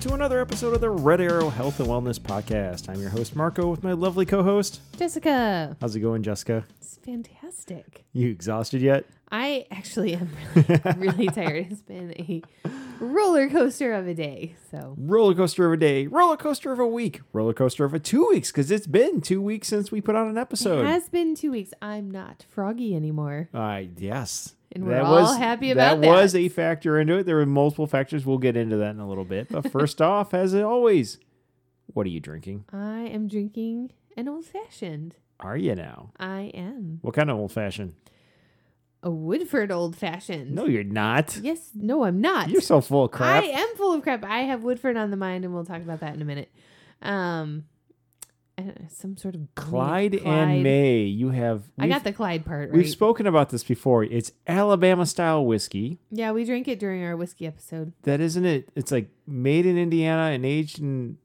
Welcome to another episode of the Red Arrow Health and Wellness Podcast. I'm your host, Marco, with my lovely co host. Jessica. How's it going, Jessica? It's fantastic. You exhausted yet? I actually am really, really tired. It's been a roller coaster of a day. So, Roller coaster of a day, roller coaster of a week, roller coaster of a two weeks, because it's been two weeks since we put out an episode. it has been two weeks. I'm not froggy anymore. Uh, yes. And we're all happy about that. was a factor into it. There were multiple factors. We'll get into that in a little bit. But first off, as always, what are you drinking? I am drinking an old fashioned. Are you now? I am What kind of old fashioned? a Woodford old fashioned. No, you're not. Yes, no, I'm not. You're so full of crap. I am full of crap. I have Woodford on the mind, and we'll talk about that in a minute. Um, some sort of Clyde, and May, you have. I got the Clyde part right. We've spoken about this before. It's Alabama style whiskey. yeah, we drank it during our whiskey episode. That isn't it. It's like made in Indiana and aged in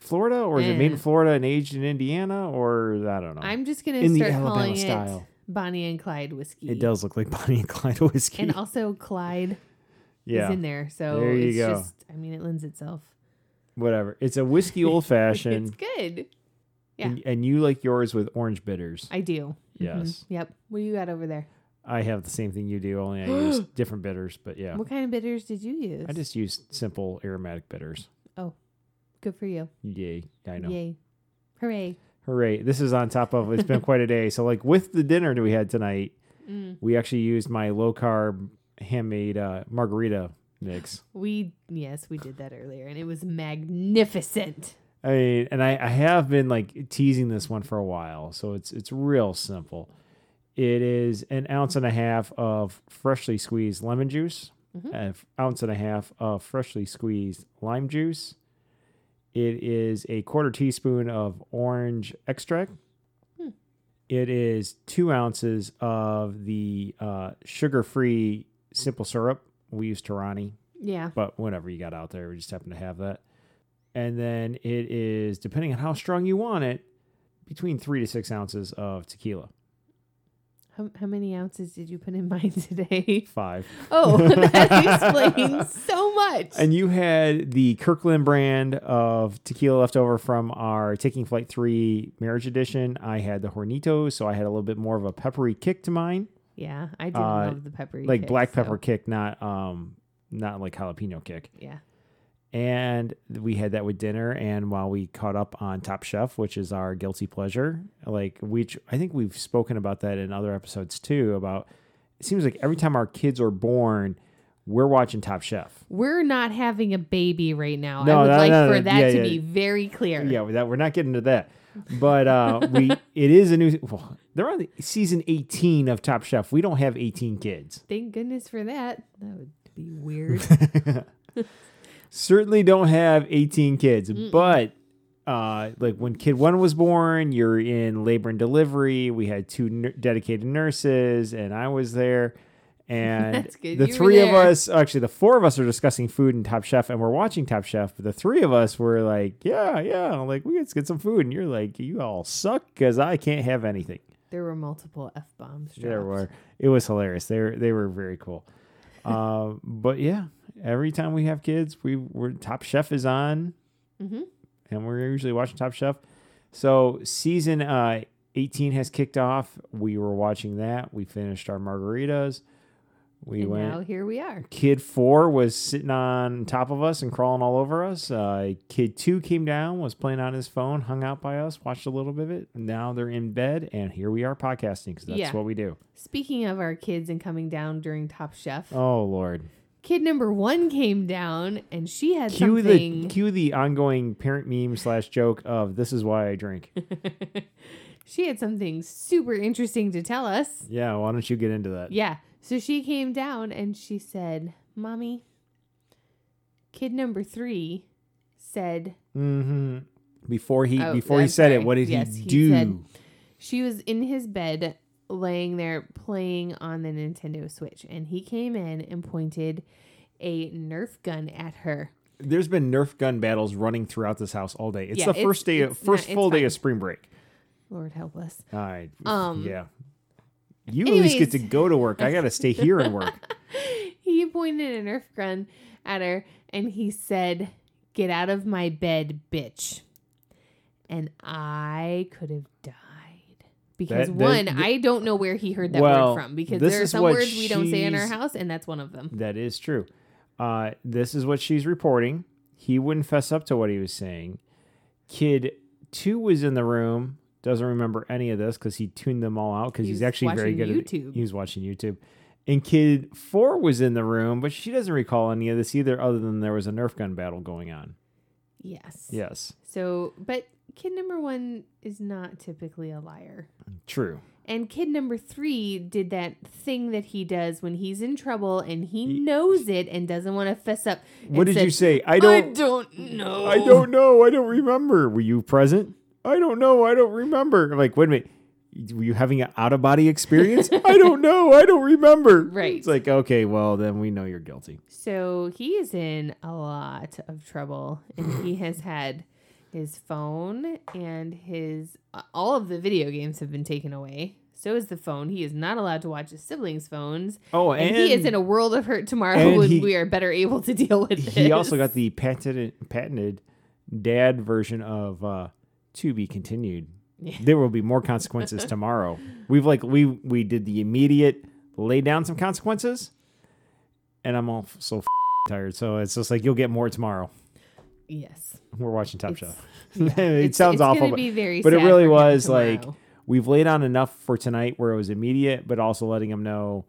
Florida, or is it made in Eh. Florida and aged in Indiana, or I don't know. I'm just gonna In the start Alabama calling style. it Bonnie and Clyde whiskey. it does look like Bonnie and Clyde whiskey. and also Clyde yeah, is in there, so There you it's go. just. I mean, it lends itself. whatever. It's a whiskey old fashioned. It's good. Yeah. and, and you like yours with orange bitters. I do. Mhm. Yes. Yep. What do you got over there? I have the same thing you do, only I use different bitters. But yeah, What kind of bitters did you use? I just use simple aromatic bitters. Oh, good for you. Yay! I know. Yay. Hooray. Hooray. This is on top of it's been quite a day. So like with the dinner that we had tonight, Mm. we actually used my low carb handmade uh, margarita mix. We yes, we did that earlier, and it was magnificent. I mean, and I, I have been like teasing this one for a while. So it's it's real simple. It is an ounce and a half of freshly squeezed lemon juice, Mhm. an ounce and a half of freshly squeezed lime juice. It is a quarter teaspoon of orange extract. Hmm. It is two ounces of the uh, sugar-free simple syrup. We use Torani, Yeah. but whatever you got out there, we just happen to have that. And then it is, depending on how strong you want it, between three to six ounces of tequila. How, how many ounces did you put in mine today? Five. Oh, that explains so much. And you had the Kirkland brand of tequila left over from our Taking Flight 3 Marriage Edition. I had the Hornitos, so I had a little bit more of a peppery kick to mine. yeah, I did Uh, love the peppery. like kick, black so, pepper kick, not um not like jalapeno kick. Yeah. And we had that with dinner and while we caught up on Top Chef, which is our guilty pleasure, like which I think we've spoken about that in other episodes too about it seems like every time our kids are born, we're watching Top Chef. We're not having a baby right now. No, I would no, like no, for that yeah, to yeah. be very clear. Yeah, that we're not getting to that. But uh we it is a new well, they're on the season 18 of Top Chef. We don't have 18 kids. Thank goodness for that. That would be weird. certainly don't have 18 kids but uh like when kid one was born you're in labor and delivery we had two n- dedicated nurses and i was there and That's good. the You three of us actually the four of us are discussing food and top chef and we're watching top chef but the three of us were like yeah yeah like we let's get some food and you're like you all suck because i can't have anything there were multiple f bombs. there were. It was hilarious. They were they were very cool. uh, but yeah, every time we have kids, we we're Top Chef is on, hmm and we're usually watching Top Chef. So season uh, eighteen has kicked off. We were watching that. We finished our margaritas. We and went. now here we are. Kid four was sitting on top of us and crawling all over us. Uh, kid two came down, was playing on his phone, hung out by us, watched a little bit of it. Now they're in bed, and here we are podcasting because that's Yeah. what we do. Speaking of our kids and coming down during Top Chef, Oh Lord. Kid number one came down and she had Cue something. the cue the ongoing parent meme slash joke of this is why I drink. she had something super interesting to tell us. yeah, why don't you get into that? Yeah. So she came down and she said, Mommy, kid number three said Mm-hmm. Before he Oh, before he said sorry. it, what did Yes, he he do? said- she was in his bed laying there playing on the Nintendo Switch. And he came in and pointed a Nerf gun at her. There's been Nerf gun battles running throughout this house all day. It's Yeah, the it's- first day, first not- full it's day of spring break. Lord help us. All right. Um, yeah. You at least get to go to work. I got to stay here and work. he pointed a Nerf gun at her and he said, Get out of my bed, bitch. And I could have died. Because That- that- one, th- I don't know where he heard that Well, word from because there are some words we don't say in our house, and that's one of them. That is true. Uh, this is what she's reporting. He wouldn't fess up to what he was saying. Kid two was in the room. Doesn't remember any of this because he tuned them all out because He he's actually very good. At, YouTube. he was watching YouTube. And kid four was in the room, but she doesn't recall any of this either, other than there was a Nerf gun battle going on. Yes. Yes, So, but kid number one is not typically a liar. true. And kid number three did that thing that he does when he's in trouble and he knows it and doesn't want to fess up. What did said, you say? I I don't. I don't know. I don't know. I don't remember. Were you present? I don't know. I don't remember. I'm like, wait a minute. Were you having an out of body experience? I don't know. I don't remember. Right. It's like, okay, well, then we know you're guilty. So he is in a lot of trouble, and he has had his phone and his uh, all of the video games have been taken away. So is the phone. He is not allowed to watch his siblings' phones, Oh, and, and, he is in a world of hurt tomorrow when he- we are better able to deal with this. he also got the patented, patented dad version of uh, to be continued. Yeah. There will be more consequences tomorrow. We've like we we did the immediate lay down some consequences, and I'm all so f- tired. So it's just like you'll get more tomorrow. Yes. We're watching Top It's- Chef. yeah, it it's- sounds it's awful, but, but it really was like we've laid on enough for tonight where it was immediate, but also letting them know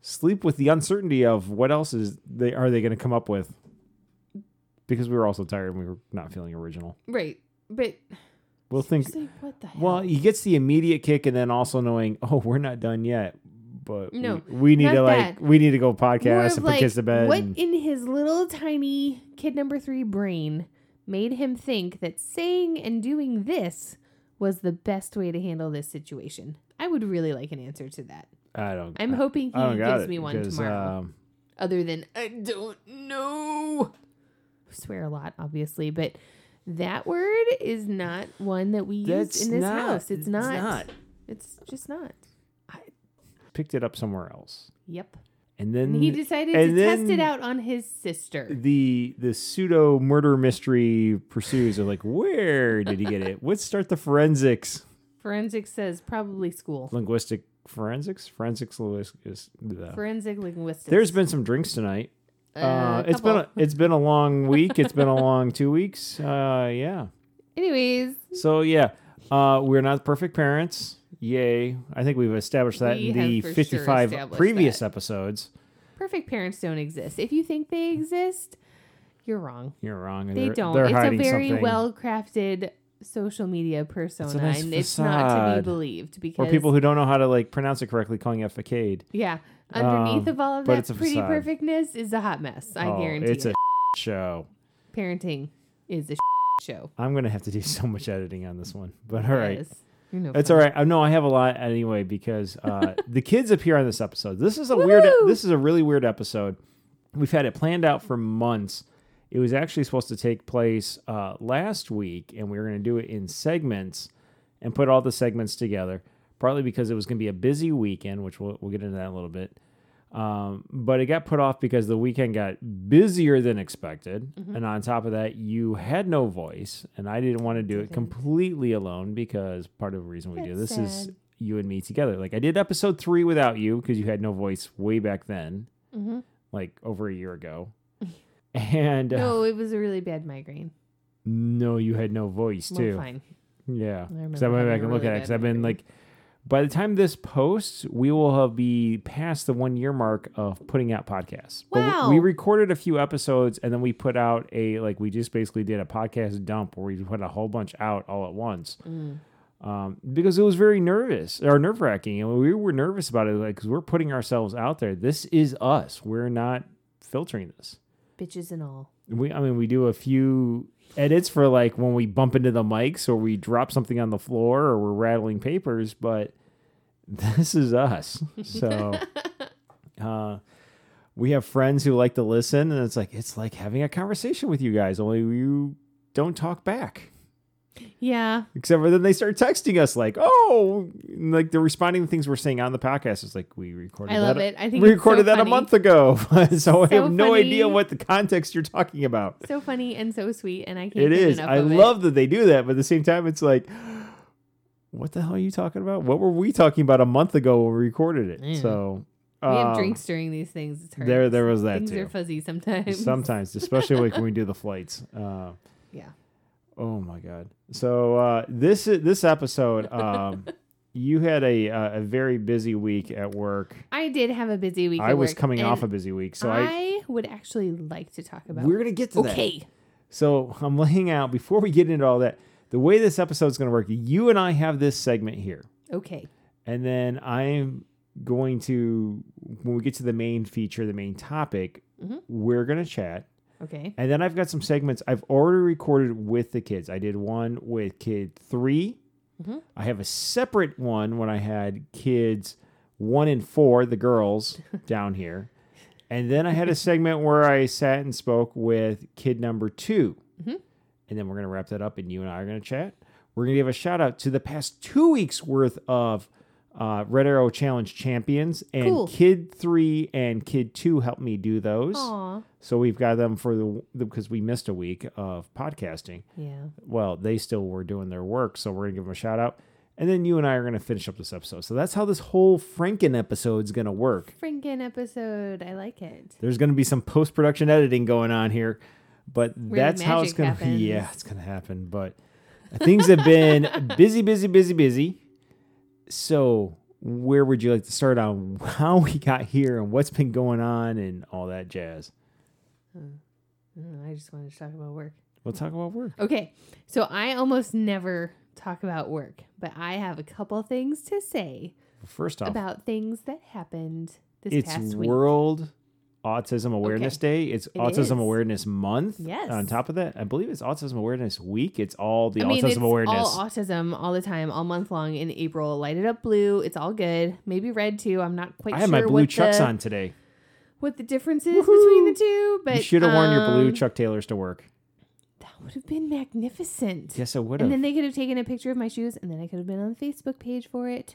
sleep with the uncertainty of what else is they are they going to come up with because we were also tired and we were not feeling original. right, but We'll think. what the hell? Well, he gets the immediate kick, and then also knowing, oh, we're not done yet, but No, we, we need to like that. we need to go podcast and put kids to bed. What and- in his little tiny kid number three brain made him think that saying and doing this was the best way to handle this situation? I would really like an answer to that. I don't. I'm hoping he gives it me one tomorrow. um, other than I don't know. I swear a lot, obviously, but that word is not one that we use in this not, house. It's, not, not. It's just not. Picked it up somewhere else, Yep. and then And he decided to test it out on his sister. the the pseudo murder mystery pursues are like where did he get it? Let's start the forensics? Forensics says probably school. linguistic forensics? Forensics linguistics Forensic linguistics. there's been some drinks tonight. Uh, Uh, it's been a, it's been a long week. It's been a long two weeks. Uh yeah. Anyways, so yeah. Uh we're not perfect parents yay i think we've established that We in the have for sure 55 previous that. episodes perfect parents don't exist. If you think they exist, you're wrong. you're wrong They They're- don't. they're It's a very something. well crafted social media persona, nice and it's not to be believed because or people who don't know how to like pronounce it correctly calling it facade yeah, underneath Um, of all of that it's pretty facade. perfectness is a hot mess. I Oh, guarantee it's it. a show Parenting is a show. I'm gonna have to do so much editing on this one, but all right, Yes. You're no it's all right. I know I have a lot anyway because uh, the kids appear on this episode. This is a weird. This is a really weird episode. We've had it planned out for months. It was actually supposed to take place uh, last week, and we were going to do it in segments and put all the segments together. Partly because it was going to be a busy weekend, which we'll, we'll get into that in a little bit. Um, but it got put off because the weekend got busier than expected. Mm-hmm. And on top of that, you had no voice. And I didn't want to do it completely alone because part of the reason we do That's this is you and me together. Like I did episode three without you because you had no voice way back then, Mhm. like over a year ago. and uh, No, it was a really bad migraine. no, you had no voice Well, too. fine. Yeah. I remember I went back and look really at it because I've been like, by the time this posts, we will have be past the one year mark of putting out podcasts. But Wow. we recorded a few episodes and then we put out a like we just basically did a podcast dump where we put a whole bunch out all at once. Mm. Um, because it was very nervous or nerve wracking, and we were nervous about it, like because we're putting ourselves out there. This is us. We're not filtering this. Bitches and all. We, I mean, we do a few edits for like when we bump into the mics or we drop something on the floor or we're rattling papers, but this is us. So, uh, we have friends who like to listen, and it's like it's like having a conversation with you guys. Only you don't talk back. Yeah. Except for then they start texting us like, "Oh, like they're responding to things we're saying on the podcast." It's like we recorded. I that love a- it. I think we recorded so that funny. a month ago, so, I So have no idea what the context you're talking about. So funny and so sweet, and I can't It get is. enough I of it. love that they do that, but at the same time, it's like, what the hell are you talking about? What were we talking about a month ago when we recorded it? Yeah. So We have um, drinks during these things. It's hard. There, there was that Things too. are fuzzy sometimes. Sometimes, especially like when we do the flights. Uh, Yeah. Oh my god! So uh, this this episode, um, you had a uh, a very busy week at work. I did have a busy week. I was coming off a busy week, so I, I, would actually like to talk about. we're gonna get to that. okay. So I'm laying out before we get into all that. The way this episode is gonna work, you and I have this segment here, Okay. and then I'm going to when we get to the main feature, the main topic, Mhm. we're gonna chat. Okay. And then I've got some segments I've already recorded with the kids. I did one with kid 3 Mhm. I have a separate one when I had kids one and four, the girls down here. And then I had a segment where I sat and spoke with kid number 2 Mhm. And then we're going to wrap that up, and you and I are going to chat. We're going to give a shout out to the past two weeks worth of uh, Red Arrow Challenge champions. And Cool. kid three and kid two helped me do those. Aw. So we've got them for the because we missed a week of podcasting. Yeah. Well, they still were doing their work, so we're gonna give them a shout out. And then you and I are gonna finish up this episode. So that's how this whole Franken episode is gonna work. Franken episode. I like it. There's gonna be some post production editing going on here, but Where that's how it's gonna happens. be. Yeah, it's gonna happen. But things have been busy, busy, busy, busy. So where would you like to start on how we got here and what's been going on and all that jazz? I I just wanted to talk about work. We'll talk about work. Okay. So I almost never talk about work, but I have a couple things to say First off, about things that happened this it's past week. It's world Autism Awareness Day. It's It Autism is. Awareness Month. Yes. On top of that, I believe it's Autism Awareness Week. It's all the I mean, autism awareness. all autism all the time, all month long in April. Light it up blue. It's all good. Maybe red too. I'm not quite I sure had my blue chucks the, on today. what the difference is between the two. But you should have worn your blue um, Chuck Taylors to work. That would have been magnificent. Yes, I would And then they could have taken a picture of my shoes, and then I could have been on the Facebook page for it.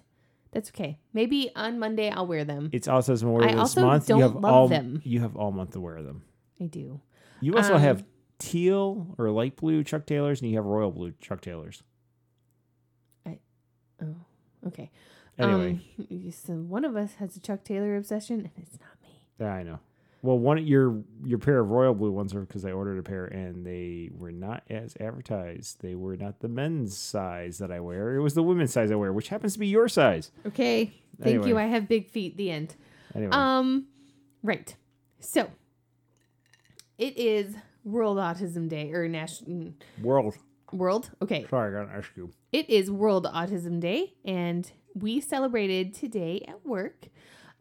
That's okay. Maybe on Monday I'll wear them. It's Autism Awareness also Month. don't you have love all them. you have all month to wear them. I do. You also Um, have teal or light blue Chuck Taylors, and you have royal blue Chuck Taylors. Oh, okay. Anyway, um, so one of us has a Chuck Taylor obsession, and it's not me. yeah, I know. Well, one your your pair of royal blue ones are because I ordered a pair and they were not as advertised. They were not the men's size that I wear. It was the women's size I wear, which happens to be your size. Okay. Thank Anyway. you. I have big feet. The end. Anyway, Um, right. So it is World Autism Day or National world. World. Okay. Sorry, I gotta ask you. It is World Autism Day, and we celebrated today at work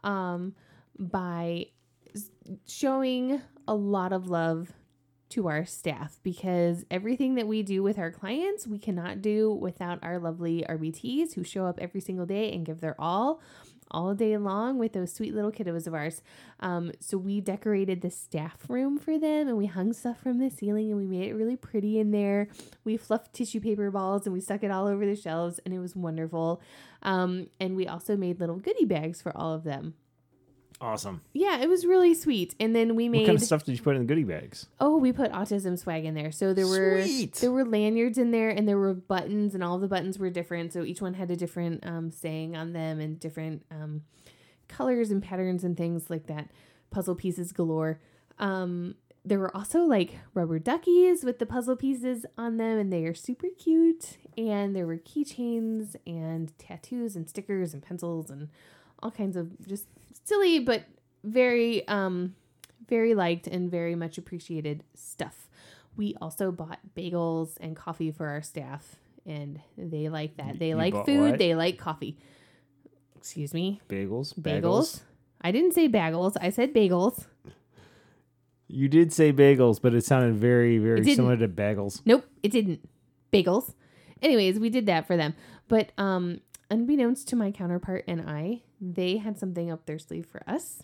um, by showing a lot of love to our staff because everything that we do with our clients, we cannot do without our lovely RBTs who show up every single day and give their all. All day long with those sweet little kiddos of ours. Um, so we decorated the staff room for them and we hung stuff from the ceiling and we made it really pretty in there we fluffed tissue paper balls and we stuck it all over the shelves and it was wonderful um, and we also made little goodie bags for all of them Awesome. yeah it was really sweet and then we made What kind of stuff did you put in the goodie bags? oh we put autism swag in there so there were Sweet. there were lanyards in there and there were buttons and all the buttons were different so each one had a different um, saying on them and different um, colors and patterns and things like that puzzle pieces galore um, there were also like rubber duckies with the puzzle pieces on them and they are super cute and there were keychains and tattoos and stickers and pencils and all kinds of just silly but very um very liked and very much appreciated stuff we also bought bagels and coffee for our staff and they like that they You like bought food what? they like coffee excuse me Bagels. bagels. I didn't say bagels. I said bagels. You did say bagels, but it sounded very, very didn't. similar to bagels. Nope, it didn't. Bagels. Anyways, we did that for them. But um unbeknownst to my counterpart and I, they had something up their sleeve for us.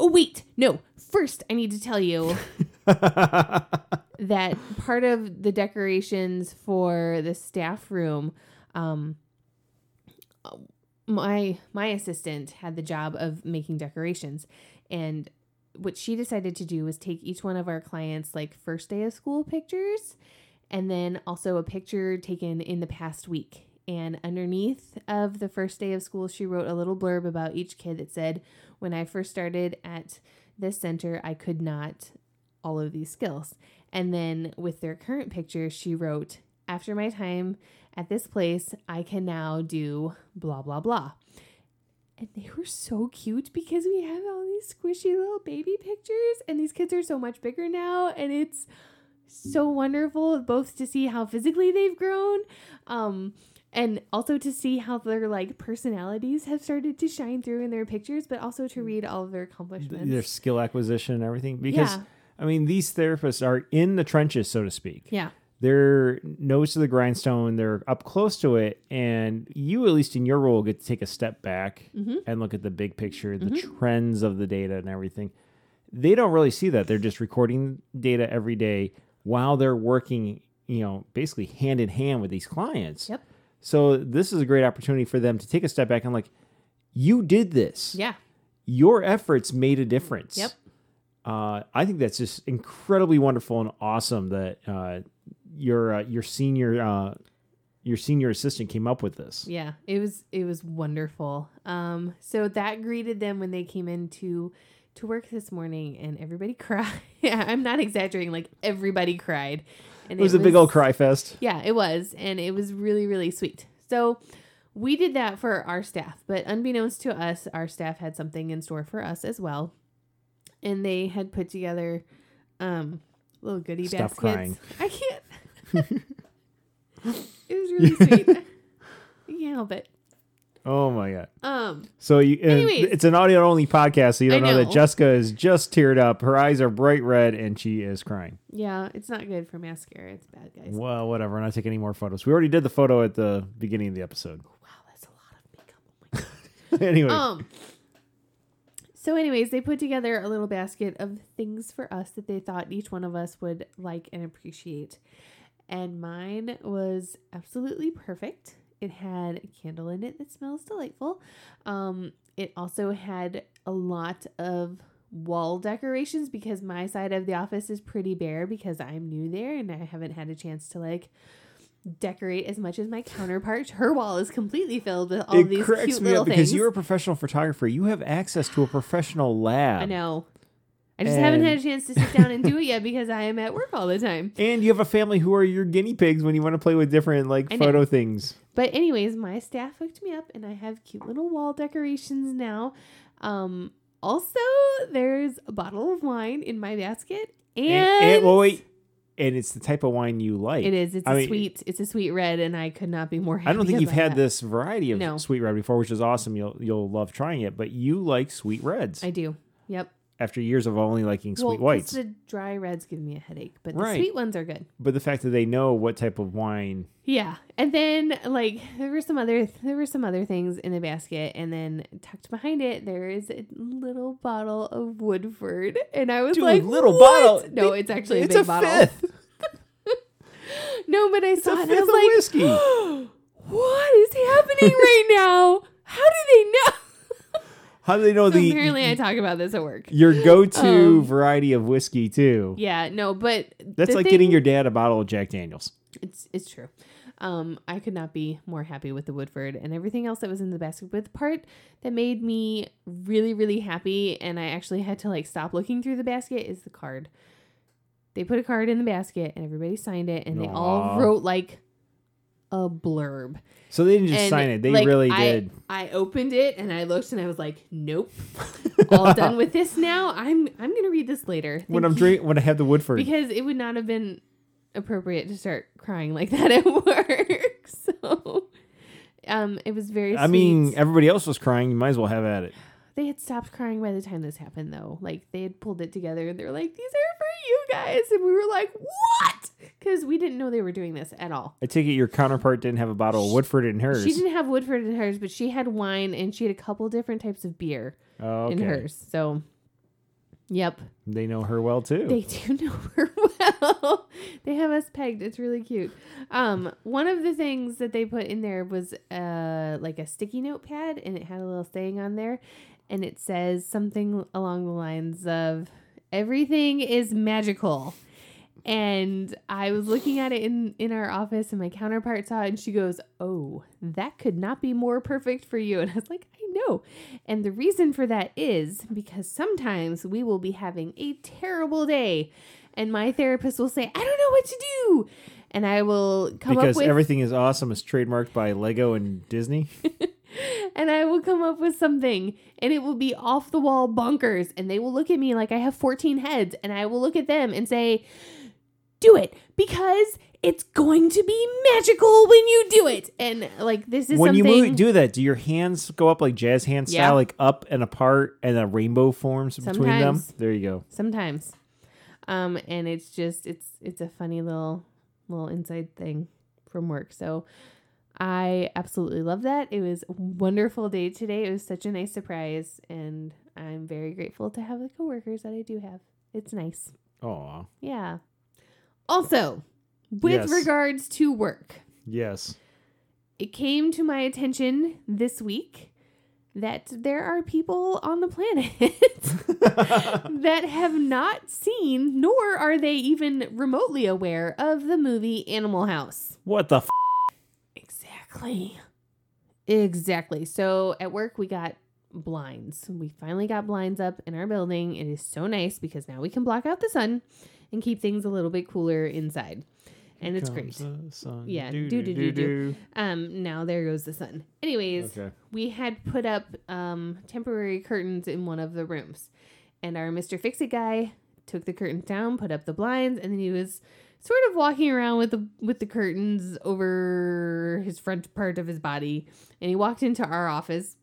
Oh wait, no. First, I need to tell you that part of the decorations for the staff room, um, my my assistant had the job of making decorations, and what she decided to do was take each one of our clients like first day of school pictures, and then also a picture taken in the past week. And underneath of the first day of school, she wrote a little blurb about each kid that said, "When I first started at this center, I could not all of these skills." And then with their current picture, she wrote, After my time at this place, I can now do blah, blah, blah. And they were so cute because we have all these squishy little baby pictures, and these kids are so much bigger now. And it's so wonderful both to see how physically they've grown. Um, and also to see how their like personalities have started to shine through in their pictures, but also to read all of their accomplishments. Their skill acquisition and everything. Because Yeah. I mean, these therapists are in the trenches, so to speak. yeah. They're nose to the grindstone. They're up close to it, and you, at least in your role, get to take a step back Mm-hmm. and look at the big picture, the trends of the data, and everything. They don't really see that. They're just recording data every day while they're working, you know, basically hand in hand with these clients. Yep. So this is a great opportunity for them to take a step back and like, you did this. Yeah. Your efforts made a difference. Yep. Uh, I think that's just incredibly wonderful and awesome that uh, your uh, your senior uh, your senior assistant came up with this. Yeah, it was it was wonderful. Um, so that greeted them when they came into to work this morning, and everybody cried. yeah, I'm not exaggerating. Like everybody cried, and It was a big old cry fest. Yeah, it was, and it was really really sweet. So we did that for our staff, but unbeknownst to us, our staff had something in store for us as well, and they had put together um little goodie bags. Stop baskets. crying. I can't. it was really sweet. Help it. Oh my god! Um, So you, Anyways. it's an audio only podcast, so you don't I know. that. Jessica is just teared up. Her eyes are bright red, and she is crying. yeah, it's not good for mascara. It's bad, guys. Well, whatever. We're not taking any more photos. We already did the photo at the beginning of the episode. Wow, that's a lot of makeup. Oh my anyway, Um. So, anyways, they put together a little basket of things for us that they thought each one of us would like and appreciate. And mine was absolutely perfect. It had a candle in it that smells delightful. Um, it also had a lot of wall decorations because my side of the office is pretty bare because I'm new there and I haven't had a chance to like decorate as much as my counterpart. Her wall is completely filled with all it these cracks cute me little up because things. you're a professional photographer. You have access to a professional lab. I know. I just haven't had a chance to sit down and do it yet because I am at work all the time. And you have a family who are your guinea pigs when you want to play with different like I know. photo things. But anyways, my staff hooked me up and I have cute little wall decorations now. Um also there's a bottle of wine in my basket and, And, and well, wait, and it's the type of wine you like. it is it's I a mean, sweet it's a sweet red and I could not be more happy. I don't think you've had that. this variety of No. sweet red before, which is awesome. You'll you'll love trying it, but you like sweet reds I do. Yep. After years of only liking sweet well, whites. the dry reds give me a headache, but the sweet ones are good. but the fact that they know what type of wine, Yeah, and then like there were some other there were some other things in the basket, and then tucked behind it there is a little bottle of Woodford, and I was Dude, like, little "What?" bottle. No, it's actually a it's big a bottle. fifth. No, but I It's saw a it. fifth and of I was whiskey. like, "What is happening right now? How do they know?" How do they know So the apparently, I talk about this at work. your go-to Um, variety of whiskey too? Yeah, no, but That's like thing- getting your dad a bottle of Jack Daniels. It's it's true. Um, I could not be more happy with the Woodford and everything else that was in the basket. But the part that made me really, really happy, and I actually had to like stop looking through the basket, is the card. They put a card in the basket, and everybody signed it, and they all wrote like a blurb. So they didn't just And, sign it; they like, really I- did. I opened it and I looked and I was like, "Nope, all done with this now. I'm I'm gonna read this later." When I'm you." drink, when I have the Woodford, because it would not have been appropriate to start crying like that at work. So, um, it was very. I mean, everybody else was crying. You might as well have at it. they had stopped crying by the time this happened, though. Like they had pulled it together and they were like, "These are for you guys," and we were like, "What?" Because we didn't know they were doing this at all. I take it your counterpart didn't have a bottle of Woodford in hers. She didn't have Woodford in hers, but she had wine and she had a couple different types of beer oh, in hers. So Yep. They know her well too. They do know her well. they have us pegged. It's really cute. Um, one of the things that they put in there was uh like a sticky notepad and it had a little saying on there and it says something along the lines of everything is magical. And I was looking at it in in our office and my counterpart saw it and she goes, "Oh, that could not be more perfect for you." And I was like, "I know." And the reason for that is because sometimes we will be having a terrible day and my therapist will say, "I don't know what to do." And I will come because up with because everything is awesome is trademarked by Lego and Disney. and I will come up with something and it will be off the wall bonkers and they will look at me like I have 14 heads and I will look at them and say do it because it's going to be magical when you do it. And like this is when you move, do that, do your hands go up like jazz hand style, Yeah. like up and apart, and a rainbow forms between them? There you go. sometimes. Um and it's just it's it's a funny little little inside thing from work. So i absolutely love that. It was a wonderful day today. It was such a nice surprise and i'm very grateful to have the coworkers that i do have. It's nice. Oh, yeah also with Yes. regards to work yes. it came to my attention this week that there are people on the planet that have not seen, nor are they even remotely aware of the movie Animal House. what the? F- Exactly. Exactly. So at work, we got blinds. We finally got blinds up in our building. It is so nice because now we can block out the sun and keep things a little bit cooler inside. And it's great. Comes the sun. Yeah, Do, do, do, do, do, do, do. Um, now there goes the sun. Anyways, Okay. we had put up um, temporary curtains in one of the rooms. And our Mr. Fix It guy took the curtains down, put up the blinds, and then he was sort of walking around with the with the curtains over his front part of his body. And he walked into our office.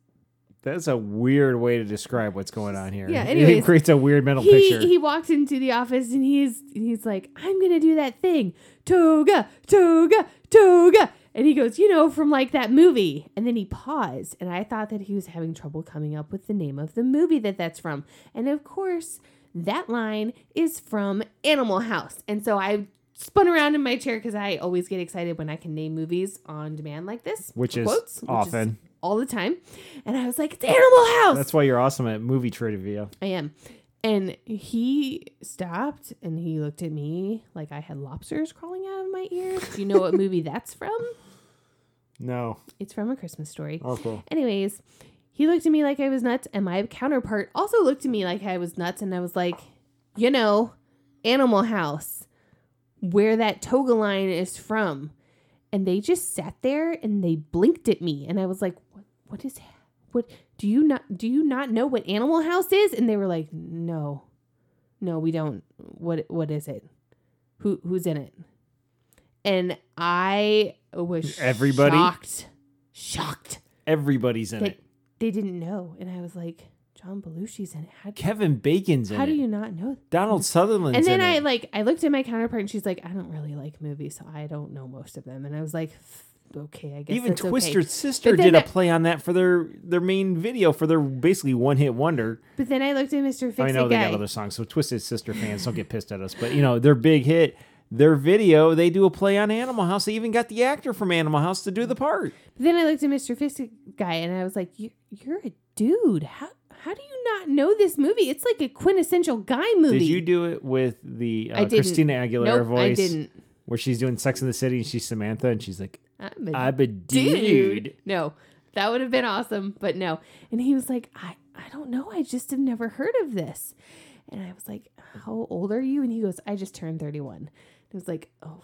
That's a weird way to describe what's going on here. Yeah, it creates a weird mental He picture. he walked into the office and he's he's like, I'm gonna do that thing. Toga, toga, toga. And he goes, you know, from like that movie. And then he paused, and I thought that he was having trouble coming up with the name of the movie that that's from. And of course, that line is from Animal House. And so I spun around in my chair because I always get excited when I can name movies on demand like this, Which is quotes, which is often. All the time. And I was like, it's Animal House. That's why you're awesome at movie trivia. I am. And he stopped and he looked at me like I had lobsters crawling out of my ears. Do you know what movie that's from? No. It's from A Christmas Story. Okay. Anyways, he looked at me like I was nuts, and my counterpart also looked at me like I was nuts, and I was like, you know, Animal House, where that toga line is from. And they just sat there and they blinked at me, and I was like, what, is what do you not do you not know what Animal House is? And they were like, No. No, we don't. What what is it? Who who's in it? And I was Everybody? shocked. Shocked. Everybody's in it. they didn't know. And I was like, John Belushi's in it. How, Kevin Bacon's in how it. do you not know? Donald Sutherland's and then in I it. like I looked at my counterpart and she's like, I don't really like movies, so I don't know most of them. And I was like, okay, I guess Even that's okay." Sister did a play on that for their their main video for their basically one hit wonder. But then I looked at Mr. Fix I know they guy. got other songs, so Twisted Sister fans don't get pissed at us. But you know, their big hit, their video, they do a play on Animal House. They even got the actor from Animal House to do the part. But then I looked at Mr. Fix guy and I was like, you, you're a dude. How how do you not know this movie? It's like a quintessential guy movie. Did you do it with the uh. Christina Aguilera Nope, voice? I didn't. Where she's doing Sex in the City and she's Samantha and she's like, I'm a I'm a dude. dude. No, that would have been awesome, but no. And he was like, I, I don't know. I just have never heard of this. And I was like, How old are you? And he goes, I just turned 31. And I was like, Oh,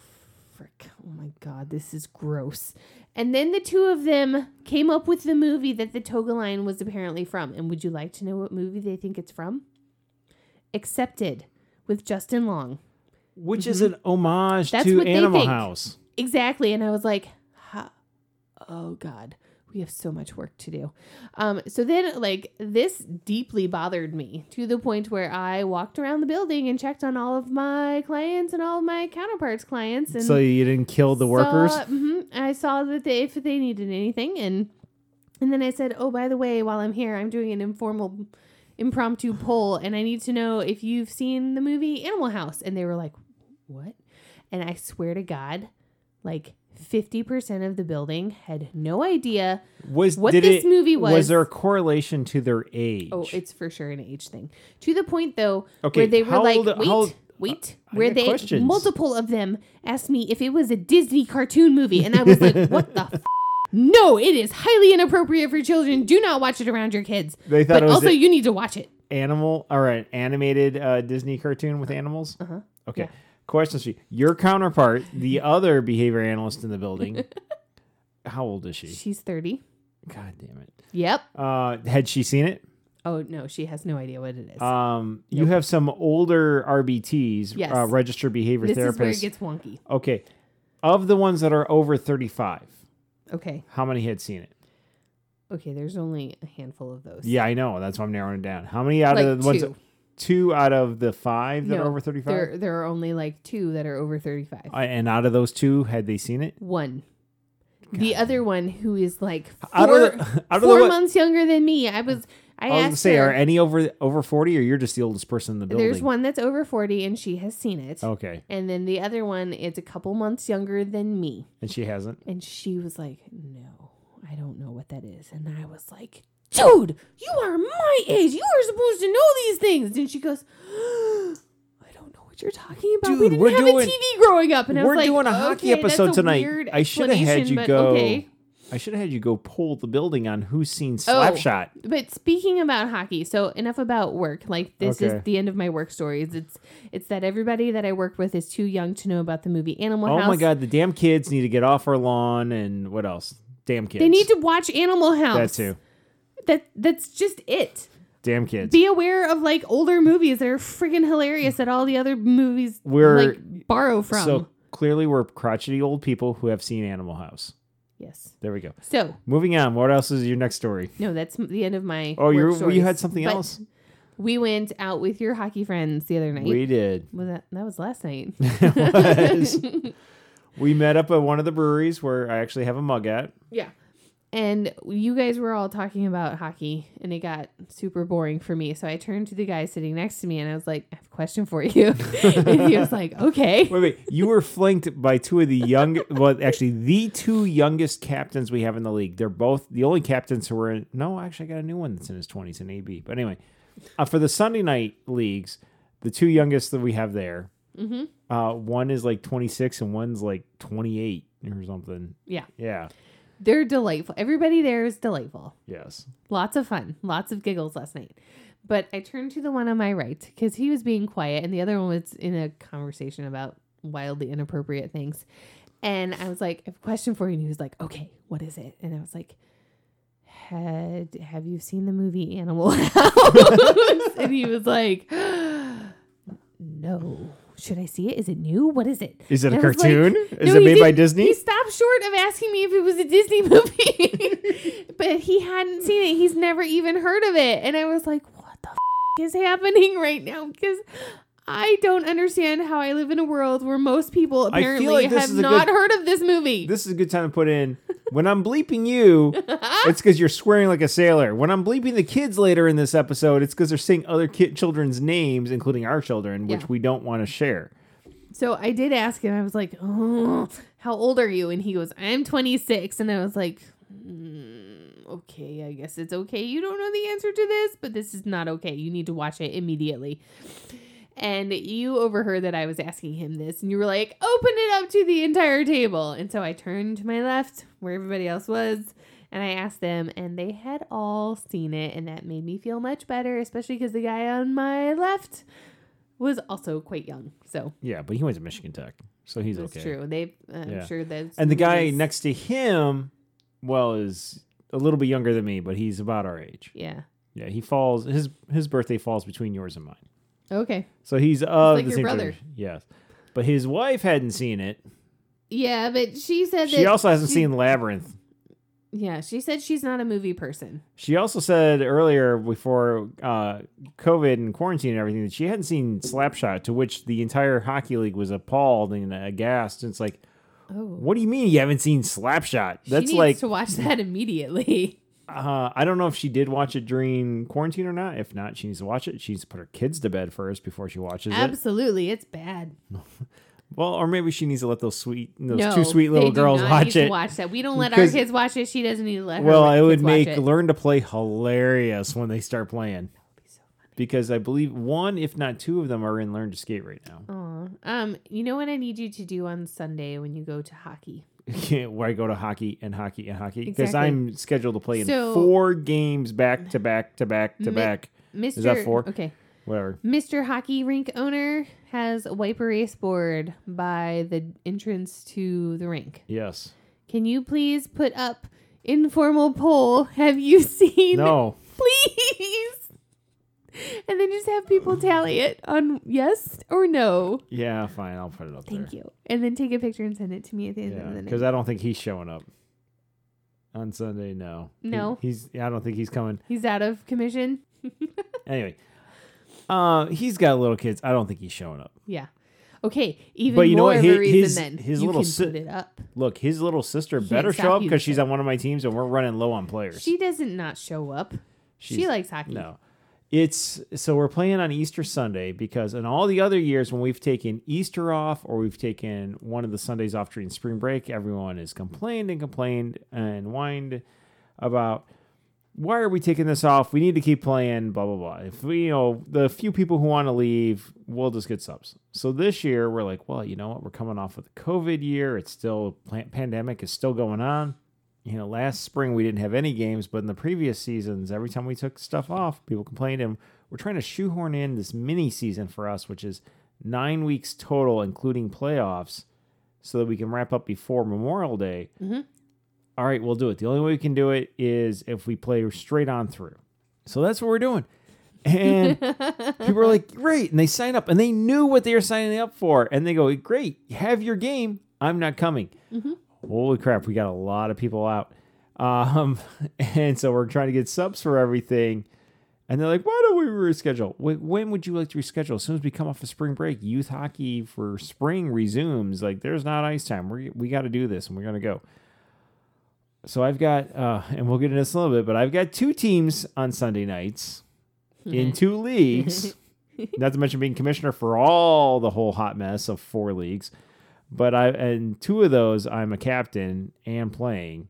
frick. Oh my God, this is gross. And then the two of them came up with the movie that the toga line was apparently from. And would you like to know what movie they think it's from? Accepted with Justin Long. Which is mm-hmm. an homage That's to Animal. House. Exactly. And I was like, oh God, we have so much work to do. Um, so then like this deeply bothered me to the point where I walked around the building and checked on all of my clients and all of my counterparts' clients and So you didn't kill the workers? Saw, mhm, I saw that they if they needed anything and and then I said, "Oh, by the way, while I'm here, I'm doing an informal impromptu poll, and I need to know if you've seen the movie Animal House. And they were like, "What?" And I swear to God, like fifty percent of the building had no idea. Was What this it, movie was- Was there a correlation to their age? Oh, it's for sure an age thing. To the point though, Okay, where they were like, old- "Wait, how wait," I where they questions. multiple of them asked me if it was a Disney cartoon movie, and I was like, "What the." F-? No, it is highly inappropriate for children. Do not watch it around your kids. They thought but also, a- you need to watch it. animal or an animated uh, Disney cartoon with animals. Uh-huh. Okay. Yeah. Question three: Your counterpart, the other behavior analyst in the building, how old is she? She's 30. God damn it! Yep. Uh, had she seen it? Oh, no, she has no idea what it is. Um, you have some older RBTs, Yes. uh, registered behavior this is where it therapists. gets wonky. okay, of the ones that are over thirty-five, Okay. how many had seen it? Okay, there's only a handful of those. Yeah, I know. That's why I'm narrowing it down. How many out Like of the ones? two. Two out of the five that No, are over thirty-five, There, there are only like two that are over 35. Uh, and out of those two, had they seen it? One. The other one who is like four, of the, out of four the, months younger than me. I was I, I was gonna asked say, her. are any over over forty, or you're just the oldest person in the building? there's one that's over 40 and she has seen it. Okay, And then the other one is a couple months younger than me. and she hasn't. And she was like, No, I don't know what that is. And I was like, Dude, you are my age. You are supposed to know these things. And she goes, I don't know what you're talking about. we didn't we're have doing- a TV growing up. And I we're was like, doing a hockey "Okay, episode tonight. I should have had you go. Okay. I should have had you go poll the building on who's seen Oh. Slapshot. But speaking about hockey, so enough about work. Like this Okay. is the end of my work stories. It's it's that everybody that I work with is too young to know about the movie Animal Oh House. Oh my god, the damn kids need to get off our lawn, and what else? Damn kids. They need to watch Animal House. that too. That that's just it. Damn kids. Be aware of like older movies that are freaking hilarious that all the other movies We're- like borrow from. so clearly, we're crotchety old people who have seen Animal House. yes. There we go. So Moving on. What else is your next story? no, that's the end of my. Oh, you you had something But else. We went out with your hockey friends the other night. We did. was that that was last night? Was. we met up at one of the breweries where I actually have a mug at. Yeah. And you guys were all talking about hockey and it got super boring for me. So I turned to the guy sitting next to me and I was like, I have a question for you. and he was like, okay. Wait, wait. You were flanked by two of the young, well, actually, the two youngest captains we have in the league. They're both the only captains who were in. No, actually, I got a new one that's in his 20s in AB. But anyway, uh, for the Sunday night leagues, the two youngest that we have there, Mhm. uh, one is like 26 and one's like 28 or something. Yeah. Yeah. They're delightful. Everybody there is delightful. Yes. Lots of fun. Lots of giggles last night. But I turned to the one on my right because he was being quiet and the other one was in a conversation about wildly inappropriate things. And I was like, I have a question for you. And he was like, okay, what is it? And I was like, had have you seen the movie Animal House? and he was like, no. Should I see it? Is it new? What is it? Is it a And I was like, cartoon? is no, it made by Disney? He stopped short of asking me if it was a Disney movie, but he hadn't seen it. He's never even heard of it, and I was like, "What the f- is happening right now?" Because I don't understand how I live in a world where most people apparently like have not good- heard of this movie. This is a good time to put in when I'm bleeping you, it's because you're swearing like a sailor. When I'm bleeping the kids later in this episode, it's because they're saying other kid children's names, including our children, which Yeah. we don't want to share. So I did ask him. I was like, "Oh, how old are you?" And he goes, "I'm 26." And I was like, mm, "Okay, I guess it's okay. You don't know the answer to this, but this is not okay. You need to watch it immediately." And you overheard that I was asking him this, and you were like, "Open it up to the entire table." And so I turned to my left, where everybody else was, and I asked them, and they had all seen it, and that made me feel much better, especially because the guy on my left was also quite young. So Yeah, but he went to Michigan Tech, so he's that's okay. true. They, I'm Yeah. sure that. And the guy next to him, well, is a little bit younger than me, but he's about our age. Yeah. Yeah, he falls. His his birthday falls between yours and mine, Okay. so he's uh like the your same brother. generation. Yes, but his wife hadn't seen it. Yeah, but she said She that also hasn't she- seen Labyrinth. Yeah, she said she's not a movie person. She also said earlier before uh, COVID and quarantine and everything that she hadn't seen Slapshot, to which the entire hockey league was appalled and aghast. And it's like, Oh. what do you mean you haven't seen Slapshot? she That's needs like to watch that immediately. Uh, I don't know if she did watch it during quarantine or not. If not, she needs to watch it. She needs to put her kids to bed first before she watches it. Absolutely, it's bad. Well, or maybe she needs to let those sweet, those no, two sweet little girls watch it. watch that. We don't let our kids watch it. She doesn't need to let Well, let it would make it. learn to play hilarious when they start playing. Because I believe one, if not two of them, are in Learn to Skate right now. Aw. Um, you know what I need you to do on Sunday when you go to hockey? Where I go to hockey and hockey and hockey because Exactly. I'm scheduled to play in So- four games back to back to back to Mi- back. Mr. that four? Okay. Whatever. Mr. Hockey Rink owner has a wipe erase board by the entrance to the rink. Yes. Can you please put up informal poll? Have you seen? No. Please. And then just have people tally it on yes or no. Yeah, fine. I'll put it up there. Thank there. you. And then take a picture and send it to me at the end of the because night. I don't think he's showing up on Sunday. No. He- No? he's. I don't think he's coming. He's out of commission. Anyway, uh, he's got little kids. I don't think he's showing up. Yeah. Okay. Even But you know more what? of His- a reason his- then his you little can si- put it up. Look, his little sister Can't better stop show up you because she's on one of my teams and we're running low on players. She doesn't not show up. she likes hockey. No. It's so we're playing on Easter Sunday because in all the other years when we've taken Easter off or we've taken one of the Sundays off during spring break, everyone has complained and complained and whined about why are we taking this off? We need to keep playing, blah blah blah. If we, you know, the few people who want to leave, we'll just get subs. So this year we're like, well, you know what? We're coming off of the COVID year. It's still pandemic is still going on you know, last spring we didn't have any games, but in the previous seasons, every time we took stuff off, people complained. And we're trying to shoehorn in this mini season for us, which is nine weeks total, including playoffs, so that we can wrap up before Memorial Day. Mhm. All right, we'll do it. The only way we can do it is if we play straight on through. So that's what we're doing. And people are like, great. And they sign up and they knew what they were signing up for. And they go, great, have your game. I'm not coming. Holy crap, we got a lot of people out. Um, and so we're trying to get subs for everything. And they're like, why don't we reschedule? When would you like to reschedule? As soon as we come off of spring break, youth hockey for spring resumes. Like, there's not ice time. We we got to do this, and we're gonna go. So I've got, uh, and we'll get into this a little bit, but I've got two teams on Sunday nights in two leagues. Not to mention being commissioner for all the whole hot mess of four leagues. But I and two of those I'm a captain and playing.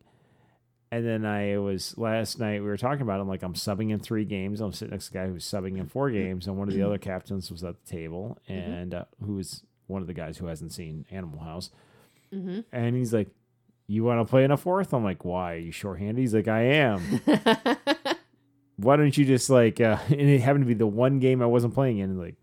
And then I was last night we were talking about I'm like I'm subbing in three games. I'm sitting next to a guy who's subbing in four games, and one of the other captains was at the table, and uh, who was one of the guys who hasn't seen Animal House, Mm-hmm. and he's like, "You want to play in a fourth? I'm like, "Why? Are you shorthanded?" He's like, "I am." Why don't you just like? Uh, and it happened to be the one game I wasn't playing in. Like,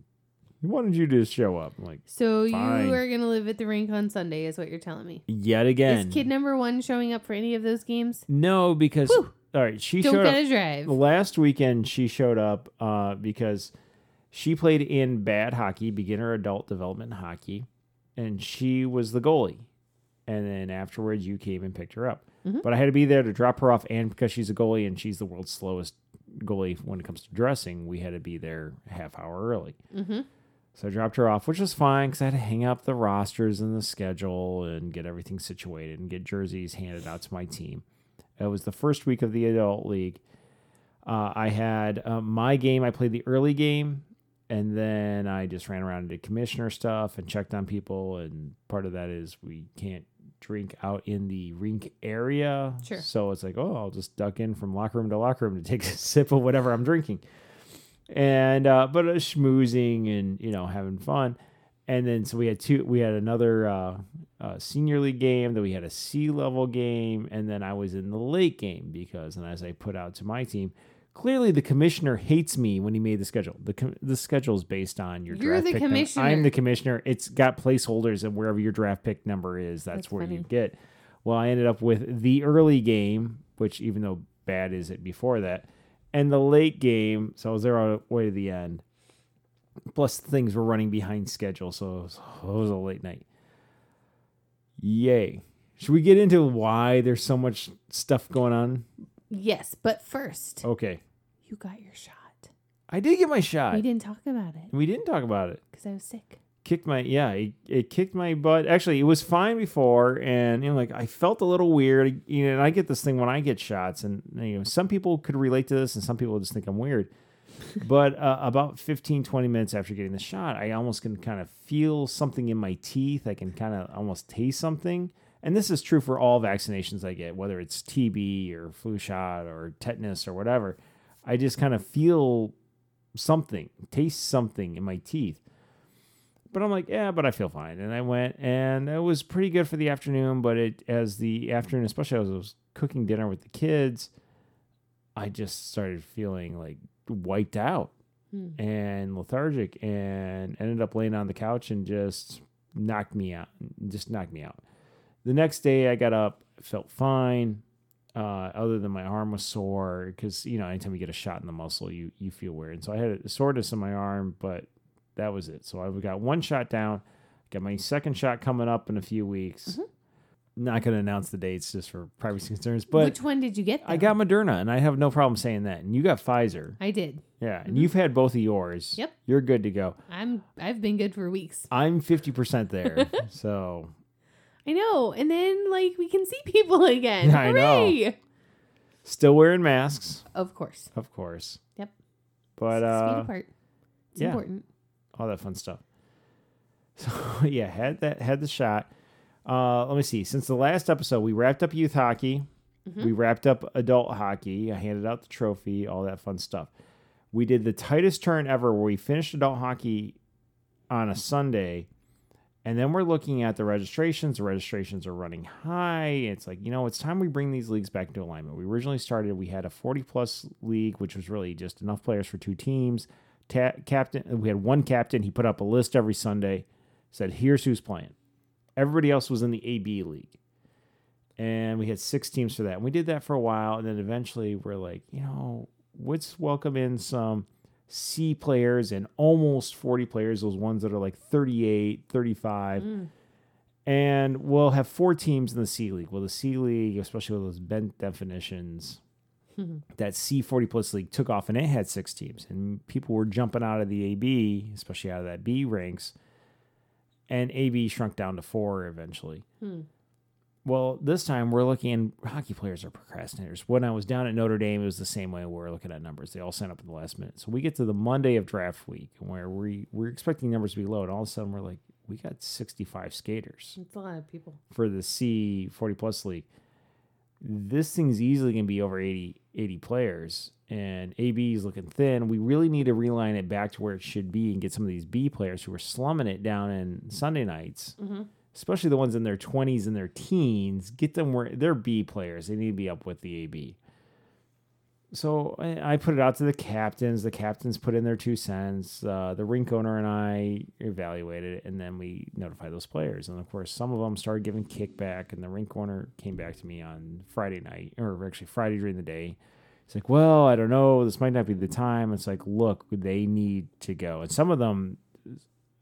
why don't you just show up? I'm like, so Fine. you are gonna live at the rink on Sunday, is what you're telling me. yet again. Is kid number one showing up for any of those games? No, because Whew. all right, she Don't showed up drive. last weekend. She showed up uh, because she played in bad hockey, beginner adult development hockey, and she was the goalie. And then afterwards, you came and picked her up. Mhm. But I had to be there to drop her off, and because she's a goalie and she's the world's slowest goalie when it comes to dressing, we had to be there a half hour early. Mm-hmm. So I dropped her off, which was fine because I had to hang up the rosters and the schedule and get everything situated and get jerseys handed out to my team. It was the first week of the adult league. Uh, I had uh, my game. I played the early game, and then I just ran around and did commissioner stuff and checked on people. And part of that is we can't drink out in the rink area. Sure. So it's like, oh, I'll just duck in from locker room to locker room to take a sip of whatever I'm drinking and uh, but uh, schmoozing and you know having fun. And then so we had two. We had another uh, uh, senior league game. Then we had a C level game, and then I was in the late game because, and as I put out to my team, clearly the commissioner hates me when he made the schedule. the com- The schedule is based on your You're draft the pick number. commissioner. I'm the commissioner. It's got placeholders, and wherever your draft pick number is, that's, That's where you get. Well, I ended up with the early game, which even though bad is it before that, and the late game. So I was there all the way to the end. Plus, things were running behind schedule, so it was, it was a late night. Yay! Should we get into why there's so much stuff going on? Yes, but first, Okay, you got your shot. I did get my shot. We didn't talk about it We didn't talk about it. because I was sick. Kicked my yeah it, it kicked my butt. Actually it was fine before and you know like i felt a little weird. You know and i get this thing when i get shots and you know some people could relate to this and some people just think i'm weird. But uh, about 15 20 minutes after getting the shot i almost can kind of feel something in my teeth. I can kind of almost taste something. And this is true for all vaccinations i get whether it's tb or flu shot or tetanus or whatever. I just kind of feel something taste something in my teeth but I'm like, yeah, but I feel fine. And I went, and it was pretty good for the afternoon. But it, as the afternoon, especially as I was cooking dinner with the kids, I just started feeling like wiped out Hmm. and lethargic, and ended up laying on the couch and just knocked me out. Just knocked me out. The next day, I got up, felt fine. Uh, other than my arm was sore, because you know, anytime you get a shot in the muscle, you you feel weird. And so I had a soreness in my arm, but that was it. So I've got one shot down. Got my second shot coming up in a few weeks. Not going to announce the dates just for privacy concerns, but Which one did you get? I got Moderna, and I have no problem saying that. And you got Pfizer, I did. yeah, and you've had both of yours. Yep. you're good to go. I'm. I've been good for weeks. I'm fifty percent there, so I know. And then like we can see people again. I know. Still wearing masks, Of course. of course. Yep. But uh, apart. It's yeah. important. All that fun stuff. So yeah, had that had the shot. Uh, let me see. Since the last episode, we wrapped up youth hockey. We wrapped up adult hockey. I handed out the trophy, all that fun stuff. We did the tightest turn ever where we finished adult hockey on a Sunday. And then we're looking at the registrations. The registrations are running high. It's like, you know, it's time we bring these leagues back into alignment. We originally started, we had a 40 plus league, which was really just enough players for two teams. Ta- captain, we had one captain. He put up a list every Sunday, said, here's who's playing. Everybody else was in the AB league. And we had six teams for that. And we did that for a while. And then eventually we're like, you know, let's welcome in some C players and almost 40 players, those ones that are like 38, 35. Mm. And we'll have four teams in the C League. Well, the C League, especially with those bent definitions, that C40 plus league took off and it had six teams. And people were jumping out of the AB, especially out of that B ranks. And AB shrunk down to four eventually. Hmm. Well, this time we're looking, and hockey players are procrastinators. When I was down at Notre Dame, it was the same way we were looking at numbers. They all signed up at the last minute. So we get to the Monday of draft week where we, we're expecting numbers to be low. And all of a sudden we're like, we got 65 skaters It's a lot of people. for the C 40 plus league. This thing's easily going to be over 80, 80 players, and AB is looking thin. We really need to realign it back to where it should be and get some of these B players who are slumming it down in Sunday nights, Mhm. especially the ones in their 20s and their teens. Get them where they're B players. They need to be up with the AB. So I put it out to the captains. The captains put in their two cents. Uh, the rink owner and I evaluated it, and then we notified those players. And of course, some of them started giving kickback. And the rink owner came back to me on Friday night, or actually Friday during the day. It's like, well, I don't know. This might not be the time. It's like, look, they need to go. And some of them,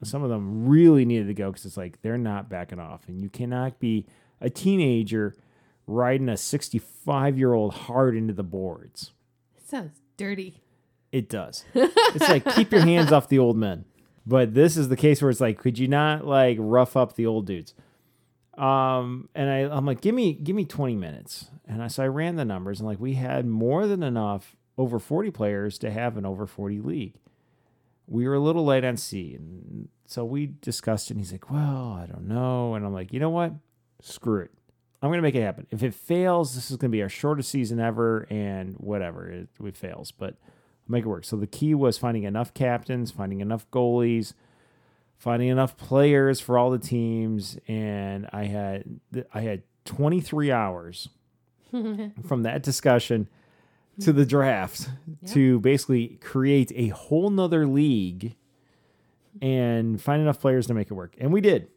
some of them really needed to go because it's like they're not backing off, and you cannot be a teenager riding a 65 year old hard into the boards. Sounds dirty. It does. It's like keep your hands off the old men. But this is the case where it's like, could you not like rough up the old dudes? Um, and I, I'm like, give me, give me 20 minutes. And I, so I ran the numbers and like, we had more than enough over 40 players to have an over 40 league. We were a little light on C. And so we discussed it. And he's like, well, I don't know. And I'm like, you know what? Screw it. I'm going to make it happen. If it fails, this is going to be our shortest season ever and whatever. It, it fails. But make it work. So the key was finding enough captains, finding enough goalies, finding enough players for all the teams, and I had I had 23 hours from that discussion to the draft Yeah. to basically create a whole nother league and find enough players to make it work. And we did.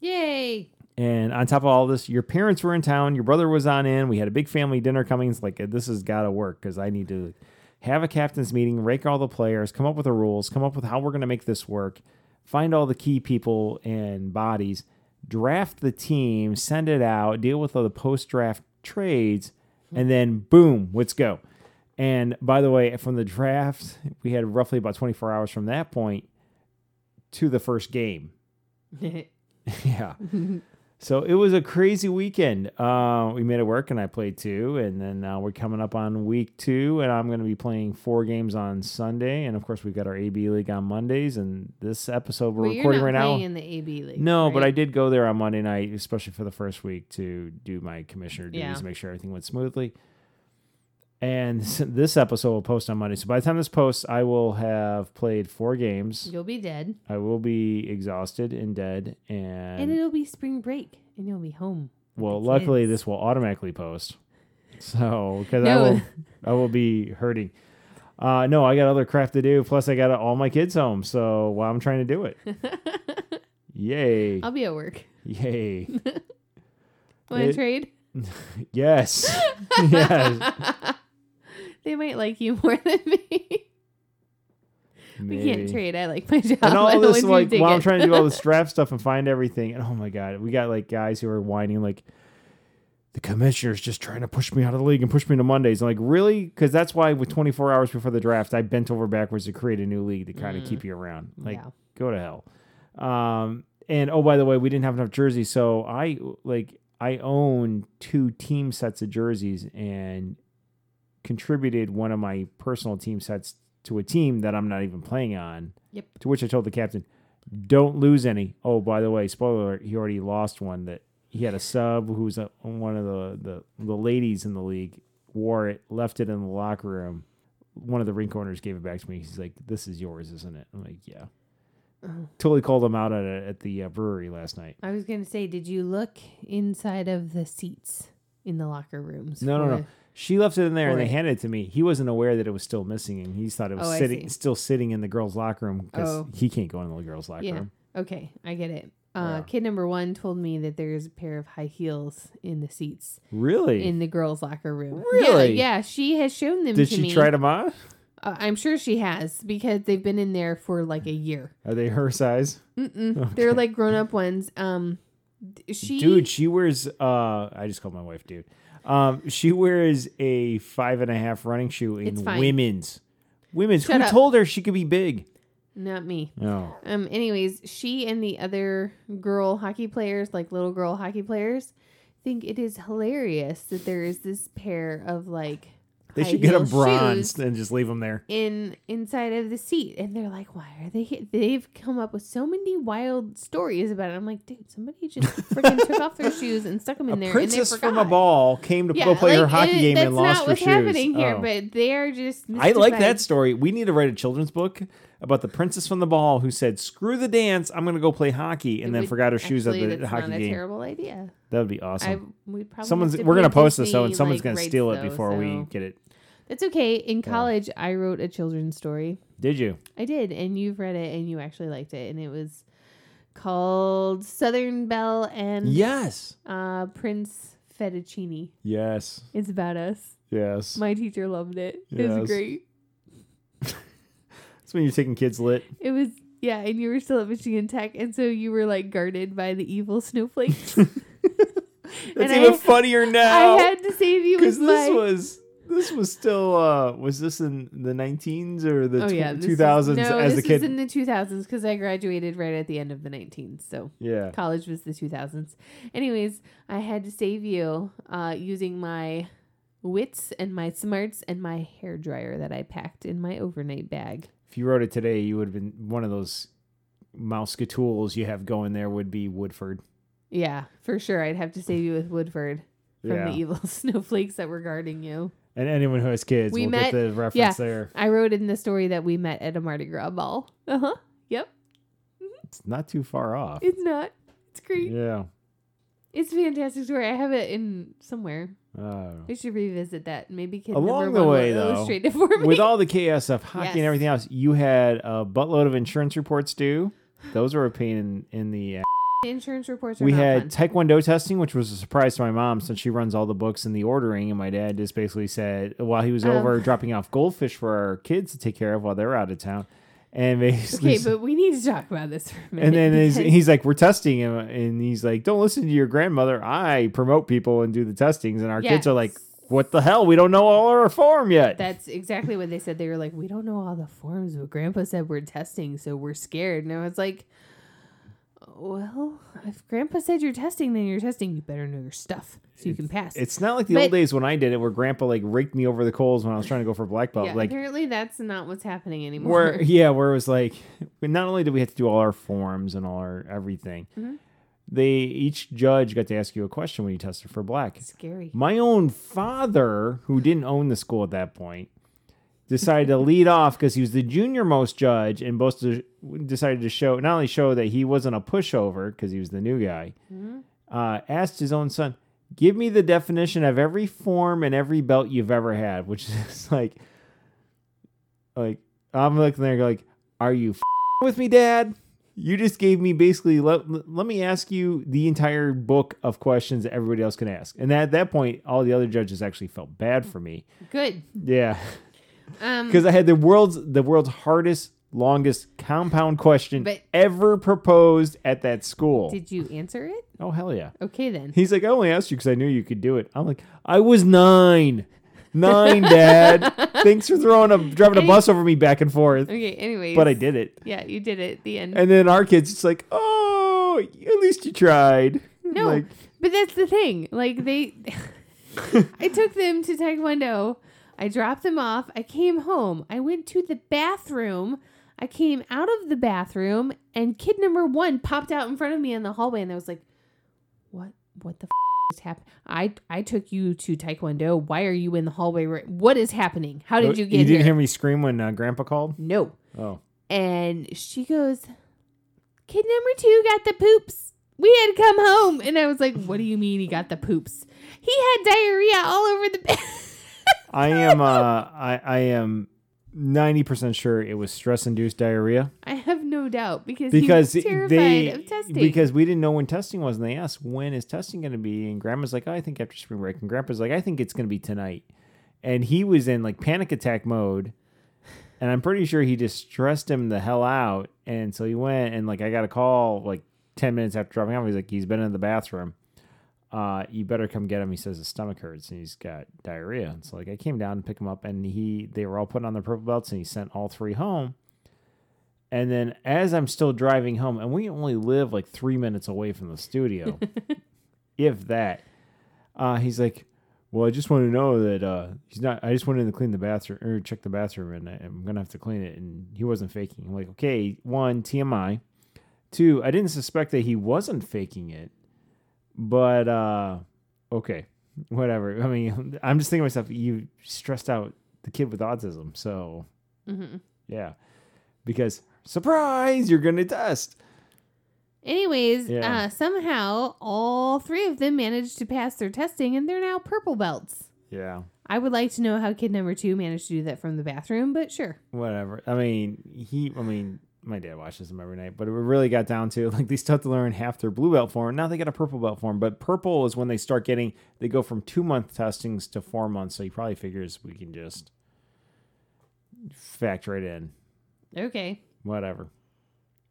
Yay! And on top of all this, your parents were in town. Your brother was on in. We had a big family dinner coming. It's like this has got to work because I need to have a captain's meeting, rake all the players, come up with the rules, come up with how we're going to make this work, find all the key people and bodies, draft the team, send it out, deal with all the post draft trades, and then boom, let's go. And by the way, from the draft, we had roughly about 24 hours from that point to the first game yeah. So it was a crazy weekend. Uh, we made it work, and I played two, and then uh, we're coming up on week two, and I'm going to be playing four games on Sunday, and of course we've got our AB league on Mondays, and this episode we're but you're recording right now. in the AB league. No, but? I did go there on Monday night, especially for the first week to do my commissioner duties, Yeah. to make sure everything went smoothly. And this- episode will post on Monday. So by the time this posts, I will have played four games. You'll be dead, I will be exhausted and dead. and And, it'll be spring break, and you'll be home. well, luckily kids. this will automatically post. So because I will, I will be hurting. Uh, no, I got other crap to do. Plus, I got all my kids home. So while I'm trying to do it, yay, I'll be at work. yay, Want to trade? yes, yes. They might like you more than me. we can't trade. I like my job. And all this, like, while I'm trying to do all this draft stuff and find everything, and oh my god, we got like guys who are whining like, the commissioner's just trying to push me out of the league and push me to Mondays. I'm like, really? Because that's why with 24 hours before the draft, I bent over backwards to create a new league to kind of keep you around. Like, Yeah. go to hell. Um, and oh, by the way, we didn't have enough jerseys, so I like I own two team sets of jerseys and contributed one of my personal team sets to a team that I'm not even playing on. Yep. To which I told the captain, "Don't lose any." Oh, by the way, spoiler: alert, he already lost one that he had a sub who was a, one of the, the the ladies in the league wore it, left it in the locker room. One of the rink owners gave it back to me. He's like, "This is yours, isn't it?" I'm like, "Yeah." Oh. Totally called him out at a, at the uh, brewery last night. I was gonna say, did you look inside of the seats in the locker rooms? No, no, no. She left it in there and they handed it to me. He wasn't aware that it was still missing, and he thought it was Oh, I sitting, see. still sitting in the girls' locker room because Oh. he can't go in the girls' locker Yeah. room. Okay, I get it. Uh, Yeah. Kid number one told me that there's a pair of high heels in the seats Really? in the girls' locker room. Really? Yeah, yeah. She has shown them Did to she me. try them on? Uh, I'm sure she has because they've been in there for like a year. Are they her size? Mm-mm. They're like grown up ones. Um, th- she Dude, she wears. Uh, I just called my wife, dude. Um, she wears a five and a half running shoe in It's fine. women's. Women's. Shut Who up. told her she could be big? not me. No. Um. Anyways, she and the other girl hockey players, like little girl hockey players, think it is hilarious that there is this pair of like They should get them bronzed and just leave them there. in inside of the seat, and they're like, "Why are they here?" They've come up with so many wild stories about it. I'm like, dude, somebody just freaking took off their shoes and stuck them in A there. princess and they from a ball came to go play her hockey it- game and lost her shoes. That's not what's happening here, Oh. but they are just. I like that story. We need to write a children's book about the princess from the ball who said, "Screw the dance, I'm going to go play hockey," and It then would- forgot her shoes at actually, the that's hockey not a game. terrible idea. That would be awesome. I would probably. Someone's to we're gonna post this, so and someone's like, gonna rights, steal it though, before we get it. That's okay. In college, I wrote a children's story. Did you? I did, and you've read it, and you actually liked it, and it was called Southern Belle and Yes. uh, Prince Fettuccine. Yes. It's about us. Yes. My teacher loved it. It Yes. was great. That's when you're taking kids lit. It was yeah, and you were still at Michigan Tech, and so you were like guarded by the evil snowflakes. That's And even I- funnier now. I had to save you because this my. was this was still uh was this in the 19s or the oh tw- yeah, this 2000s is, no, as this the kid? was in the 2000s because I graduated right at the end of the 19s. So yeah. college was the 2000s. Anyways, I had to save you uh, using my wits and my smarts and my hair dryer that I packed in my overnight bag. If you wrote it today, you would have been one of those mouse tools you have going there would be Woodford. Yeah, for sure. I'd have to save you with Woodford from Yeah. the evil snowflakes that were guarding you. And anyone who has kids We will met- get the reference yeah. there. I wrote in the story that we met at a Mardi Gras ball. Uh huh. Yep. It's not too far off. It's not. It's great. yeah. It's a fantastic story. I have it in somewhere. We should revisit that. Maybe kid Along the way, though, for me. with all the chaos of hockey and everything else, you had a buttload of insurance reports due. Those were a pain in, in the. Insurance reports are we had. Taekwondo testing, which was a surprise to my mom since she runs all the books and the ordering. And my dad just basically said while he was Um, over dropping off goldfish for our kids to take care of while they were out of town, and basically. Okay, but we need to talk about this for a minute. and then he's, he's like, "We're testing him," and he's like, "Don't listen to your grandmother. I promote people and do the testings." And our kids are like, "What the hell? We don't know all our form yet." That's exactly what they said. They were like, "We don't know all the forms, but Grandpa said we're testing, so we're scared." And I was like, Well, if Grandpa said you're testing, then you're testing. You better know your stuff so you can pass. It's not like the But- old days when I did it, where Grandpa like raked me over the coals when I was trying to go for black belt. yeah, like apparently that's not what's happening anymore. where yeah, where it was like, not only did we have to do all our forms and all our everything, Mhm. they each judge got to ask you a question when you tested for black. Scary. My own father, who didn't own the school at that point, decided to lead off because he was the junior most judge and both decided to show not only show that he wasn't a pushover because he was the new guy, Mhm. uh, asked his own son, "Give me the definition of every form and every belt you've ever had," which is like, like I'm looking there like, "Are you f- with me, Dad?" You just gave me basically let, let me ask you the entire book of questions that everybody else can ask. And at that point, all the other judges actually felt bad for me. Good. Yeah. Um, Because I had the world's the world's hardest, longest compound question But- ever proposed at that school. did you answer it? oh hell yeah. Okay then. He's like, I only asked you because I knew you could do it. I'm like, I was nine. Nine, Dad. Thanks for throwing a driving a bus over me back and forth. Okay. Anyways. But I did it. Yeah, you did it. The end. And then our kids, it's like, oh, at least you tried. No, Like, but that's the thing. Like they, I took them to Taekwondo. I dropped them off. I came home. I went to the bathroom. I came out of the bathroom, and kid number one popped out in front of me in the hallway, and I was like, "What? What the f- is happening? I I took you to Taekwondo. Why are you in the hallway? Right? What is happening? How did you get Oh, You didn't here? hear me scream when uh, Grandpa called? no." Oh. And she goes, Kid number two got the poops. We had come home. And I was like, What do you mean he got the poops? He had diarrhea all over the bed. I am uh I, I am ninety percent sure it was stress induced diarrhea. I have no doubt because, Because he was terrified they of testing. because we didn't know when testing was and they asked when is testing gonna be and grandma's like, oh, I think after spring break and grandpa's like, I think it's gonna be tonight. And he was in like panic attack mode. And I'm pretty sure he just stressed him the hell out. And so he went and like I got a call like ten minutes after dropping off. He's like, he's been in the bathroom. Uh, you better come get him. He says his stomach hurts and he's got diarrhea. And so like I came down to pick him up and he they were all putting on their purple belts and he sent all three home. And then as I'm still driving home, and we only live like three minutes away from the studio, if that, uh, he's like, Well, I just want to know that uh, he's not I just went in to clean the bathroom or check the bathroom and I- I'm gonna have to clean it and he wasn't faking. I'm like, okay, one, TMI. Two, I didn't suspect that he wasn't faking it. But uh okay. Whatever. I mean, I'm just thinking to myself, you stressed out the kid with autism. So hmm yeah. Because surprise, you're gonna test. Anyways, Yeah. uh, somehow all three of them managed to pass their testing and they're now purple belts. Yeah. I would like to know how kid number two managed to do that from the bathroom, but sure. Whatever. I mean, he I mean, my dad watches them every night, but it really got down to like they still have to learn half their blue belt form. Now they got a purple belt form, but purple is when they start getting they go from two month testings to four months. So he probably figures we can just factor it in. Okay. Whatever.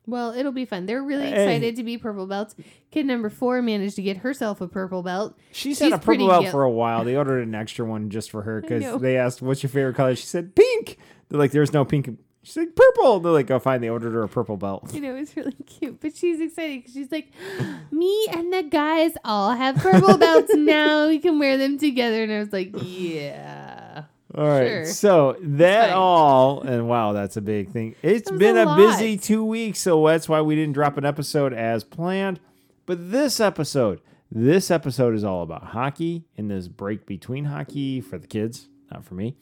Well, it'll be fun. They're really Hey. excited to be purple belts. Kid number four managed to get herself a purple belt. She's, She's had a purple belt for a while. They ordered an extra one just for her because they asked, "What's your favorite color?" She said, "Pink." They're like, "There's no pink." She's like, "Purple." And They're like, go find. They ordered her a purple belt. You know, it's really cute. But she's excited because she's like, me and the guys all have purple belts now. We can wear them together. And I was like, yeah. All right. Sure. So that all, and wow, that's a big thing. It's been a a, busy two weeks, so that's why we didn't drop an episode as planned. But this episode, this episode is all about hockey in this break between hockey for the kids, not for me.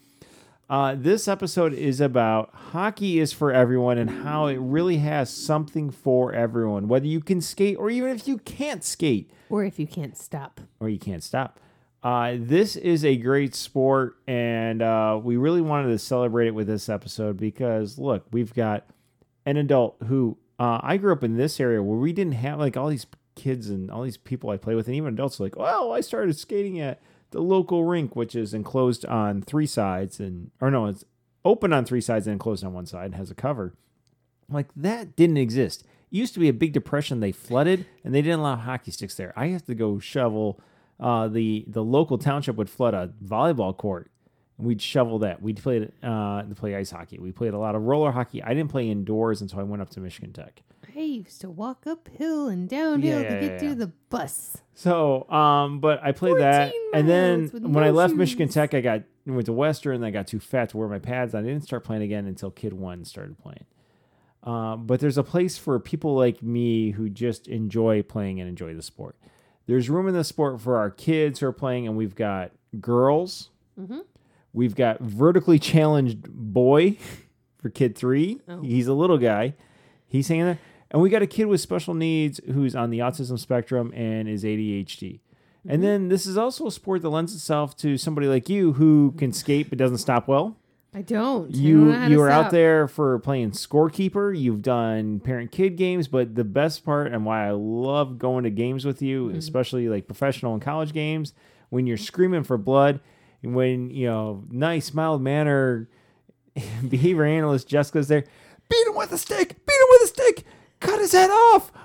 Uh, this episode is about hockey is for everyone and how it really has something for everyone, whether you can skate or even if you can't skate Or if you can't stop. or you can't stop. Uh, this is a great sport, and uh, we really wanted to celebrate it with this episode because look, we've got an adult who uh, I grew up in this area where we didn't have like all these kids and all these people I play with, and even adults are like, well, I started skating at the local rink, which is enclosed on three sides, and or no, it's open on three sides and enclosed on one side, has a cover. Like that didn't exist. It used to be a big depression. They flooded and they didn't allow hockey sticks there. I have to go shovel. Uh, the the local township would flood a volleyball court. And we'd shovel that. We'd play uh, play ice hockey. We played a lot of roller hockey. I didn't play indoors until I went up to Michigan Tech. I I used to walk uphill and downhill Yeah, to get yeah, to the bus. So, um, but I played that, and then when I no left Michigan. Tech, I got went to Western. and I got too fat to wear my pads. I didn't start playing again until Kid One started playing. Um, but there's a place for people like me who just enjoy playing and enjoy the sport. There's room in the sport for our kids who are playing, and we've got girls. Mhm. We've got vertically challenged boy for kid three. Oh. He's a little guy. He's hanging there. And we got a kid with special needs who's on the autism spectrum and is ADHD. And then this is also a sport that lends itself to somebody like you who can skate but doesn't stop well. I don't. I don't You know how to you are out there for playing scorekeeper. You've done parent kid games, but the best part and why I love going to games with you, Mm-hmm. especially like professional and college games, when you're screaming for blood, and when you know nice mild manner behavior analyst Jessica's there, beat him with a stick, beat him with a stick, cut his head off,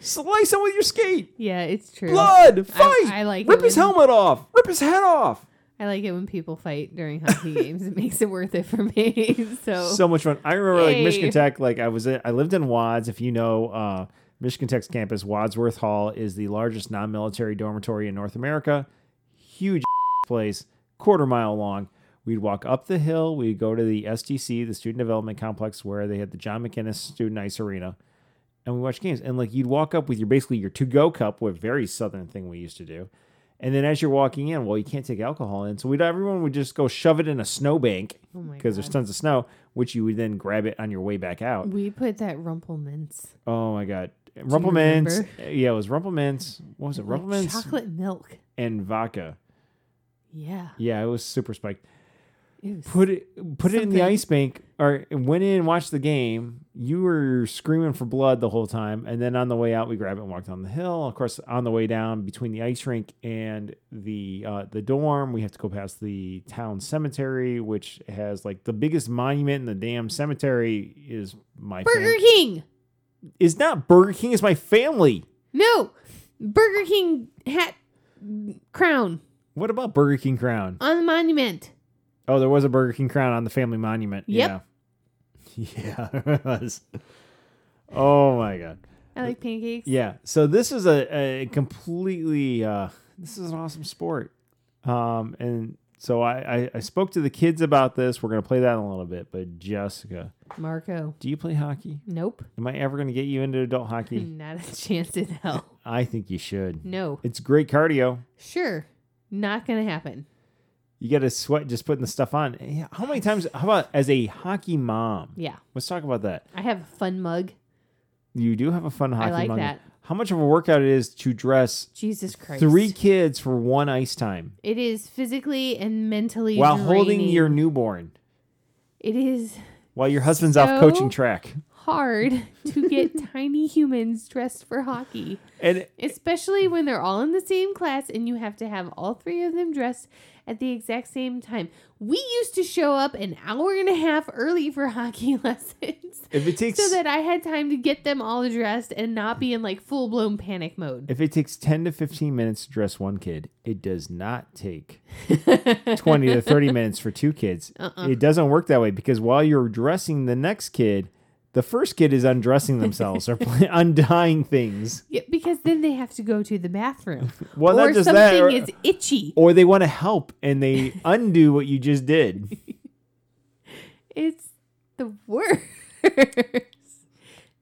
slice him with your skate, Yeah, it's true. blood, fight, I like rip it his when- helmet off, rip his head off. I like it when people fight during hockey games. It makes it worth it for me. So, so much fun. I remember like Yay. Michigan Tech. Like I was, in, I lived in Wads. If you know, uh, Michigan Tech's campus, Wadsworth Hall is the largest non-military dormitory in North America. Huge place, quarter mile long. We'd walk up the hill. We'd go to the SDC, the Student Development Complex, where they had the John MacInnes Student Ice Arena, and we watched games. And like you'd walk up with your basically your to-go cup, what very southern thing we used to do. And then as you're walking in, well, you can't take alcohol in, so we'd everyone would just go shove it in a snowbank oh because there's tons of snow, which you would then grab it on your way back out. we put that Rumple Minze. Oh my god, Rumple Minze. Eh, yeah, it was Rumple Minze. What was it? like Rumple Minze chocolate milk. and vodka. Yeah. Yeah, it was super spiked. Put it, put it in the ice bank, or went in, and watched the game. You were screaming for blood the whole time, and then on the way out, we grabbed it and walked down the hill. Of course, on the way down between the ice rink and the uh, the dorm, we have to go past the town cemetery, which has like the biggest monument in the damn cemetery. Is my fam- Burger King. is not Burger King. Is my family. No. Burger King hat crown What about Burger King crown? on the monument. Oh, there was a Burger King crown on the family monument. Yep. Yeah. Yeah, there was. Oh my god. I like pancakes. Yeah. So this is a, a completely uh this is an awesome sport. Um and so I, I, I spoke to the kids about this. We're gonna play that in a little bit. But Jessica, Marco. do you play hockey? Nope. Am I ever gonna get you into adult hockey? Not a chance in hell. I think you should. No. It's great cardio. Sure. Not gonna happen. You got to sweat just putting the stuff on. How many times? How about as a hockey mom? Yeah. Let's talk about that. I have a fun mug. You do have a fun hockey I like mug. that. How much of a workout it is to dress Jesus Christ. three kids for one ice time It is physically and mentally while holding your newborn It is while your husband's off coaching track. Hard to get tiny humans dressed for hockey, And especially when they're all in the same class and you have to have all three of them dressed at the exact same time. We used to show up an hour and a half early for hockey lessons if it takes so that I had time to get them all dressed and not be in like full blown panic mode. if it takes 10 to 15 minutes to dress one kid, it does not take 20 to 30 minutes for two kids. Uh-uh. It doesn't work that way because while you're dressing the next kid, the first kid is undressing themselves or play, undying things. Yeah, because then they have to go to the bathroom. Well, or not just something that. Or, is itchy. or they want to help and they undo what you just did. It's the worst.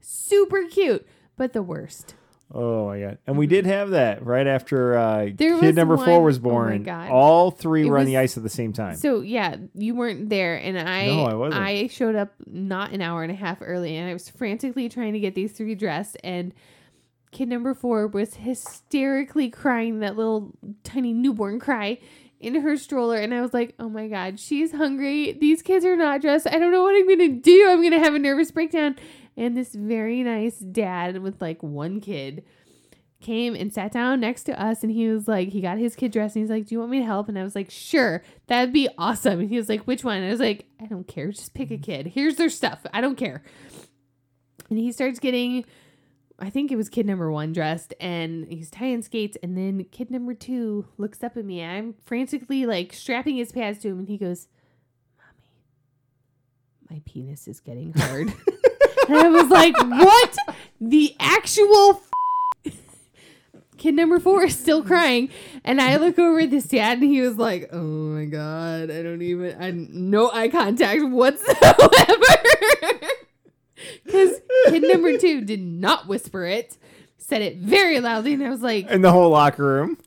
Super cute, but the worst. Oh my god! And we did have that right after uh, There kid was number one- four was oh my born. God. All three It were on the was- ice at the same time. So yeah, you weren't there, and I No, I wasn't. I showed up not an hour and a half early, and I was frantically trying to get these three dressed, and kid number four was hysterically crying that little tiny newborn cry in her stroller, and I was like, oh my god, she's hungry. These kids are not dressed. I don't know what I'm gonna do. I'm gonna have a nervous breakdown. And this very nice dad with like one kid came and sat down next to us and he was like he got his kid dressed and he's like do you want me to help? And i was like sure that'd be awesome. And he was like which one? And i was like i don't care just pick a kid. Here's their stuff i don't care. And he starts getting i think it was kid number one dressed and he's tying skates and then kid number two looks up at me i'm frantically like strapping his pads to him and he goes mommy my penis is getting hard and I was like, what? The actual f- kid number four is still crying. And I look over at this dad and he was like, oh my God, I don't even, I no eye contact whatsoever. Because kid number two did not whisper it, said it very loudly. And I was like, In the whole locker room.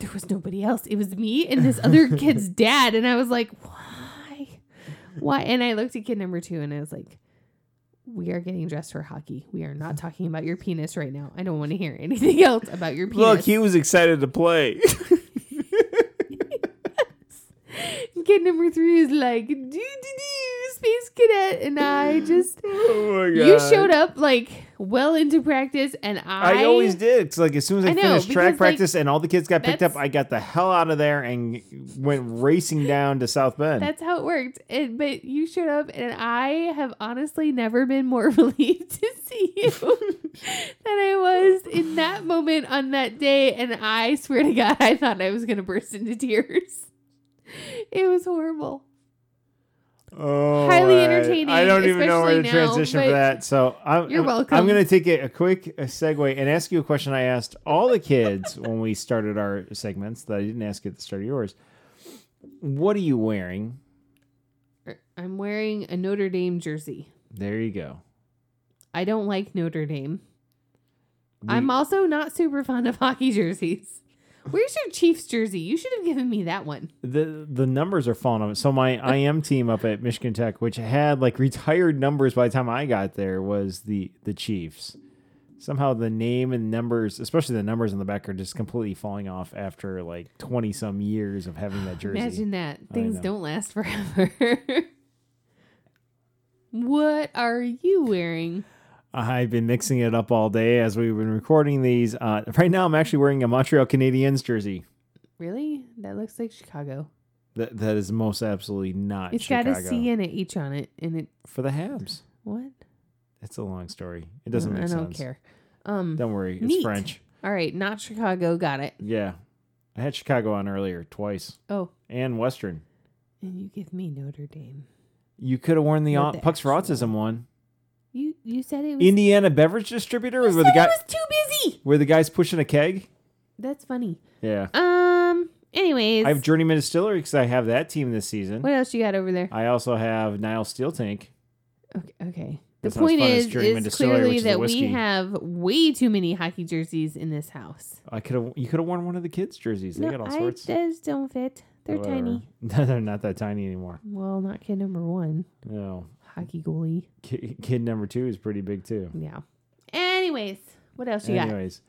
there was nobody else. It was me and this other kid's dad. And I was like, why? Why? And I looked at kid number two and I was like, we are getting dressed for hockey. We are not talking about your penis right now. I don't want to hear anything else about your penis. Look, he was excited to play. kid number three is like, do do do, space cadet. And I just, oh my god. you showed up like well into practice and I, I always did. It's like as soon as I, I know, finished track because, like, practice and all the kids got picked up, I got the hell out of there and went racing down to South Bend. That's how it worked. And, but you showed up, and I have honestly never been more relieved to see you than I was in that moment on that day. And I swear to God, I thought I was going to burst into tears. It was horrible. Oh, highly I- entertaining, I don't even know where to now, transition for that. So I'm, you're welcome. I'm going to take a, a quick uh segue and ask you a question I asked all the kids when we started our segments that I didn't ask at the start of yours. What are you wearing? I'm wearing a Notre Dame jersey. There you go. I don't like Notre Dame. We- I'm also not super fond of hockey jerseys. Where's your Chiefs jersey? You should have given me that one. the the numbers are falling off. So my IM team up at Michigan Tech, which had like retired numbers by the time I got there, was the the Chiefs. Somehow the name and numbers, especially the numbers on the back, are just completely falling off after like twenty some years of having that jersey. Imagine that. Things don't last forever. what are you wearing? I've been mixing it up all day as we've been recording these. Uh, right now, I'm actually wearing a Montreal Canadiens jersey. Really? That looks like Chicago. That that is most absolutely not It's Chicago got a C and an H on it. And it, for the Habs. what? It's a long story. It doesn't I make don't sense. care. Um, Don't worry, it's Neat. French. all right. Not Chicago. Got it. Yeah. I had Chicago on earlier twice Oh, and Western. and you give me Notre Dame. You could have worn the, the Pucks for Autism one. You you said it was. Indiana beverage distributor where the guy was too busy. where the guy's pushing a keg. That's funny. Yeah. Um. Anyways, I have Journeyman Distillery because I have that team this season. what else you got over there? I also have Niles Steel Tank. Okay. okay. The point is, is clearly that we have way too many hockey jerseys in this house. I could have you could have worn one of the kids' jerseys. They no, got all I, sorts. those don't fit. They're Whatever. tiny. They're not that tiny anymore. Well, not kid number one. No. Hockey goalie. Kid, kid number two is pretty big too. Yeah. Anyways, what else you got? Anyways,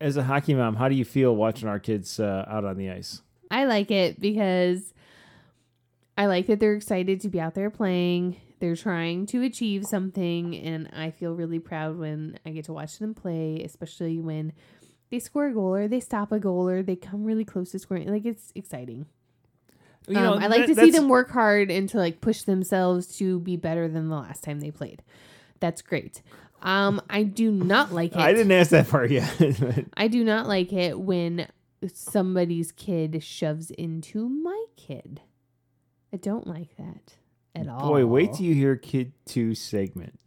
as a hockey mom, how do you feel watching our kids uh, out on the ice? I like it because I like that they're excited to be out there playing. They're trying to achieve something, and I feel really proud when I get to watch them play, especially when they score a goal or they stop a goal or they come really close to scoring. Like it's exciting. You know, um, I like that- to see them work hard and to like push themselves to be better than the last time they played. That's great. Um, I do not like it. I didn't ask that part yet. I do not like it when somebody's kid shoves into my kid. I don't like that at all. Boy, wait till you hear Kid Two segment.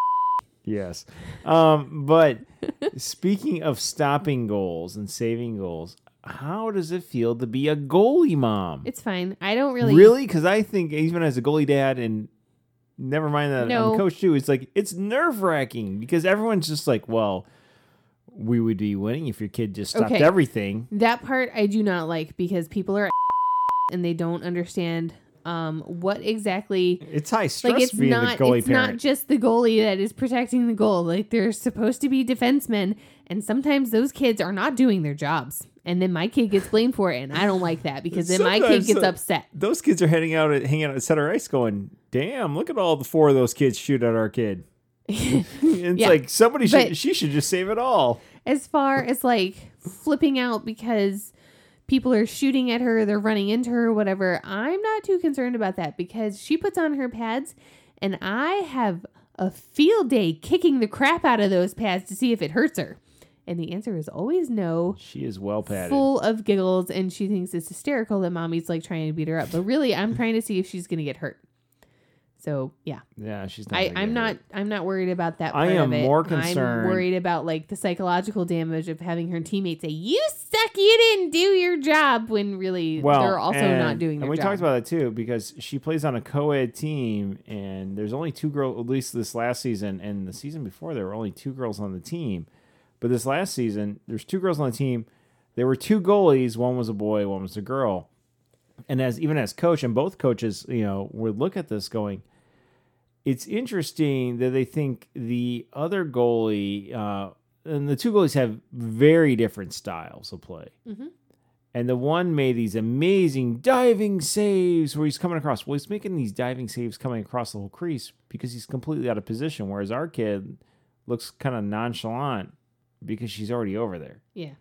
yes, um, but speaking of stopping goals and saving goals, how does it feel to be a goalie mom? It's fine. I don't really. Really? Because I think even as a goalie dad, and never mind that No. I'm coach too, it's like it's nerve wracking because everyone's just like, well, we would be winning if your kid just stopped Okay. everything. That part I do not like because people are and they don't understand um what exactly It's high stress like it's being not the goalie it's parent. not just the goalie that is protecting the goal. Like they're supposed to be defensemen and sometimes those kids are not doing their jobs. And then my kid gets blamed for it and I don't like that because then my kid gets uh, upset. those kids are heading out at hanging out at center ice going, damn, look at all the four of those kids shoot at our kid. it's Yeah. like somebody should But- she should just save it all. as far as like flipping out because people are shooting at her, they're running into her, whatever. I'm not too concerned about that because she puts on her pads and I have a field day kicking the crap out of those pads to see if it hurts her. And the answer is always no. She is well padded. Full of giggles, and she thinks it's hysterical that mommy's like trying to beat her up. But really, I'm trying to see if she's going to get hurt. So yeah, Yeah, she's not. I, I'm get not. I'm not worried about that. I am of it. more concerned- I'm worried about like the psychological damage of having her teammates say, "You suck, you didn't do your job," when really Well, they're also and, not doing And we job. talked about that too because she plays on a co-ed team, and there's only two girls. At least this last season, and the season before, there were only two girls on the team. But this last season, there's two girls on the team. There were two goalies. One was a boy. One was a girl. And as even as coach, and both coaches, you know, would look at this going. It's interesting that they think the other goalie, uh, and the two goalies have very different styles of play and the one made these amazing diving saves where he's coming across. Well, he's making these diving saves coming across the whole crease because he's completely out of position. Whereas our kid looks kind of nonchalant because she's already over there. yeah,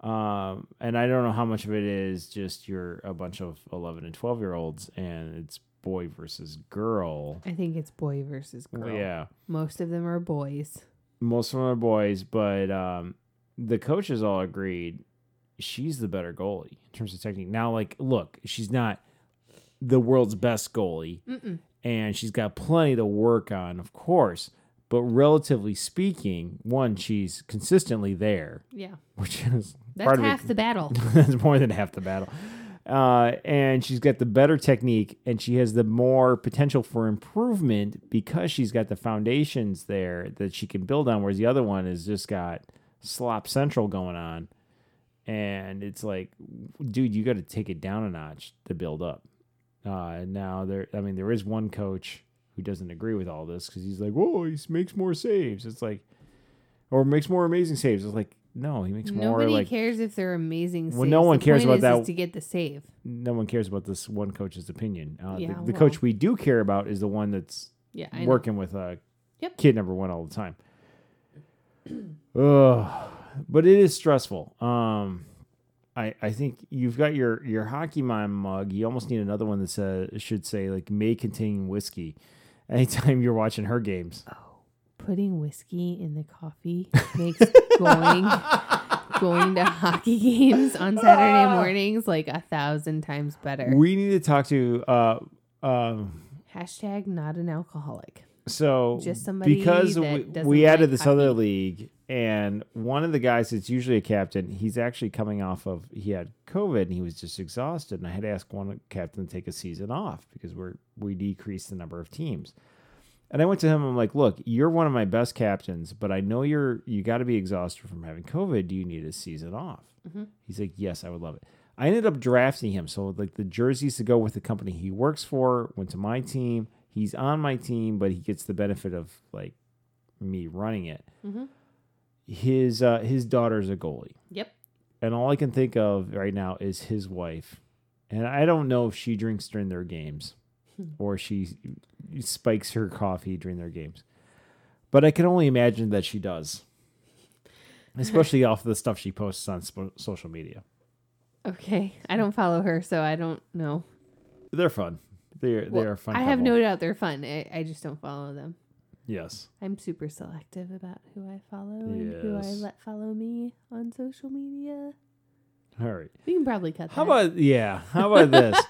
Um, and I don't know how much of it is just you're a bunch of 11 and 12 year olds and it's boy versus girl. I think it's boy versus girl. Yeah. most of them are boys. Most of them are boys, but um, the coaches all agreed she's the better goalie in terms of technique. Now, like, look, she's not the world's best goalie, Mm-mm. and she's got plenty to work on, of course. But relatively speaking, one, she's consistently there, Yeah, which is that's part half the battle. That's more than half the battle. Uh, and she's got the better technique, and she has the more potential for improvement because she's got the foundations there that she can build on. Whereas the other one has just got slop central going on, and it's like, dude, you got to take it down a notch to build up. Uh, now there, I mean, there is one coach who doesn't agree with all this because he's like, "Whoa, he makes more saves." It's like, or makes more amazing saves. It's like, no, he makes more Nobody like cares if they're amazing. Well, no one The cares about that. to get the save. no one cares about this one coach's opinion. Uh, Yeah, the, the well. coach we do care about is the one that's Yeah, I know. working with uh, Yep. kid number one all the time. Ugh. But it is stressful. Um, I I think you've got your your hockey mime mug. You almost need another one that says should say like may contain whiskey. Anytime you're watching her games, Oh, Putting whiskey in the coffee makes going going to hockey games on Saturday mornings like a thousand times better. we need to talk to. Uh, um, Hashtag not an alcoholic. So Just somebody because we, we added like this other league, and one of the guys that's usually a captain, he's actually coming off of he had COVID and he was just exhausted, and I had to ask one captain to take a season off because we're we decreased the number of teams. And I went to him. I'm like, look, you're one of my best captains, but I know you're you got to be exhausted from having COVID. Do you need a season off? He's like, yes, I would love it. I ended up drafting him. So like the jerseys to go with the company he works for went to my team. He's on my team, but he gets the benefit of like me running it. Mhm. His uh, his daughter's a goalie, Yep. and all I can think of right now is his wife. And I don't know if she drinks during their games or she spikes her coffee during their games, but I can only imagine that she does, especially off the stuff she posts on spo- social media. Okay. I don't follow her, so I don't know. They're fun. They're they are fun. I have couple. no doubt they're fun. I, I just don't follow them. Yes. I'm super selective about who I follow and who I Yes. let follow me on social media. All right. We can probably cut that. How about yeah? How about this?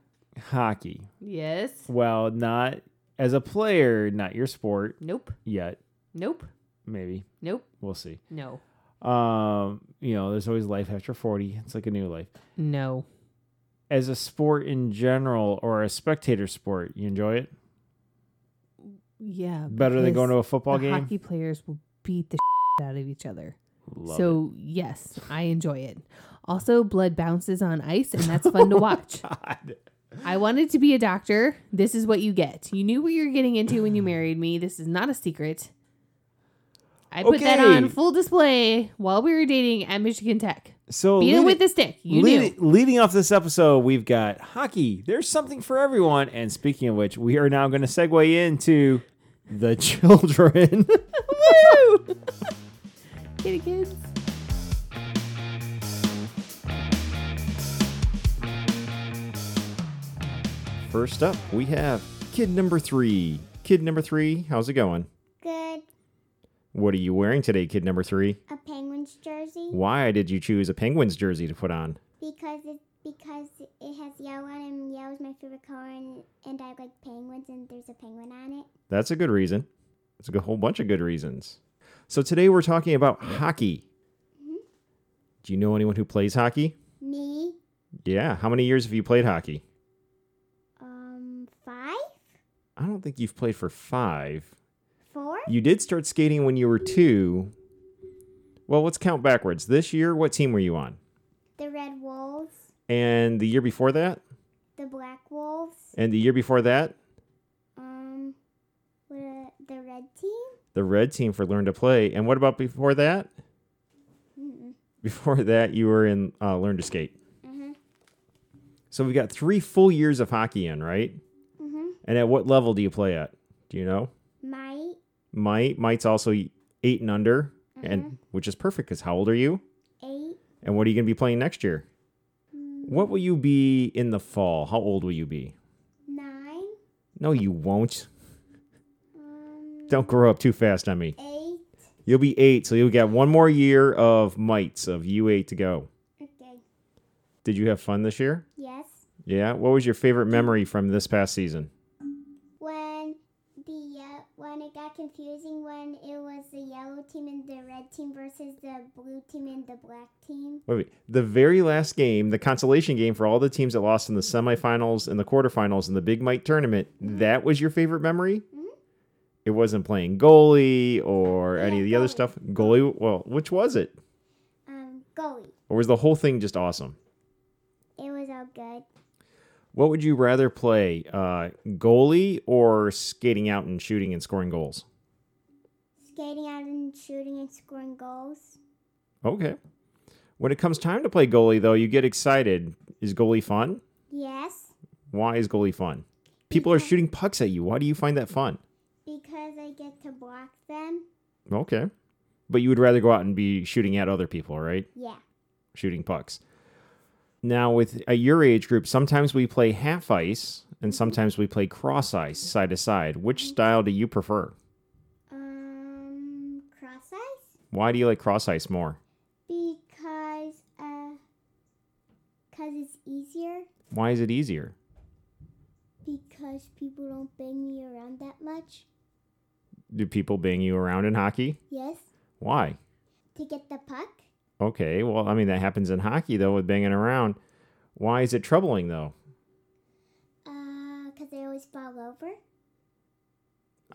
Hockey. Yes. Well, not as a player, not your sport Nope. yet. Nope. Maybe Nope. we'll see. No. Um, you know, there's always life after 40. It's like a new life. No. As a sport in general or a spectator sport, you enjoy it Yeah. better than going to a football game. Hockey players will beat the out of each other. Love so yes, I enjoy it. Also, blood bounces on ice, and that's fun to watch. Oh God. I wanted to be a doctor. This is what you get. You knew what you were getting into when you married me. This is not a secret. I put that Okay. on full display while we were dating at Michigan Tech. So Beat it leading- with the stick. You knew. leading off this episode, we've got hockey. There's something for everyone. And speaking of which, we are now going to segue into the children. Woo! It, kids. First up, we have kid number three. Kid number three, how's it going? What are you wearing today, kid number three? A Penguins jersey Why did you choose a Penguins jersey to put on? because it because it has yellow on it, and yellow is my favorite color, and, and I like penguins, and there's a penguin on it. That's a good reason. It's a good- whole bunch of good reasons. So today we're talking about hockey. Do you know anyone who plays hockey? Me, Yeah. How many years have you played hockey? um, five, I don't think you've played for five. You did start skating when you were two. Well, let's count backwards. This year, what team were you on? the red wolves, And the year before that? the black wolves, And the year before that? um, what, the red team. The red team for Learn to Play. And what about before that? Mm-mm. Before that, you were in uh, Learn to Skate. Mhm. So we've got three full years of hockey in, right? Mhm. And at what level do you play at? Do you know? Mite, Mite. Mite's also eight and under, and mm-hmm. which is perfect because how old are you? eight, And what are you going to be playing next year? Mm. What will you be in the fall? How old will you be? nine, No, you won't. um, Don't grow up too fast on me. eight. You'll be eight, so you'll get one more year of mites of you eight to go. Okay. Did you have fun this year? Yes. Yeah. What was your favorite mm. memory from this past season? It got confusing when it was the yellow team and the red team versus the blue team and the black team. Wait, wait. The very last game, the consolation game for all the teams that lost in the semifinals and the quarterfinals in the Big Mike tournament, that was your favorite memory? It wasn't playing goalie or any of the other stuff. Goalie, well, which was it? Um, goalie. Or was the whole thing just awesome? It was all good. What would you rather play, uh, goalie or skating out and shooting and scoring goals? Skating out and shooting and scoring goals. Okay. When it comes time to play goalie, though, you get excited. Is goalie fun? Yes, Why is goalie fun? People are shooting pucks at you. Why do you find that fun? because I get to block them. Okay. But you would rather go out and be shooting at other people, right? Yeah. Shooting pucks. Now, with a your age group, sometimes we play half ice and sometimes we play cross ice, side to side. Which style do you prefer? Um, cross ice Why do you like cross ice more? because uh, cause it's easier. Why is it easier? Because people don't bang me around that much. Do people bang you around in hockey? Yes. Why? To get the puck. Okay, well, I mean, that happens in hockey, though, with banging around. Why is it troubling, though? Uh, cause I always fall over.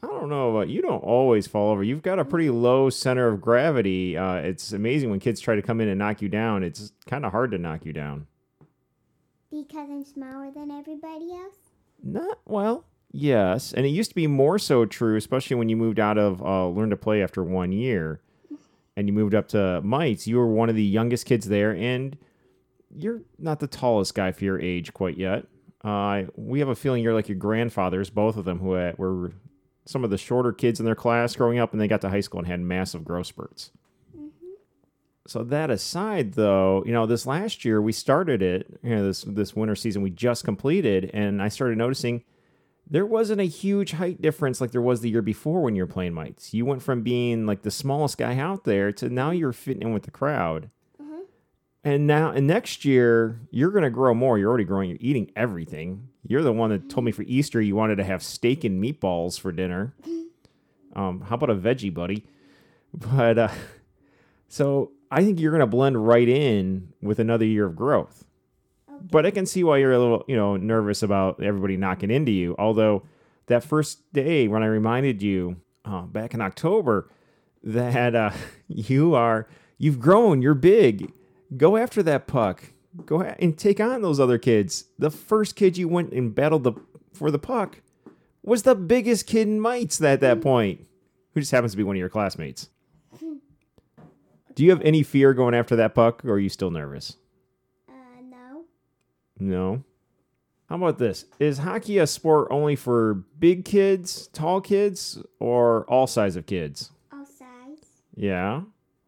I don't know, but you don't always fall over. You've got a pretty low center of gravity. Uh, it's amazing when kids try to come in and knock you down. It's kind of hard to knock you down. Because I'm smaller than everybody else? Not well, yes, and it used to be more so true, especially when you moved out of uh, Learn to Play after one year, and you moved up to Mites. You were one of the youngest kids there, and you're not the tallest guy for your age quite yet. Uh, we have a feeling you're like your grandfathers, both of them, who were some of the shorter kids in their class growing up, and they got to high school and had massive growth spurts. So that aside, though, you know, this last year we started it, you know, this this winter season we just completed, and I started noticing there wasn't a huge height difference like there was the year before when you were playing mites. You went from being like the smallest guy out there to now you're fitting in with the crowd. And now, and next year, you're going to grow more. You're already growing. You're eating everything. You're the one that told me for Easter you wanted to have steak and meatballs for dinner. Um, how about a veggie, buddy? But uh, so I think you're going to blend right in with another year of growth. But I can see why you're a little, you know, nervous about everybody knocking into you. Although that first day when I reminded you uh, back in October that uh, you are, you've grown, you're big. Go after that puck. Go and take on those other kids. The first kid you went and battled the for the puck was the biggest kid in mites at that point, who just happens to be one of your classmates. Do you have any fear going after that puck, or are you still nervous? No. How about this? Is hockey a sport only for big kids, tall kids, or all size of kids? All sides. Yeah.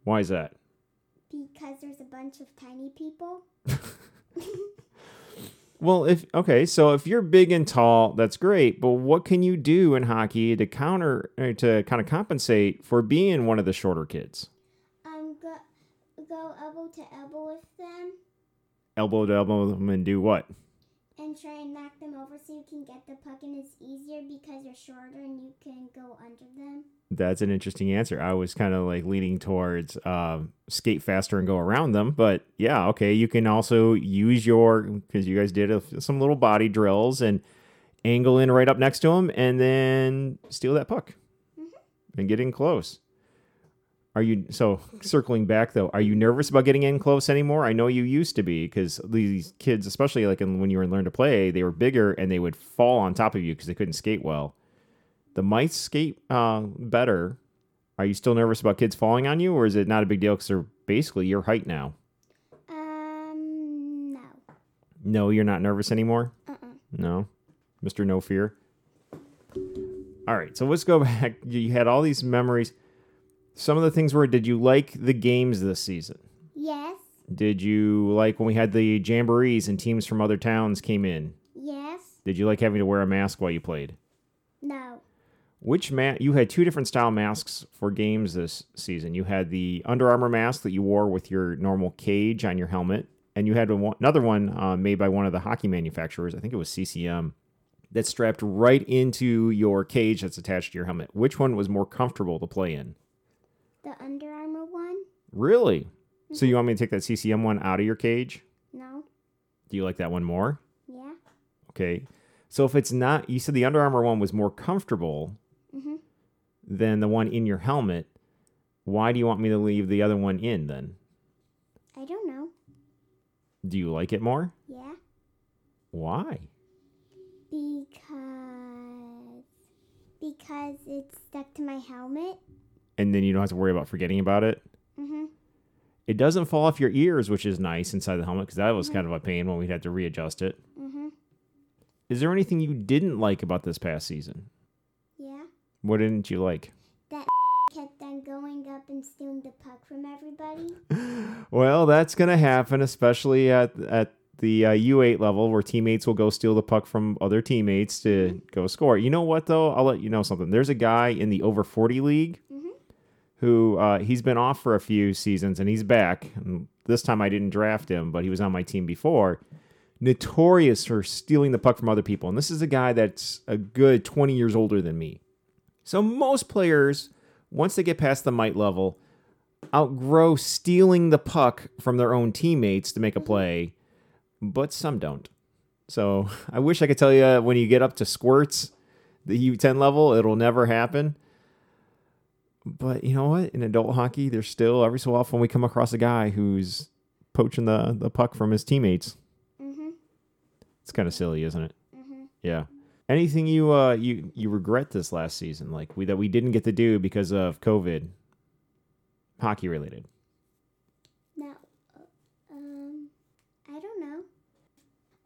Why is that? Because there's a bunch of tiny people. Well, if okay, so if you're big and tall, that's great. But what can you do in hockey to counter to kind of compensate for being one of the shorter kids? Um, go, go elbow to elbow with them. Elbow to elbow them and do what? And try and knock them over so you can get the puck, and it's easier because you're shorter and you can go under them. That's an interesting answer. I was kind of like leaning towards um, skate faster and go around them, but yeah, okay. You can also use your because you guys did a, some little body drills and angle in right up next to them, and then steal that puck and get in close. Are you so circling back though? Are you nervous about getting in close anymore? I know you used to be because these kids, especially like in, when you were in learn to play, they were bigger and they would fall on top of you because they couldn't skate well. The mice skate uh, better. Are you still nervous about kids falling on you, or is it not a big deal because they're basically your height now? Um, no. No, you're not nervous anymore. Uh-uh. No, Mister No Fear. All right, so let's go back. You had all these memories. Some of the things were: Did you like the games this season? Yes. Did you like when we had the jamborees and teams from other towns came in? Yes. Did you like having to wear a mask while you played? No. Which ma- you had two different style masks for games this season. You had the Under Armour mask that you wore with your normal cage on your helmet, and you had another one uh, made by one of the hockey manufacturers. I think it was CCM. That's strapped right into your cage that's attached to your helmet. Which one was more comfortable to play in? The Under Armour one? Really? So you want me to take that CCM one out of your cage? No. Do you like that one more? Yeah. Okay. So if it's not, you said the Under Armour one was more comfortable Mhm. than the one in your helmet. Why do you want me to leave the other one in then? I don't know. Do you like it more? Yeah. Why? Because because it's stuck to my helmet. And then you don't have to worry about forgetting about it. Mhm. It doesn't fall off your ears, which is nice inside the helmet because that was kind of a pain when we had to readjust it. Mhm. Is there anything you didn't like about this past season? Yeah. What didn't you like? That kept on going up and stealing the puck from everybody. Well, that's going to happen, especially at at the uh, U8 level where teammates will go steal the puck from other teammates to go score. You know what though? I'll let you know something. There's a guy in the over 40 league Mhm. Who uh, he's been off for a few seasons and he's back. And this time I didn't draft him, but he was on my team before. Notorious for stealing the puck from other people. And this is a guy that's a good 20 years older than me. So most players, once they get past the mite level, outgrow stealing the puck from their own teammates to make a play, but some don't. So I wish I could tell you when you get up to squirts, the U10 level, it'll never happen. But you know what? In adult hockey, there's still every so often we come across a guy who's poaching the, the puck from his teammates. Mhm. It's kind of silly, isn't it? Mhm. Yeah. Anything you uh you you regret this last season, like we that we didn't get to do because of COVID, hockey related? No. uh, Um, I don't know.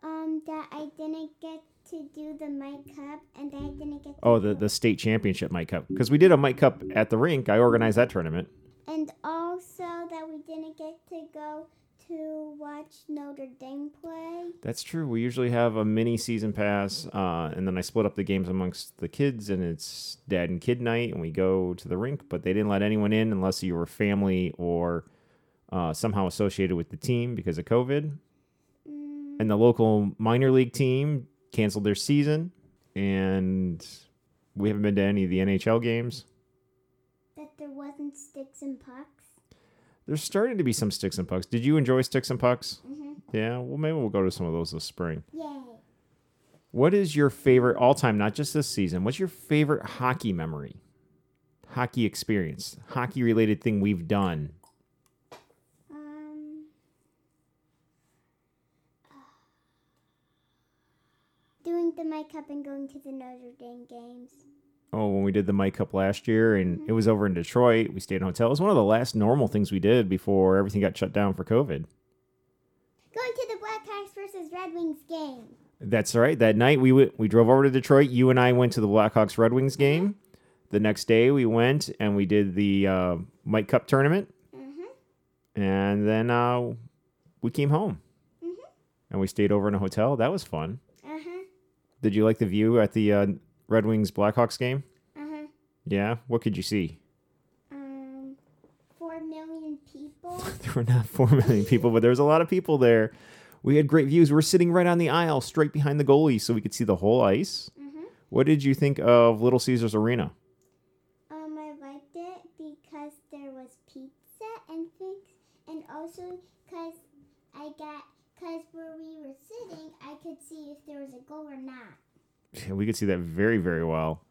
Um, that I didn't get to do the Mike Cup, and I didn't get. To Oh, the the state championship Mike Cup because we did a Mike Cup at the rink. I organized that tournament. And also that we didn't get to go to watch Notre Dame play. That's true. We usually have a mini season pass, uh, and then I split up the games amongst the kids, and it's dad and kid night, and we go to the rink. But they didn't let anyone in unless you were family or uh, somehow associated with the team because of COVID. Mm, And the local minor league team canceled their season, and we haven't been to any of the NHL games. that there wasn't sticks and pucks. There's starting to be some sticks and pucks. Did you enjoy sticks and pucks? Mm-hmm. Yeah, well, maybe we'll go to some of those this spring. Yay. What is your favorite all time, not just this season? What's your favorite hockey memory? Hockey experience, hockey related thing we've done. Um. Doing the Mike Cup and going to the Notre Dame games. Oh, when we did the Mike Cup last year and it was over in Detroit, we stayed in a hotel. It was one of the last normal things we did before everything got shut down for COVID. Going to the Blackhawks versus Red Wings game. That's right. That night we w- we drove over to Detroit. You and I went to the Blackhawks Red Wings game. The next day we went and we did the uh, Mike Cup tournament, Mm-hmm. and then uh, we came home Mhm. and we stayed over in a hotel. That was fun. Did you like the view at the uh, Red Wings Blackhawks game? Uh huh. Yeah. What could you see? Um, four million people. there were not four million people, but there was a lot of people there. We had great views. We were sitting right on the aisle, straight behind the goalie, so we could see the whole ice. Mhm. What did you think of Little Caesars Arena? Um, I liked it because there was pizza and things, and also because I got because where we were sitting, I could see if there was a goal or not. Yeah, we could see that very, very well.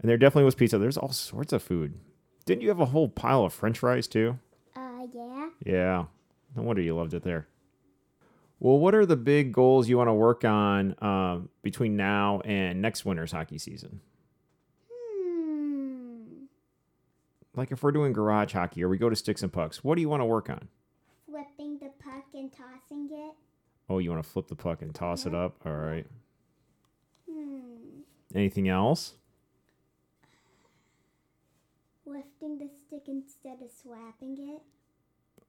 And there definitely was pizza. There's all sorts of food. Didn't you have a whole pile of French fries too? Uh, yeah. Yeah. No wonder you loved it there. Well, what are the big goals you want to work on um, between now and next winter's hockey season? Hmm. Like if we're doing garage hockey or we go to sticks and pucks, what do you want to work on? Flipping the puck and tossing it. Oh, you want to flip the puck and toss it up? All right. Hmm. Anything else? Lifting the stick instead of slapping it.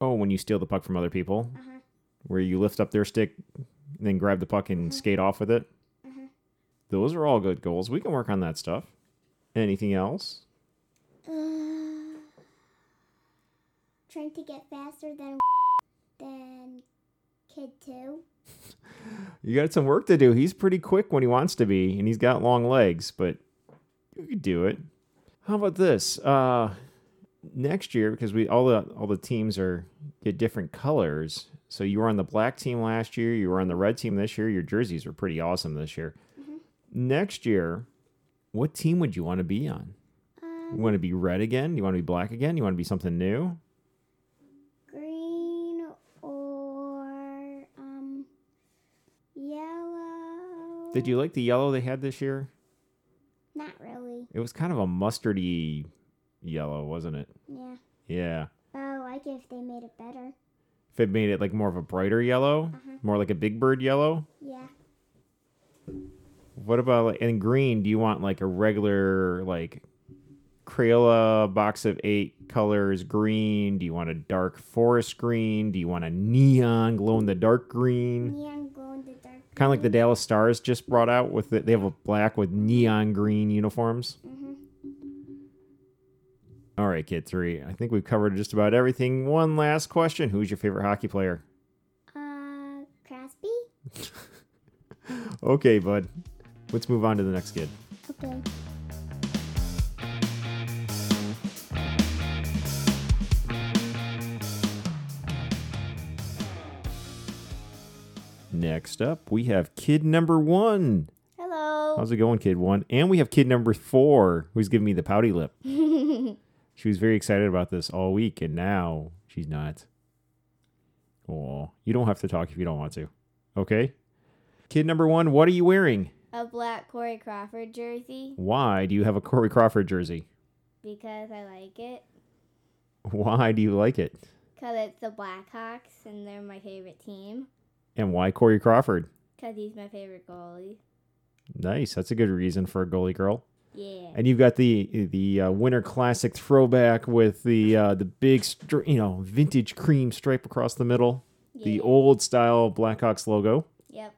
Oh, when you steal the puck from other people, Uh huh. where you lift up their stick, and then grab the puck and skate off with it. Mhm. Those are all good goals. We can work on that stuff. Anything else? Uh, trying to get faster than than kid two. You got some work to do. He's pretty quick when he wants to be, and he's got long legs, but you could do it. How about this? Uh, next year, because we all the all the teams are get different colors. So you were on the black team last year. You were on the red team this year. Your jerseys were pretty awesome this year. Next year, what team would you want to be on? Um, You want to be red again? You want to be black again? You want to be something new? green or um yellow. Did you like the yellow they had this year? Not really. It was kind of a mustardy yellow, wasn't it? Yeah. Yeah. But I like if they made it better. If it made it like more of a brighter yellow, Uh-huh. more like a big bird yellow. Yeah. What about like in green? Do you want like a regular like Crayola box of eight colors green? Do you want a dark forest green? Do you want a neon glow in the dark green? Neon Kind of like the Dallas Stars just brought out with it. They have a black with neon green uniforms. Mhm. All right, kid three. I think we've covered just about everything. One last question: Who's your favorite hockey player? Uh, Crosby. Okay, bud. Let's move on to the next kid. Okay. Next up, we have kid number one. Hello. How's it going, kid one? And we have kid number four, who's giving me the pouty lip. She was very excited about this all week, and now she's not. Oh, you don't have to talk if you don't want to. Okay? Kid number one, what are you wearing? a black Corey Crawford jersey Why do you have a Corey Crawford jersey? because I like it. Why do you like it? Because it's the Blackhawks and they're my favorite team. And why Corey Crawford? Because he's my favorite goalie. Nice. That's a good reason for a goalie girl. Yeah. And you've got the the uh, Winter Classic throwback with the uh, the big stri- you know vintage cream stripe across the middle, the old style Blackhawks logo. Yep.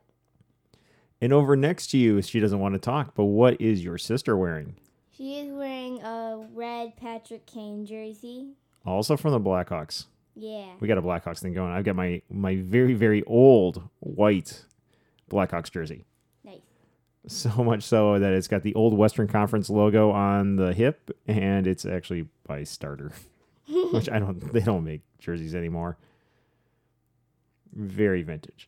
And over next to you, she doesn't want to talk, but what is your sister wearing? She is wearing a red Patrick Kane jersey. Also from the Blackhawks. Yeah. We got a Blackhawks thing going. I've got my my very very old white Blackhawks jersey. Nice. So much so that it's got the old Western Conference logo on the hip, and it's actually by Starter, which I don't. They don't make jerseys anymore. Very vintage.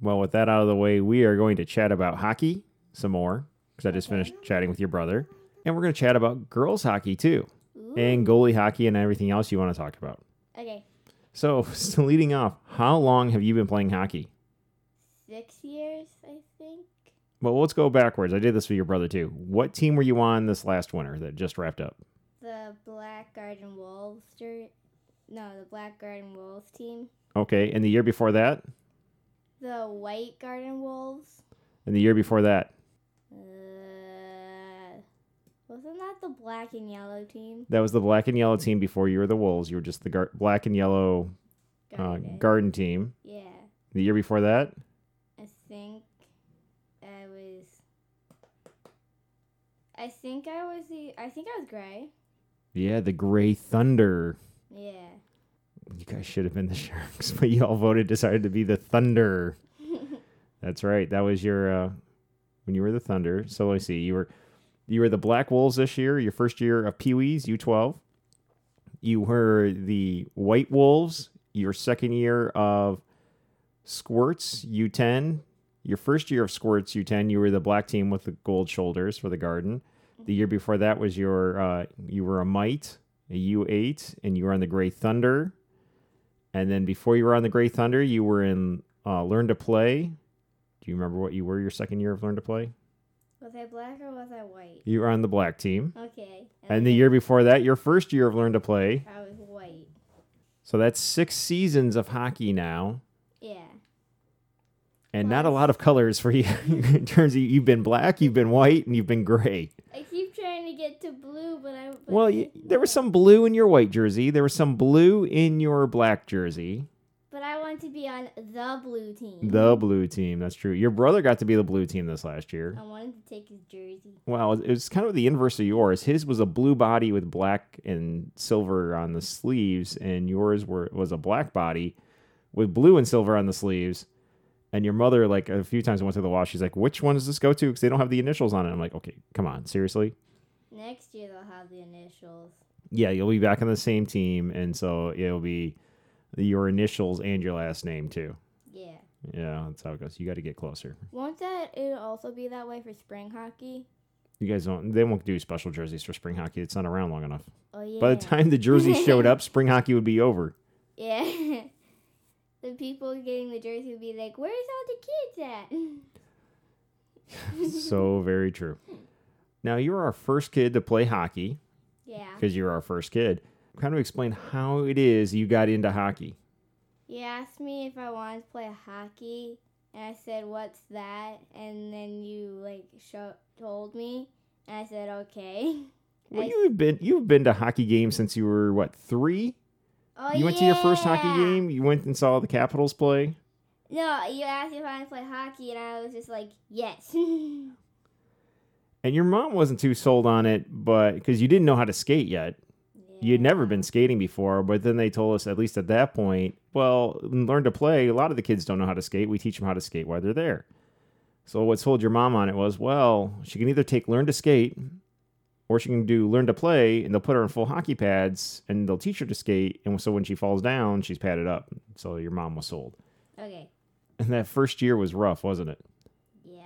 Well, with that out of the way, we are going to chat about hockey some more because I just finished chatting with your brother, and we're going to chat about girls hockey too, Ooh. and goalie hockey, and everything else you want to talk about. Okay. So, so leading off, how long have you been playing hockey? Six years, I think. Well, let's go backwards. I did this for your brother too. What team were you on this last winter that just wrapped up? The Black Garden Wolves No, the Black Garden Wolves team. Okay, and the year before that, The White Garden Wolves. and the year before that, Uh, wasn't that the black and yellow team? that was the black and yellow team. Before you were the Wolves, you were just the gar- black and yellow uh, Garden. garden team. yeah, The year before that, I think I was. I think I was the. I think I was gray. yeah, the Gray Thunder. Yeah. You guys should have been the Sharks, but you all voted decided to be the Thunder. That's right. That was your uh, when you were the Thunder. So let me see. You were you were the Black Wolves this year. Your first year of Pee Wees, U twelve. You were the White Wolves. Your second year of Squirts, U ten. Your first year of Squirts, U ten. You were the black team with the gold shoulders for the Garden. The year before that was your uh, you were a Mite, a U eight, and you were on the Gray Thunder. And then before you were on the Gray Thunder, you were in uh, Learn to Play. Do you remember what you were your second year of Learn to Play? Was I black or was I white? You were on the black team. Okay. And the year before that, your first year of Learn to Play. I was white. So that's six seasons of hockey now, Yeah. and not a lot of colors for you. in terms of you've been black, you've been white, and you've been gray. I keep trying to get to blue, but I. But Well, y there was some blue in your white jersey. There was some blue in your black jersey. Want to be on the blue team. The blue team. That's true. Your brother got to be the blue team this last year. I wanted to take his jersey. Well, it was kind of the inverse of yours. His was a blue body with black and silver on the sleeves, and yours were was a black body with blue and silver on the sleeves. And your mother, like a few times, went to the wash. She's like, "Which one does this go to?" Because they don't have the initials on it. I'm like, "Okay, come on, seriously." Next year they'll have the initials. Yeah, you'll be back on the same team, and so it'll be your initials and your last name too. Yeah. Yeah, that's how it goes. You got to get closer. Won't that it also be that way for spring hockey? You guys don't. They won't do special jerseys for spring hockey. It's not around long enough. Oh yeah. By the time the jerseys showed up, spring hockey would be over. Yeah. the people getting the jersey would be like, "Where's all the kids at?" so very true. Now you're our first kid to play hockey yeah. because you're our first kid. Kind of explain how it is you got into hockey. You asked me if I wanted to play hockey, and I said, "What's that?" And then you like show, told me, and I said, "Okay." Well, I- you've been you've been to hockey games since you were what three? Oh, yeah. you went to your first hockey game. You went and saw the Capitals play. No, you asked if I wanted to play hockey, and I was just like, "Yes." And your mom wasn't too sold on it, but because you didn't know how to skate yet. You'd never been skating before, but then they told us, at least at that point, well, learn to play. A lot of the kids don't know how to skate. We teach them how to skate while they're there. So what sold your mom on it was, well, she can either take learn to skate, or she can do learn to play, and they'll put her in full hockey pads, and they'll teach her to skate. And so when she falls down, she's padded up. So your mom was sold. Okay. And that first year was rough, wasn't it? Yeah.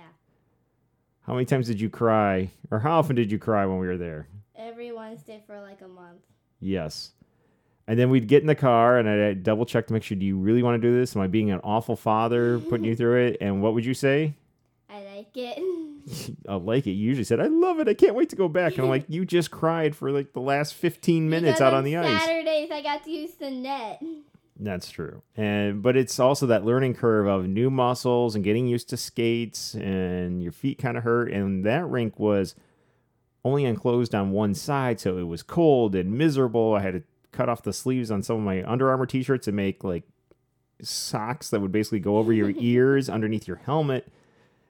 How many times did you cry, or how often did you cry when we were there? Every Wednesday for like a month. Yes. And then we'd get in the car and I'd double check to make sure, do you really want to do this? Am I being an awful father putting you through it? And what would you say? I like it. I like it. You usually said, I love it. I can't wait to go back. And I'm like, you just cried for like the last 15 minutes Because out on the ice. Saturdays I got to use the net. That's true. And but it's also that learning curve of new muscles and getting used to skates and your feet kind of hurt. And that rink was only enclosed on one side, so it was cold and miserable. I had to cut off the sleeves on some of my Under Armour t-shirts and make like socks that would basically go over your ears underneath your helmet.